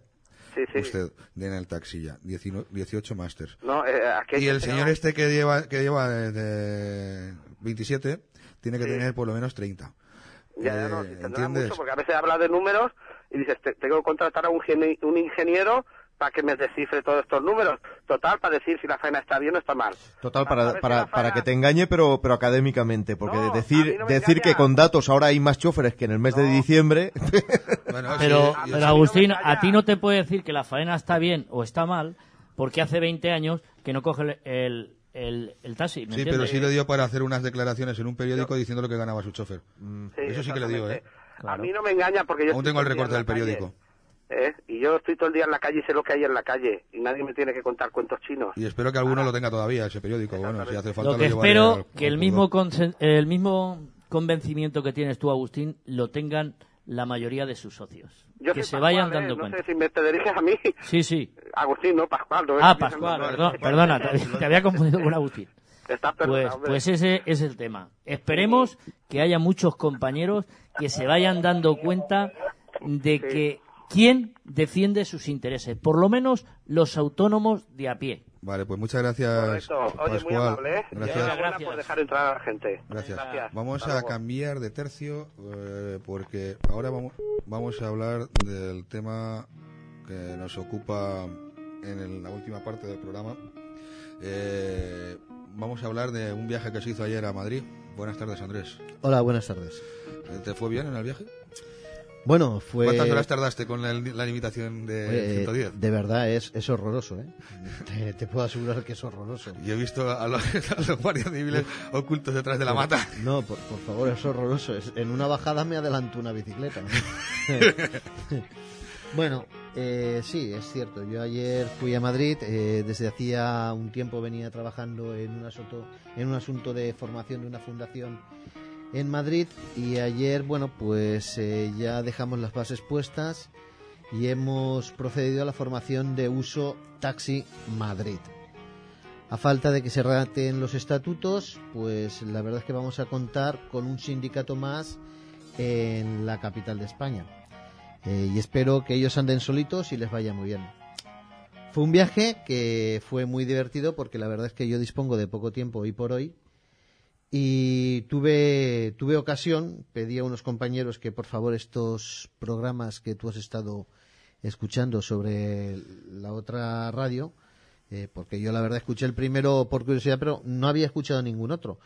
Speaker 20: Sí, sí.
Speaker 4: Usted, en el taxi ya. 19 18 Masters.
Speaker 20: No, eh,
Speaker 4: Y el señor
Speaker 20: no-
Speaker 4: este que lleva, que lleva eh, de 27 tiene que
Speaker 20: Sí.
Speaker 4: tener por lo menos 30.
Speaker 20: Ya, ya no,
Speaker 4: Eh,
Speaker 20: si mucho, porque a veces habla de números y dices, "Te- tengo que contratar a un, un ingeniero para que me descifre todos estos números. Total, para decir si la faena está bien o está mal.
Speaker 6: Total, para, para, para que te engañe, pero, pero académicamente. Porque decir,
Speaker 20: no
Speaker 6: decir que con datos ahora hay más choferes que en el mes de diciembre.
Speaker 7: Pero, pero Agustín, a ti no te puede decir que la faena está bien o está mal porque hace 20 años que no coge el, el, el- el taxi. ¿me
Speaker 4: Sí, pero sí le dio para hacer unas declaraciones en un periódico diciendo lo que ganaba su chofer.
Speaker 20: Sí,
Speaker 4: Eso sí que le dio, ¿eh?
Speaker 20: A mí no me engaña porque yo
Speaker 4: Aún tengo el recorte del
Speaker 20: calle,
Speaker 4: periódico.
Speaker 20: ¿Eh? Y yo estoy todo el día en la calle y sé lo que hay en la calle. Y nadie me tiene que contar cuentos chinos.
Speaker 4: Y espero que alguno lo tenga todavía, ese periódico. Bueno, si hace falta
Speaker 7: Lo que espero
Speaker 4: al-
Speaker 7: que
Speaker 4: al
Speaker 7: el mismo, el mismo convencimiento que tienes tú, Agustín, lo tengan la mayoría de sus socios.
Speaker 20: Yo
Speaker 7: que se
Speaker 20: Pascual,
Speaker 7: vayan
Speaker 20: ¿eh?
Speaker 7: dando
Speaker 20: no
Speaker 7: cuenta.
Speaker 20: sé si me te diriges a mí.
Speaker 7: Sí, sí.
Speaker 20: Agustín, no, Pascual. no,
Speaker 7: Ah,
Speaker 20: es-
Speaker 7: Pascual,
Speaker 20: no,
Speaker 7: perdón, perdona, te, te había confundido con Agustín.
Speaker 20: Estás
Speaker 7: Pues, pues ese es el tema. Esperemos que haya muchos compañeros que se vayan dando cuenta de que quién defiende sus intereses, por lo menos los autónomos de a pie.
Speaker 4: Vale, pues muchas gracias,
Speaker 20: Correcto. Oye, muy amable, ¿eh?
Speaker 4: Gracias.
Speaker 20: Enhorabuena por dejar entrar a la gente.
Speaker 4: Gracias.
Speaker 20: Gracias.
Speaker 4: Vamos
Speaker 20: Hasta
Speaker 4: a
Speaker 20: luego.
Speaker 4: cambiar de tercio eh, porque ahora vamos, vamos a hablar del tema que nos ocupa en el- la última parte del programa. Eh, vamos a hablar de un viaje que se hizo ayer a Madrid. Buenas tardes, Andrés.
Speaker 24: Hola, buenas tardes.
Speaker 4: ¿Te fue bien en el viaje?
Speaker 24: Bueno, fue...
Speaker 4: ¿Cuántas horas tardaste con la, la limitación de
Speaker 24: eh,
Speaker 4: 110?
Speaker 24: de verdad, es, es horroroso, ¿eh? Te, te puedo asegurar que es horroroso.
Speaker 4: Yo he visto a los, a los guardias civiles ocultos detrás de la mata.
Speaker 24: No, por, por favor, es horroroso. Es- en una bajada me adelantó una bicicleta. ¿no? bueno, eh, sí, es cierto. Yo ayer fui a Madrid. eh, desde hacía un tiempo venía trabajando en un, asunto, en un asunto de formación de una fundación en Madrid. Y ayer, bueno, pues eh, ya dejamos las bases puestas y hemos procedido a la formación de uso Taxi Madrid. A falta de que se raten los estatutos, pues la verdad es que vamos a contar con un sindicato más en la capital de España. Eh, y espero que ellos anden solitos y les vaya muy bien. Fue un viaje que fue muy divertido porque la verdad es que yo dispongo de poco tiempo hoy por hoy y tuve, tuve ocasión, pedí a unos compañeros que por favor estos programas que tú has estado escuchando sobre la otra radio, eh, porque yo la verdad escuché el primero por curiosidad, pero no había escuchado ningún otro.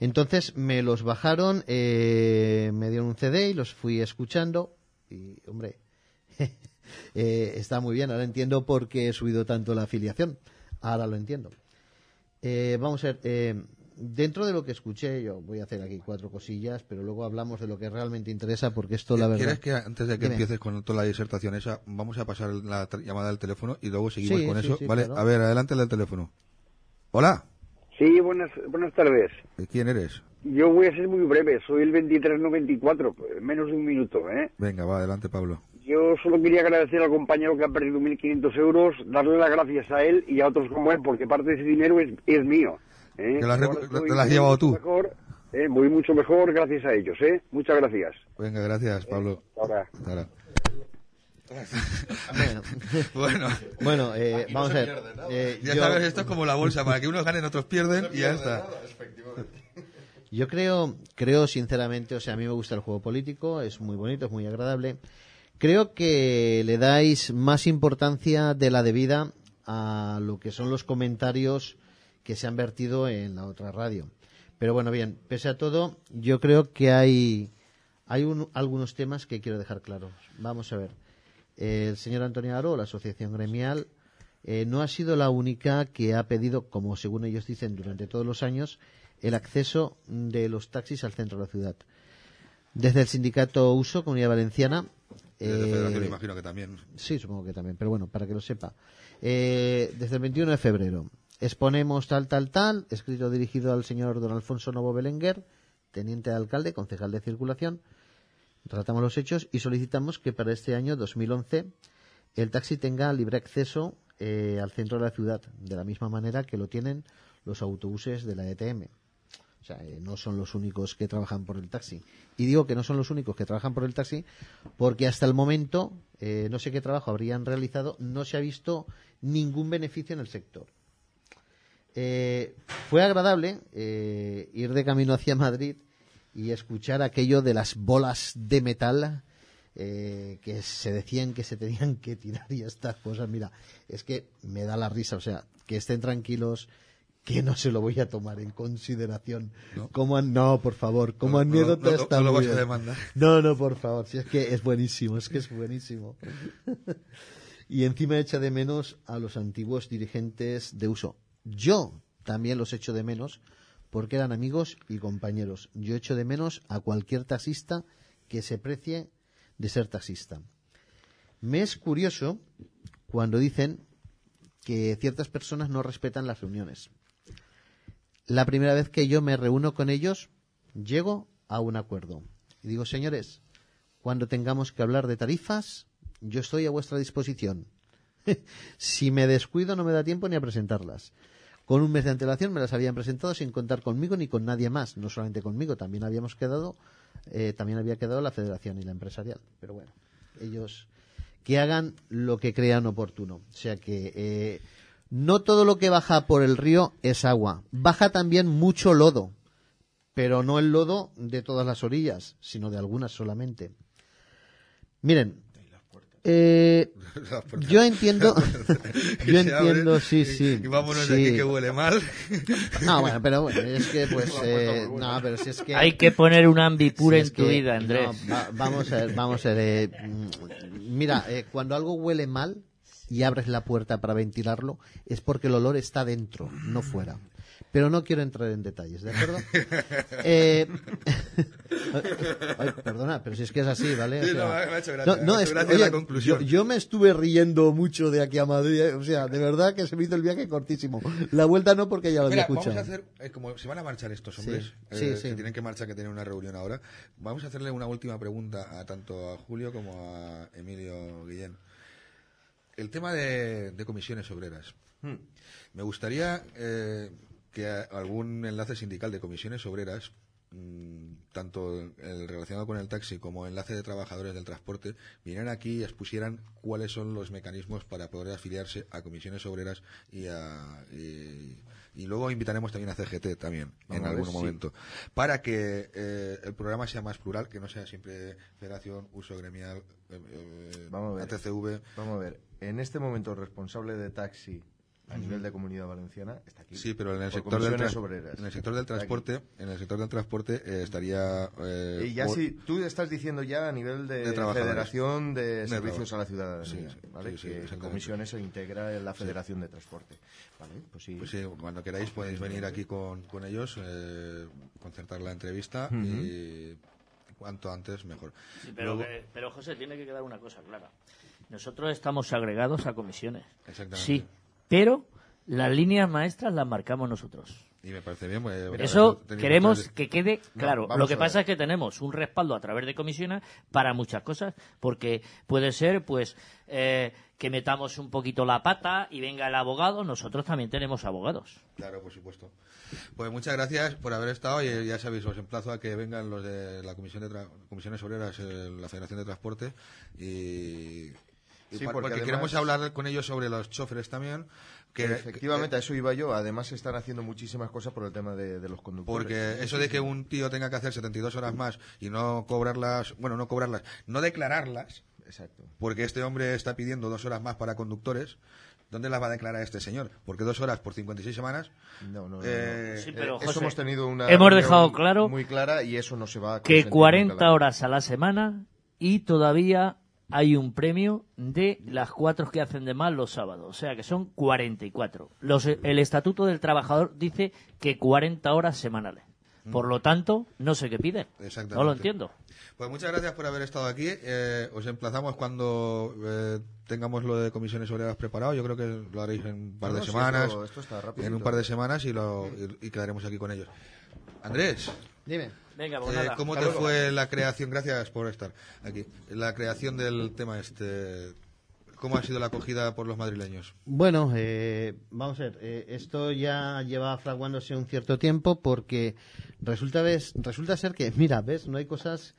Speaker 24: Entonces me los bajaron, eh, me dieron un CD y los fui escuchando y, hombre, eh, está muy bien. Ahora entiendo por qué he subido tanto la afiliación. Ahora lo entiendo. Eh, vamos a ver, dentro de lo que escuché, yo voy a hacer aquí cuatro cosillas, pero luego hablamos de lo que realmente interesa, porque esto, la verdad.
Speaker 4: ¿Quieres que antes de que
Speaker 24: Dime.
Speaker 4: empieces con toda la disertación esa, vamos a pasar la llamada al teléfono y luego seguimos
Speaker 24: Sí,
Speaker 4: con
Speaker 24: sí,
Speaker 4: eso?
Speaker 24: sí,
Speaker 4: vale,
Speaker 24: claro.
Speaker 4: a ver, adelante el del teléfono. Hola,
Speaker 27: Sí, buenas, buenas tardes.
Speaker 4: ¿quién eres?
Speaker 27: Yo voy a ser muy breve, soy el 2394, pues, menos de un minuto, ¿eh?
Speaker 4: Venga, va, adelante Pablo.
Speaker 27: Yo solo quería agradecer al compañero que ha perdido 1.500 euros, darle las gracias a él y a otros como él, porque parte de ese dinero es, es mío. ¿Eh?
Speaker 4: Que
Speaker 27: estoy
Speaker 4: te lo has
Speaker 27: muy
Speaker 4: llevado tú.
Speaker 27: Mejor, ¿eh? Voy mucho mejor gracias a ellos, ¿eh? Muchas gracias.
Speaker 4: Venga, gracias Pablo.
Speaker 27: Ahora.
Speaker 4: Hasta ahora.
Speaker 24: Bueno,
Speaker 4: bueno,
Speaker 24: eh,
Speaker 4: no
Speaker 24: vamos a ver.
Speaker 4: nada.
Speaker 24: eh,
Speaker 4: ya
Speaker 24: yo-
Speaker 4: sabes, esto es como la bolsa, para que unos ganen, otros pierden y ya está.
Speaker 24: Yo creo, creo sinceramente, o sea, a mí me gusta el juego político, es muy bonito, es muy agradable. Creo que le dais más importancia de la debida a lo que son los comentarios que se han vertido en la otra radio. Pero bueno, bien, pese a todo, yo creo que hay, hay un- algunos temas que quiero dejar claros. Vamos a ver. El señor Antonio Aro, la asociación gremial, eh, no ha sido la única que ha pedido, como según ellos dicen durante todos los años, el acceso de los taxis al centro de la ciudad. Desde el sindicato Uso, Comunidad Valenciana.
Speaker 4: Desde
Speaker 24: eh,
Speaker 4: Federación imagino que también.
Speaker 24: Sí, supongo que también, pero bueno, para que lo sepa. Eh, desde el 21 de febrero exponemos tal, tal, tal, escrito dirigido al señor don Alfonso Novo Belenguer, teniente de alcalde, concejal de circulación. Tratamos los hechos y solicitamos que para este año 2011 el taxi tenga libre acceso eh, al centro de la ciudad, de la misma manera que lo tienen los autobuses de la ETM. O sea, eh, no son los únicos que trabajan por el taxi. Y digo que no son los únicos que trabajan por el taxi porque hasta el momento, eh, no sé qué trabajo habrían realizado, no se ha visto ningún beneficio en el sector. Eh, fue agradable eh, ir de camino hacia Madrid y escuchar aquello de las bolas de metal eh, que se decían que se tenían que tirar y estas cosas. Mira, es que me da la risa, o sea, que estén tranquilos, que no se lo voy a tomar en consideración.
Speaker 4: No.
Speaker 24: Como an- no, por favor, como
Speaker 4: No,
Speaker 24: anécdota
Speaker 4: no, no,
Speaker 24: está
Speaker 4: no lo
Speaker 24: muy
Speaker 4: vas a
Speaker 24: bien.
Speaker 4: demandar.
Speaker 24: No, no, por favor, si es que es buenísimo, es que es buenísimo. y encima echa de menos a los antiguos dirigentes de uso. Yo también los echo de menos porque eran amigos y compañeros. Yo echo de menos a cualquier taxista que se precie de ser taxista. Me es curioso cuando dicen que ciertas personas no respetan las reuniones. La primera vez que yo me reúno con ellos, llego a un acuerdo. Y digo, señores, cuando tengamos que hablar de tarifas, yo estoy a vuestra disposición. si me descuido no me da tiempo ni a presentarlas. Con un mes de antelación me las habían presentado sin contar conmigo ni con nadie más. No solamente conmigo, también habíamos quedado, eh, también había quedado la federación y la empresarial. Pero bueno, ellos que hagan lo que crean oportuno. O sea que eh, no todo lo que baja por el río es agua. Baja también mucho lodo, pero no el lodo de todas las orillas, sino de algunas solamente. Miren, eh, yo entiendo, yo entiendo, sí,
Speaker 4: y-
Speaker 24: sí.
Speaker 4: Y vámonos
Speaker 24: sí.
Speaker 4: de aquí que huele mal.
Speaker 24: No, bueno, pero bueno, es que pues, eh, no, pero si es que
Speaker 7: Hay que poner un ambipura
Speaker 24: si
Speaker 7: en
Speaker 24: es
Speaker 7: tu
Speaker 24: que-
Speaker 7: vida, Andrés.
Speaker 24: no, va- vamos a ver, vamos a ver. eh, mira, eh, cuando algo huele mal y abres la puerta para ventilarlo, es porque el olor está dentro, no fuera. Pero no quiero entrar en detalles, ¿de acuerdo? Eh, ay, perdona, pero si es que es así, ¿vale? O
Speaker 4: Sí, no,
Speaker 24: sea,
Speaker 4: me ha- me ha hecho gracia,
Speaker 24: no,
Speaker 4: me
Speaker 24: no,
Speaker 4: ha hecho
Speaker 24: es-
Speaker 4: gracia
Speaker 24: oye,
Speaker 4: la conclusión.
Speaker 24: Yo, yo me estuve riendo mucho de aquí a Madrid, eh, o sea, de verdad que se me hizo el viaje cortísimo. La vuelta no, porque ya lo había
Speaker 4: Mira, vamos
Speaker 24: escuchado.
Speaker 4: a hacer, eh, como se van a marchar estos
Speaker 24: Sí,
Speaker 4: hombres,
Speaker 24: sí,
Speaker 4: eh,
Speaker 24: sí.
Speaker 4: que tienen que marchar, que tienen una reunión ahora, vamos a hacerle una última pregunta a tanto a Julio como a Emilio Guillén. El tema de, de comisiones obreras.
Speaker 6: Hmm.
Speaker 4: Me gustaría eh, que algún enlace sindical de comisiones obreras, mm, tanto el relacionado con el taxi como enlace de trabajadores del transporte, vinieran aquí y expusieran cuáles son los mecanismos para poder afiliarse a comisiones obreras y a. Y, y luego invitaremos también a CGT también
Speaker 6: Vamos
Speaker 4: en
Speaker 6: ver,
Speaker 4: algún
Speaker 6: sí.
Speaker 4: momento para que eh, el programa sea más plural que no sea siempre Federación Uso Gremial eh, eh,
Speaker 6: Vamos a ver.
Speaker 4: ATCV
Speaker 6: Vamos a ver. En este momento, el responsable de taxi a nivel de comunidad valenciana está aquí.
Speaker 4: Sí, pero en el sector del
Speaker 6: comisiones
Speaker 4: tras-
Speaker 6: obreras.
Speaker 4: en el sector del
Speaker 6: Está aquí.
Speaker 4: transporte, en el sector del transporte eh, estaría eh,
Speaker 6: Y ya
Speaker 4: por-
Speaker 6: si tú estás diciendo ya a nivel de. Federación de, Servicios a la Ciudadanía,
Speaker 4: Sí, sí,
Speaker 6: ¿vale?
Speaker 4: sí, sí,
Speaker 6: que comisiones se integra en la
Speaker 4: Sí.
Speaker 6: Federación de Transporte. Vale, pues sí.
Speaker 4: Pues sí, cuando queráis podéis venir aquí con, con ellos, eh, concertar la entrevista y cuanto antes mejor.
Speaker 7: Sí, pero,
Speaker 4: Luego-
Speaker 7: que- pero José, tiene que quedar una cosa clara. Nosotros estamos agregados a comisiones.
Speaker 4: Exactamente.
Speaker 7: Sí, pero las líneas maestras las marcamos nosotros.
Speaker 4: Y me parece bien. pues,
Speaker 7: Eso queremos que quede claro. Lo que pasa es que tenemos un respaldo a través de comisiones para muchas cosas, porque puede ser, pues, eh, que metamos un poquito la pata y venga el abogado. Nosotros también tenemos abogados.
Speaker 4: Claro, por supuesto. Pues muchas gracias por haber estado y ya sabéis, os emplazo a que vengan los de la Comisión de Tra- Comisiones Obreras, eh, la Federación de Transporte y... y
Speaker 6: Sí, porque
Speaker 4: porque,
Speaker 6: además-
Speaker 4: queremos hablar con ellos sobre los choferes también. Que,
Speaker 6: efectivamente a eso iba yo. Además están haciendo muchísimas cosas por el tema de, de los conductores.
Speaker 4: Porque eso de que un tío tenga que hacer 72 horas más y no cobrarlas, bueno, no cobrarlas, no declararlas,
Speaker 6: Exacto.
Speaker 4: porque este hombre está pidiendo dos horas más para conductores, ¿dónde las va a declarar este señor? Porque dos horas por 56 semanas.
Speaker 6: No, no, no,
Speaker 4: eh.
Speaker 7: Sí, pero,
Speaker 6: Eh, eso
Speaker 7: José,
Speaker 6: hemos tenido una
Speaker 7: hemos dejado claro
Speaker 6: muy clara y eso no se va a
Speaker 7: que
Speaker 6: consentir
Speaker 7: 40
Speaker 6: nunca.
Speaker 7: horas a la semana y todavía hay un premio de las cuatro que hacen de más los sábados. O sea que son 44. Los, el Estatuto del Trabajador dice que 40 horas semanales. Por lo tanto, no sé qué piden.
Speaker 4: Exactamente.
Speaker 7: No lo entiendo.
Speaker 4: Pues muchas gracias por haber estado aquí. Eh, os emplazamos cuando eh, tengamos lo de comisiones obreras preparado. Yo creo que lo haréis en un par
Speaker 6: No,
Speaker 4: de
Speaker 6: no,
Speaker 4: semanas.
Speaker 6: esto- esto está
Speaker 4: en un par de semanas y, lo, y, y quedaremos aquí con ellos. Andrés.
Speaker 24: Dime.
Speaker 7: Venga, pues
Speaker 4: eh,
Speaker 7: nada.
Speaker 4: ¿Cómo
Speaker 7: Hasta
Speaker 4: te
Speaker 7: luego.
Speaker 4: fue la creación? Gracias por estar aquí. La creación del tema este. ¿Cómo ha sido la acogida por los madrileños?
Speaker 24: Bueno, eh, vamos a ver, eh, esto ya lleva fraguándose un cierto tiempo porque resulta, ves, resulta ser que, mira, ves, no hay cosas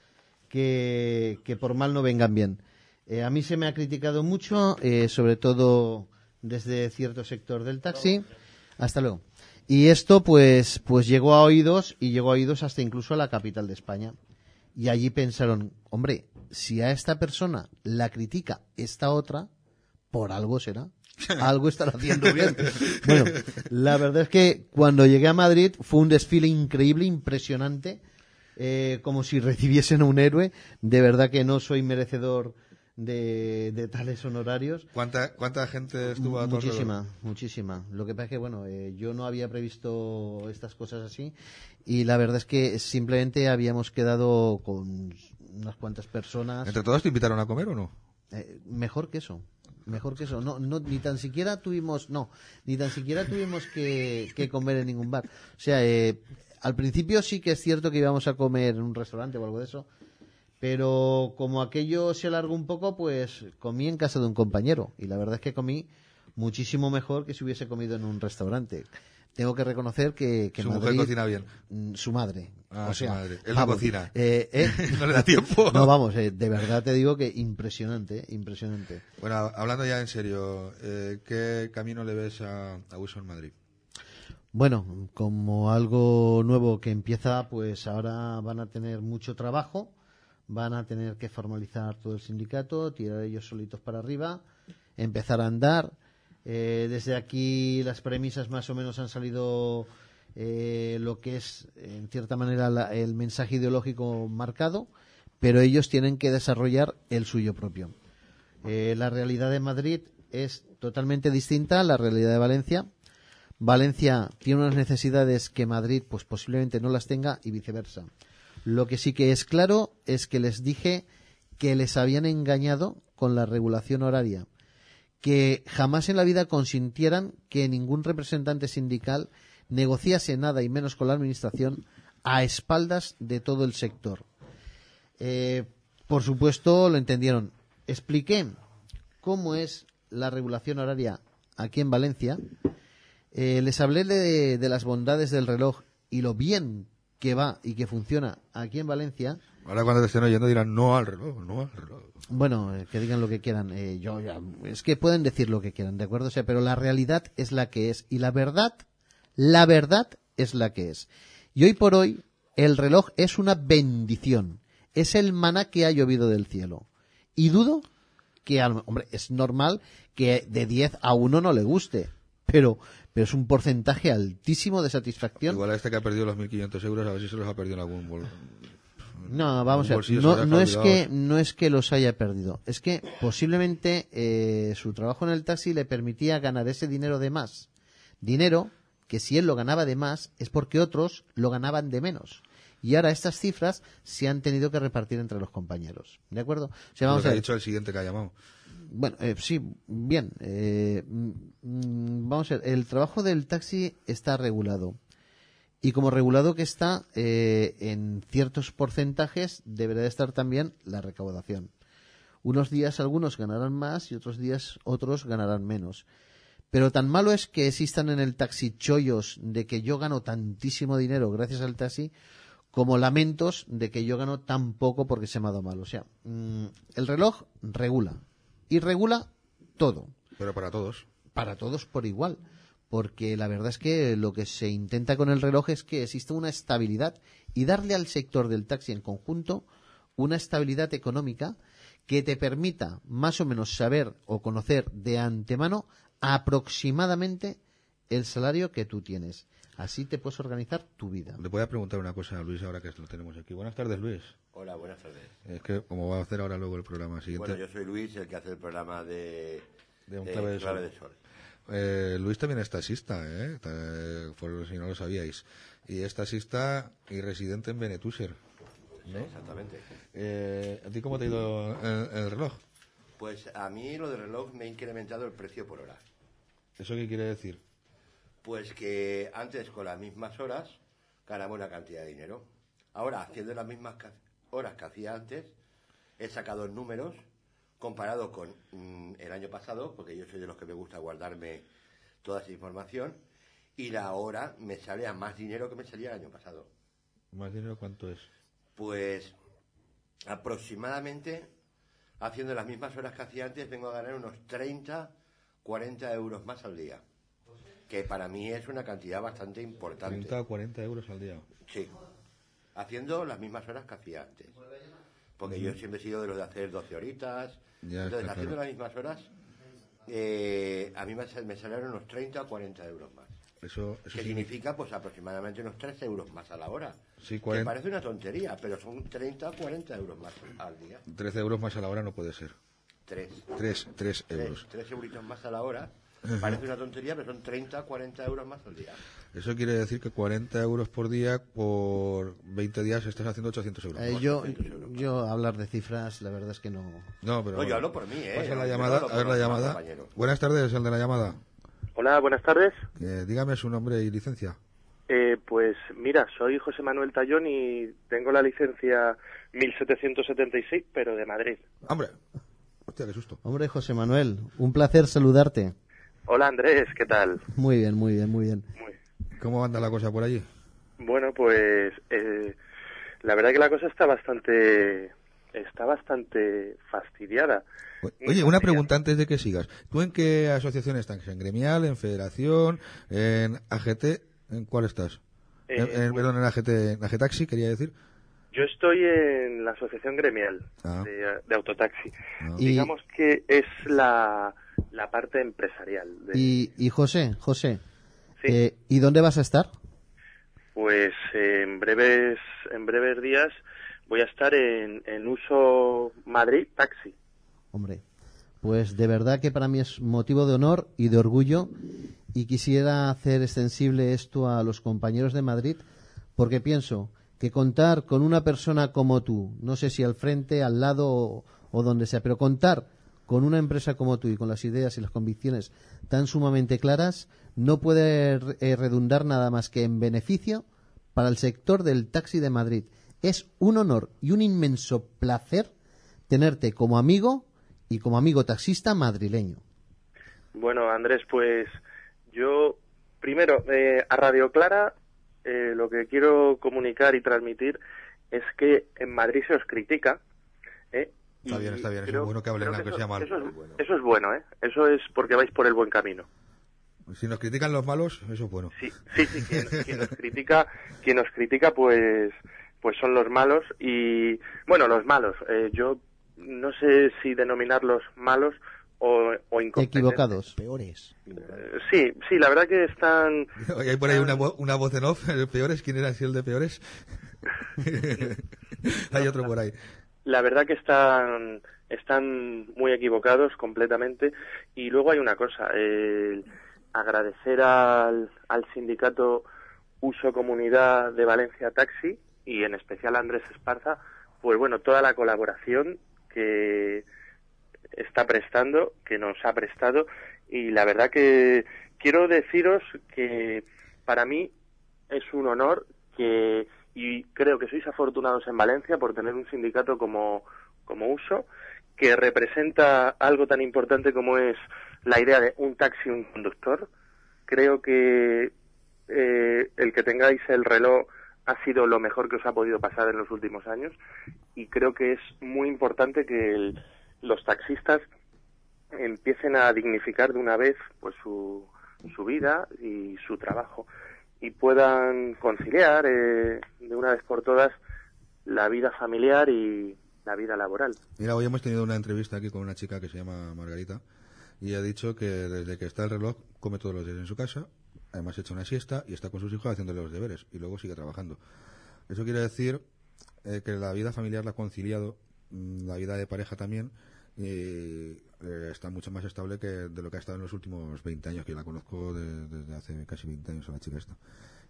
Speaker 24: que, que por mal no vengan bien. Eh, a mí se me ha criticado mucho, eh, sobre todo desde cierto sector del taxi. Hasta luego. Y esto, pues, pues llegó a oídos y llegó a oídos hasta incluso a la capital de España. Y allí pensaron, hombre, si a esta persona la critica esta otra, por algo será. Algo estará haciendo bien. Bueno, la verdad es que cuando llegué a Madrid fue un desfile increíble, impresionante, eh, como si recibiesen a un héroe. De verdad que no soy merecedor de, de tales honorarios.
Speaker 4: ¿Cuánta, cuánta gente estuvo a
Speaker 24: Muchísima,
Speaker 4: alrededor?
Speaker 24: muchísima. Lo que pasa es que, bueno, eh, yo no había previsto estas cosas así y la verdad es que simplemente habíamos quedado con unas cuantas personas.
Speaker 4: ¿Entre todos te invitaron a comer o no?
Speaker 24: Eh, mejor que eso. Mejor que eso. No, no, ni tan siquiera tuvimos, no, ni tan siquiera tuvimos que, que comer en ningún bar. O sea, eh, al principio sí que es cierto que íbamos a comer en un restaurante o algo de eso, pero como aquello se alargó un poco, pues comí en casa de un compañero. Y la verdad es que comí muchísimo mejor que si hubiese comido en un restaurante. Tengo que reconocer que, que
Speaker 4: Su mujer cocina bien.
Speaker 24: Mm, Su madre.
Speaker 4: Ah,
Speaker 24: o
Speaker 4: su madre. Él no cocina.
Speaker 24: eh, eh,
Speaker 4: No le da tiempo.
Speaker 24: No, vamos, eh, de verdad te digo que impresionante, eh, impresionante.
Speaker 4: Bueno, hablando ya en serio, eh, ¿qué camino le ves a, a Wilson Madrid?
Speaker 24: Bueno, como algo nuevo que empieza, pues ahora van a tener mucho trabajo, van a tener que formalizar todo el sindicato, tirar ellos solitos para arriba, empezar a andar. Eh, desde aquí las premisas más o menos han salido eh, lo que es, en cierta manera, la- el mensaje ideológico marcado, pero ellos tienen que desarrollar el suyo propio. Eh, la realidad de Madrid es totalmente distinta a la realidad de Valencia. Valencia tiene unas necesidades que Madrid pues posiblemente no las tenga y viceversa. Lo que sí que es claro es que les dije que les habían engañado con la regulación horaria, que jamás en la vida consintieran que ningún representante sindical negociase nada y menos con la administración a espaldas de todo el sector. Eh, por supuesto, lo entendieron. Expliqué cómo es la regulación horaria aquí en Valencia. Eh, les hablé de, de las bondades del reloj y lo bien que va y que funciona aquí en Valencia.
Speaker 4: Ahora cuando te estén oyendo dirán no al reloj, no al reloj.
Speaker 24: Bueno, eh, que digan lo que quieran. eh, yo ya- es que pueden decir lo que quieran, ¿de acuerdo? O sea, pero la realidad es la que es y la verdad, la verdad es la que es. Y hoy por hoy el reloj es una bendición. Es el maná que ha llovido del cielo. Y dudo que, hombre, es normal que de 10 a 1 no le guste, pero, pero es un porcentaje altísimo de satisfacción.
Speaker 4: Igual a este que ha perdido los 1.500 euros, a ver si se los ha perdido en algún bol.
Speaker 24: No, vamos a ver. No,
Speaker 4: ha
Speaker 24: no es que no es que los haya perdido, es que posiblemente eh, su trabajo en el taxi le permitía ganar ese dinero de más, dinero que si él lo ganaba de más es porque otros lo ganaban de menos. Y ahora estas cifras se han tenido que repartir entre los compañeros, ¿de acuerdo? O sea,
Speaker 4: Lo
Speaker 24: vamos
Speaker 4: que
Speaker 24: a
Speaker 4: ha
Speaker 24: ver.
Speaker 4: dicho el siguiente que ha llamado.
Speaker 24: Bueno, eh, sí, bien. eh, mm, vamos a ver, el trabajo del taxi está regulado. Y como regulado que está, eh, en ciertos porcentajes deberá de estar también la recaudación. Unos días algunos ganarán más y otros días otros ganarán menos. Pero tan malo es que existan en el taxi chollos de que yo gano tantísimo dinero gracias al taxi, como lamentos de que yo gano tan poco porque se me ha dado mal. O sea, mm, el reloj regula. Y regula todo.
Speaker 4: Pero para todos.
Speaker 24: Para todos por igual. Porque la verdad es que lo que se intenta con el reloj es que exista una estabilidad y darle al sector del taxi en conjunto una estabilidad económica que te permita más o menos saber o conocer de antemano aproximadamente el salario que tú tienes. Así te puedes organizar tu vida.
Speaker 4: Le voy a preguntar una cosa a Luis ahora que lo tenemos aquí. Buenas tardes, Luis.
Speaker 28: Hola, buenas tardes.
Speaker 4: Es que como va a hacer ahora luego el programa siguiente.
Speaker 28: Bueno, yo soy Luis, el que hace el programa de,
Speaker 4: De un
Speaker 28: de
Speaker 4: clave de
Speaker 28: Clave
Speaker 4: sol.
Speaker 28: de Sol.
Speaker 4: Eh, Luis también es taxista, ¿eh? Por si no lo sabíais. Y es taxista y residente en Benetúser. ¿no?
Speaker 28: Exactamente.
Speaker 4: Eh, ¿A ti cómo te ha ido el, el reloj?
Speaker 28: Pues a mí lo del reloj me ha incrementado el precio por hora.
Speaker 4: ¿Eso qué quiere decir?
Speaker 28: Pues que antes con las mismas horas ganaba una cantidad de dinero. Ahora, haciendo las mismas horas que hacía antes, he sacado números comparado con mm, el año pasado, porque yo soy de los que me gusta guardarme toda esa información, y la hora me sale a más dinero que me salía el año pasado.
Speaker 4: ¿Más dinero cuánto es?
Speaker 28: Pues aproximadamente, haciendo las mismas horas que hacía antes, vengo a ganar unos 30, 40 euros más al día. Que para mí es una cantidad bastante importante.
Speaker 4: 30 o 40 euros al día.
Speaker 28: Sí. Haciendo las mismas horas que hacía antes. Porque yo siempre he sido de los de hacer 12 horitas.
Speaker 4: Ya
Speaker 28: Entonces, haciendo
Speaker 4: claro.
Speaker 28: las mismas horas, eh, a mí me, sal- me salieron unos 30 o 40 euros más.
Speaker 4: Eso, eso
Speaker 28: que significa pues aproximadamente unos 3 euros más a la hora.
Speaker 4: Sí,
Speaker 28: Que
Speaker 4: 40
Speaker 28: parece una tontería, pero son 30 o 40 euros más al día.
Speaker 4: 13 euros más a la hora no puede ser.
Speaker 28: 3.
Speaker 4: 3, 3 euros.
Speaker 28: 3 euritos más a la hora.
Speaker 4: Ajá.
Speaker 28: Parece una tontería, pero son 30 o 40 euros más al día.
Speaker 4: Eso quiere decir que 40 euros por día por 20 días estás haciendo 800 euros.
Speaker 24: Eh, yo, yo hablar de cifras, la verdad es que no.
Speaker 4: No, pero.
Speaker 28: No, yo hablo por mí, ¿eh?
Speaker 4: Pasa la llamada, a ver la llamada. Buenas tardes, el de la llamada.
Speaker 29: Hola, buenas tardes.
Speaker 4: Eh, dígame su nombre y licencia.
Speaker 29: Eh, pues mira, soy José Manuel Tallón y tengo la licencia 1776, pero de Madrid.
Speaker 4: Hombre, hostia, qué susto.
Speaker 24: Hombre, José Manuel, un placer saludarte.
Speaker 29: Hola Andrés, ¿qué tal?
Speaker 24: Muy bien, muy bien, muy bien.
Speaker 4: ¿Cómo anda la cosa por allí?
Speaker 29: Bueno, pues eh, la verdad que la cosa está bastante está bastante fastidiada.
Speaker 4: Oye, una pregunta antes de que sigas. ¿Tú en qué asociación estás? ¿En gremial, en federación, en AGT? ¿En cuál estás?
Speaker 29: Eh,
Speaker 4: En- en- perdón, en AGT, en AGTaxi, quería decir.
Speaker 29: Yo estoy en la asociación gremial
Speaker 4: Ah.
Speaker 29: de, de autotaxi.
Speaker 24: Y-
Speaker 29: Digamos que es la, la parte empresarial. de-
Speaker 24: Y, y José, José, eh, ¿y dónde vas a estar?
Speaker 29: Pues eh, en breves en breves días voy a estar en, en uso Madrid taxi.
Speaker 24: Hombre, pues de verdad que para mí es motivo de honor y de orgullo y quisiera hacer extensible esto a los compañeros de Madrid porque pienso que contar con una persona como tú, no sé si al frente, al lado o, o donde sea, pero contar con una empresa como tú y con las ideas y las convicciones tan sumamente claras no puede eh, redundar nada más que en beneficio para el sector del taxi de Madrid. Es un honor y un inmenso placer tenerte como amigo y como amigo taxista madrileño.
Speaker 29: Bueno, Andrés, pues yo primero eh, a Radio Clara eh, lo que quiero comunicar y transmitir es que en Madrid se os critica. ¿eh?
Speaker 4: Está bien, está bien. Eso
Speaker 29: creo-
Speaker 4: es bueno que hablen, aunque
Speaker 29: eso,
Speaker 4: sea mal.
Speaker 29: Eso es, eso es bueno, ¿eh? Eso es porque vais por el buen camino.
Speaker 4: Si nos critican los malos, eso es bueno.
Speaker 29: Sí, sí, sí, quien, quien nos critica, quien nos critica, pues, pues son los malos y, bueno, los malos. eh, yo no sé si denominarlos malos o, o incompetentes.
Speaker 24: Equivocados.
Speaker 6: Peores.
Speaker 29: Eh, sí, sí, la verdad que están.
Speaker 4: Oye, hay por ahí una, vo- una voz en off, el peores. ¿Quién era así el de peores? hay otro por ahí.
Speaker 29: La verdad que están, están muy equivocados completamente. Y luego hay una cosa, el agradecer al, al sindicato Uso Comunidad de Valencia Taxi y en especial a Andrés Esparza, pues bueno, toda la colaboración que está prestando, que nos ha prestado. Y la verdad que quiero deciros que para mí es un honor que y creo que sois afortunados en Valencia por tener un sindicato como, como Uso que representa algo tan importante como es la idea de un taxi un conductor. Creo que eh, el que tengáis el reloj ha sido lo mejor que os ha podido pasar en los últimos años y creo que es muy importante que el- los taxistas empiecen a dignificar de una vez pues su, su vida y su trabajo y puedan conciliar eh, de una vez por todas la vida familiar y la vida laboral.
Speaker 4: Mira, hoy hemos tenido una entrevista aquí con una chica que se llama Margarita y ha dicho que desde que está el reloj come todos los días en su casa, además echa una siesta y está con sus hijos haciéndole los deberes y luego sigue trabajando. Eso quiere decir eh, que la vida familiar la ha conciliado, mm, la vida de pareja también, y eh, está mucho más estable que de lo que ha estado en los últimos 20 años, que la conozco de- desde hace casi 20 años a la chica esta.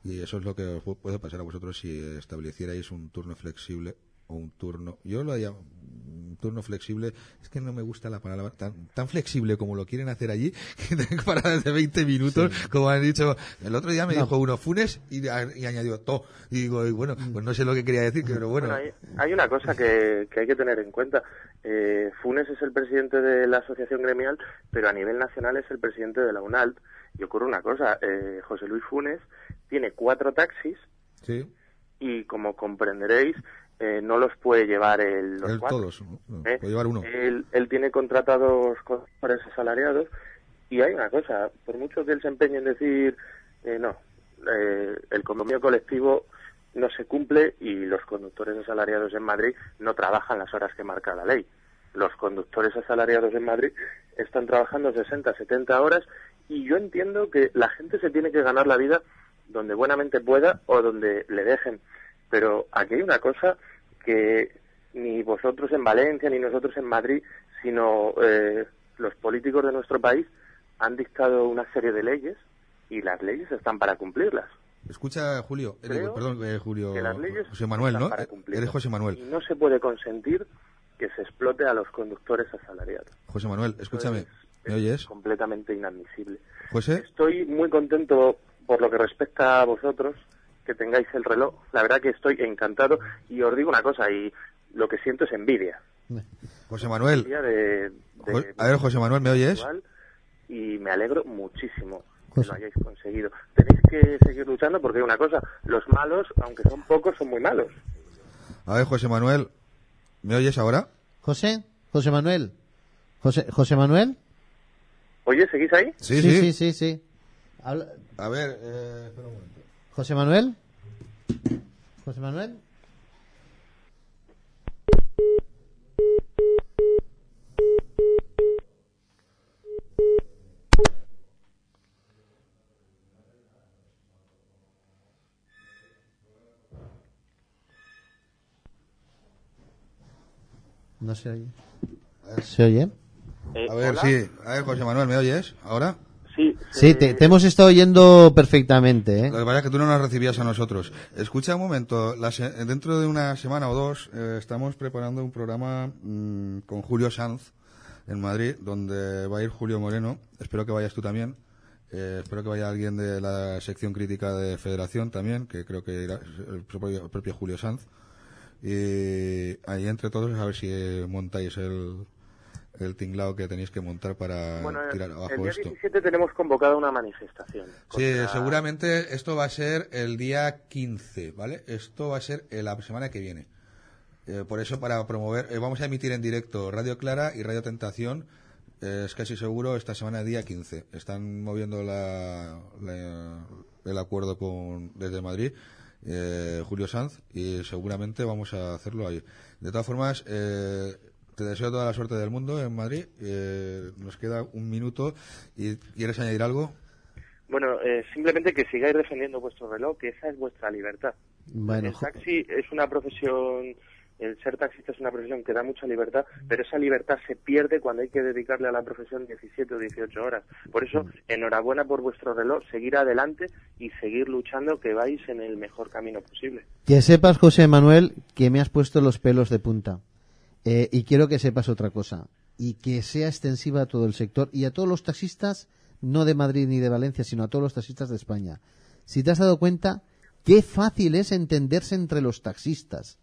Speaker 4: Y eso es lo que os pu- puede pasar a vosotros si establecierais un turno flexible o un turno. Yo lo llamo un turno flexible. Es que no me gusta la palabra tan, tan flexible como lo quieren hacer allí, que tengo paradas de 20 minutos, como han dicho. El otro día me
Speaker 24: No.
Speaker 4: dijo uno Funes y, a- y añadió To. Y digo, y bueno, pues no sé lo que quería decir, pero bueno.
Speaker 29: Bueno, hay, hay una cosa que, que hay que tener en cuenta. Eh, Funes es el presidente de la asociación gremial, pero a nivel nacional es el presidente de la UNALT. Y ocurre una cosa, eh, José Luis Funes tiene cuatro taxis
Speaker 4: Sí,
Speaker 29: y como comprenderéis, eh, no los puede llevar el, los
Speaker 4: él
Speaker 29: cuatro.
Speaker 4: todos. ¿no?
Speaker 29: ¿eh?
Speaker 4: Puede llevar uno.
Speaker 29: Él, él tiene contratados conductores asalariados y hay una cosa, por mucho que él se empeñe en decir, eh, no, eh, el convenio colectivo no se cumple y los conductores asalariados en Madrid no trabajan las horas que marca la ley. Los conductores asalariados en Madrid están trabajando 60, 70 horas y yo entiendo que la gente se tiene que ganar la vida donde buenamente pueda o donde le dejen. Pero aquí hay una cosa que ni vosotros en Valencia ni nosotros en Madrid, sino eh, los políticos de nuestro país han dictado una serie de leyes y las leyes están para cumplirlas.
Speaker 4: Escucha, Julio, eh,
Speaker 29: Creo
Speaker 4: perdón, eh, Julio, José Manuel, ¿no? Eh. Eres José
Speaker 29: Y
Speaker 4: Manuel.
Speaker 29: no se puede consentir que se explote a los conductores asalariados.
Speaker 4: José Manuel, escúchame, ¿me oyes?
Speaker 29: Completamente inadmisible.
Speaker 4: José,
Speaker 29: Estoy muy contento por lo que respecta a vosotros, que tengáis el reloj. La verdad que estoy encantado y os digo una cosa, y lo que siento es envidia.
Speaker 4: José Manuel,
Speaker 29: Envidia de,
Speaker 4: a ver, José Manuel, ¿me oyes?
Speaker 29: Y me alegro muchísimo que lo hayáis conseguido. Tenéis que seguir luchando porque hay una cosa, los malos, aunque son pocos, son muy malos.
Speaker 4: A ver, José Manuel, ¿me oyes ahora?
Speaker 24: José, José Manuel. José, José Manuel.
Speaker 29: Oye, ¿seguís ahí?
Speaker 4: Sí,
Speaker 24: sí,
Speaker 4: sí.
Speaker 24: sí, sí, sí. Habla-
Speaker 4: A ver, eh, espera un momento.
Speaker 24: José Manuel. José Manuel. No se oye. ¿Se oye?
Speaker 29: Eh,
Speaker 4: A ver,
Speaker 29: ¿hola?
Speaker 4: sí. A ver, José Manuel, ¿me oyes ahora?
Speaker 29: Sí,
Speaker 24: Sí, te, te hemos estado oyendo perfectamente, ¿eh?
Speaker 4: Lo que pasa es que tú no nos recibías a nosotros. Escucha un momento, la se- dentro de una semana o dos eh, estamos preparando un programa mm, con Julio Sanz en Madrid, donde va a ir Julio Moreno. Espero que vayas tú también. Eh, espero que vaya alguien de la sección crítica de Federación también, que creo que irá el propio, el propio Julio Sanz. Y ahí entre todos a ver si montáis el, el tinglao que tenéis que montar para
Speaker 29: Bueno,
Speaker 4: tirar abajo
Speaker 29: el día
Speaker 4: esto.
Speaker 29: 17 tenemos convocada una manifestación.
Speaker 4: Sí, seguramente esto va a ser el día 15, ¿vale? Esto va a ser la semana que viene. Eh, por eso, para promover, eh, vamos a emitir en directo Radio Clara y Radio Tentación, eh, es casi seguro, esta semana día 15. Están moviendo la, la- el acuerdo con desde Madrid, eh, Julio Sanz, y seguramente vamos a hacerlo ahí. De todas formas, eh, te deseo toda la suerte del mundo en Madrid. Eh, nos queda un minuto. ¿Y quieres añadir algo?
Speaker 29: Bueno, eh, simplemente que sigáis defendiendo vuestro reloj, que esa es vuestra libertad.
Speaker 24: Bueno,
Speaker 29: el taxi es una profesión, el ser taxista es una profesión que da mucha libertad, pero esa libertad se pierde cuando hay que dedicarle a la profesión 17 o 18 horas. Por eso, enhorabuena por vuestro reloj, seguir adelante y seguir luchando que vais en el mejor camino posible.
Speaker 24: Que sepas, José Manuel, que me has puesto los pelos de punta. Eh, y quiero que sepas otra cosa. Y que sea extensiva a todo el sector y a todos los taxistas, no de Madrid ni de Valencia, sino a todos los taxistas de España. Si te has dado cuenta, qué fácil es entenderse entre los taxistas.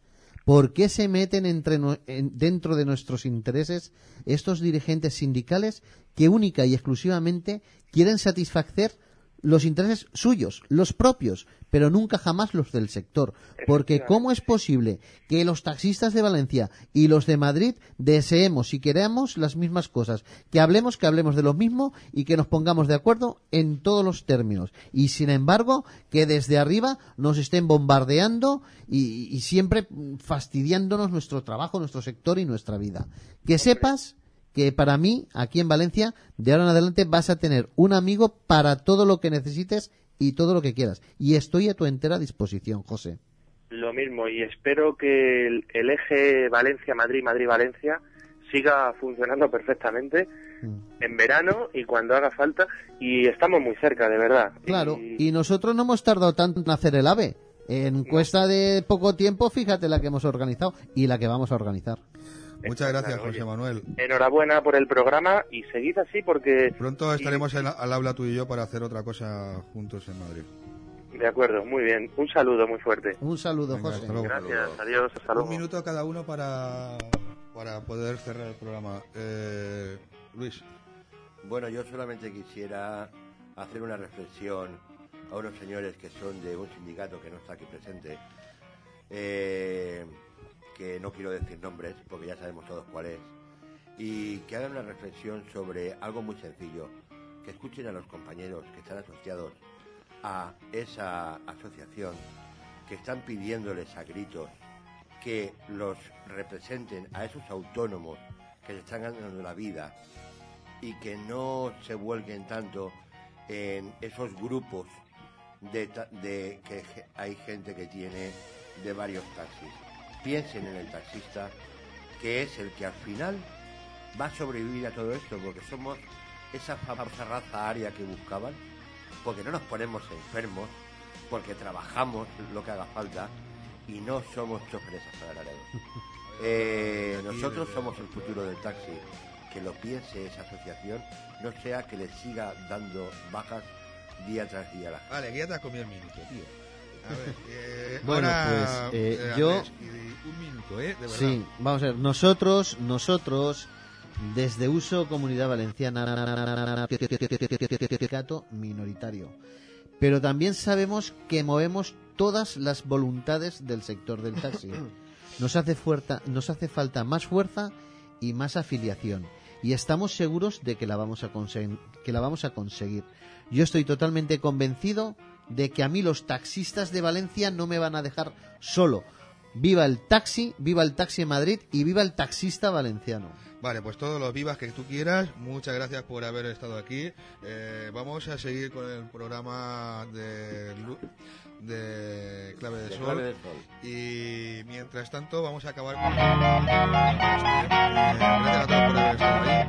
Speaker 24: ¿Por qué se meten entre en- dentro de nuestros intereses estos dirigentes sindicales que única y exclusivamente quieren satisfacer los intereses suyos, los propios, pero nunca jamás los del sector? Porque ¿cómo es posible que los taxistas de Valencia y los de Madrid deseemos y queramos las mismas cosas? Que hablemos, que hablemos de lo mismo y que nos pongamos de acuerdo en todos los términos. Y sin embargo, que desde arriba nos estén bombardeando y, y siempre fastidiándonos nuestro trabajo, nuestro sector y nuestra vida. Que sepas que para mí, aquí en Valencia, de ahora en adelante vas a tener un amigo para todo lo que necesites y todo lo que quieras. Y estoy a tu entera disposición, José.
Speaker 29: Lo mismo, y espero que el, el eje Valencia-Madrid, Madrid-Valencia siga funcionando perfectamente en verano y cuando haga falta, y estamos muy cerca, de verdad.
Speaker 24: Claro, y nosotros no hemos tardado tanto en hacer el AVE. En cuesta de poco tiempo, fíjate la que hemos organizado y la que vamos a organizar.
Speaker 4: Muchas gracias, José Manuel.
Speaker 29: Enhorabuena por el programa y seguid así porque...
Speaker 4: Pronto estaremos en- al habla tú y yo para hacer otra cosa juntos en Madrid.
Speaker 29: De acuerdo, muy bien. Un saludo muy fuerte.
Speaker 24: Un saludo,
Speaker 4: Venga,
Speaker 24: José.
Speaker 4: hasta luego.
Speaker 29: Gracias, adiós, hasta luego.
Speaker 4: Un minuto cada uno para, para poder cerrar el programa. Eh, Luis.
Speaker 28: Bueno, yo solamente quisiera hacer una reflexión a unos señores que son de un sindicato que no está aquí presente, eh, que no quiero decir nombres porque ya sabemos todos cuál es, y que hagan una reflexión sobre algo muy sencillo, que escuchen a los compañeros que están asociados a esa asociación, que están pidiéndoles a gritos que los representen a esos autónomos que se están ganando la vida y que no se vuelquen tanto en esos grupos de, de que hay gente que tiene de varios taxis. Piensen en el taxista, que es el que al final va a sobrevivir a todo esto, porque somos esa famosa raza aria que buscaban, porque no nos ponemos enfermos, porque trabajamos lo que haga falta y no somos choferes asalariados. Eh, nosotros somos el futuro del taxi. Que lo piense esa asociación, no sea que le siga dando bajas día tras día a la gente.
Speaker 4: Vale, que ya te has comido el minuto, tío. A ver, eh,
Speaker 24: Bueno,
Speaker 4: ahora,
Speaker 24: pues, eh,
Speaker 4: eh,
Speaker 24: yo-
Speaker 4: Andrés, y- un minuto, ¿eh? De.
Speaker 24: Sí, vamos a ver, nosotros, nosotros, desde Uso Comunidad Valenciana, minoritario, pero también sabemos que movemos todas las voluntades del sector del taxi. Nos hace, fuerza, nos hace falta más fuerza y más afiliación, y estamos seguros de que la vamos a conseguir. Que la vamos a conseguir. Yo estoy totalmente convencido de que a mí los taxistas de Valencia no me van a dejar solo. Viva el taxi, viva el taxi en Madrid y viva el taxista valenciano.
Speaker 4: Vale, pues todos los vivas que tú quieras. Muchas gracias por haber estado aquí. Eh, vamos a seguir con el programa de, Lu- de Clave de,
Speaker 28: De
Speaker 4: Sol.
Speaker 28: Clave Sol.
Speaker 4: Y mientras tanto vamos a acabar con... Eh, gracias a todos por haber estado ahí.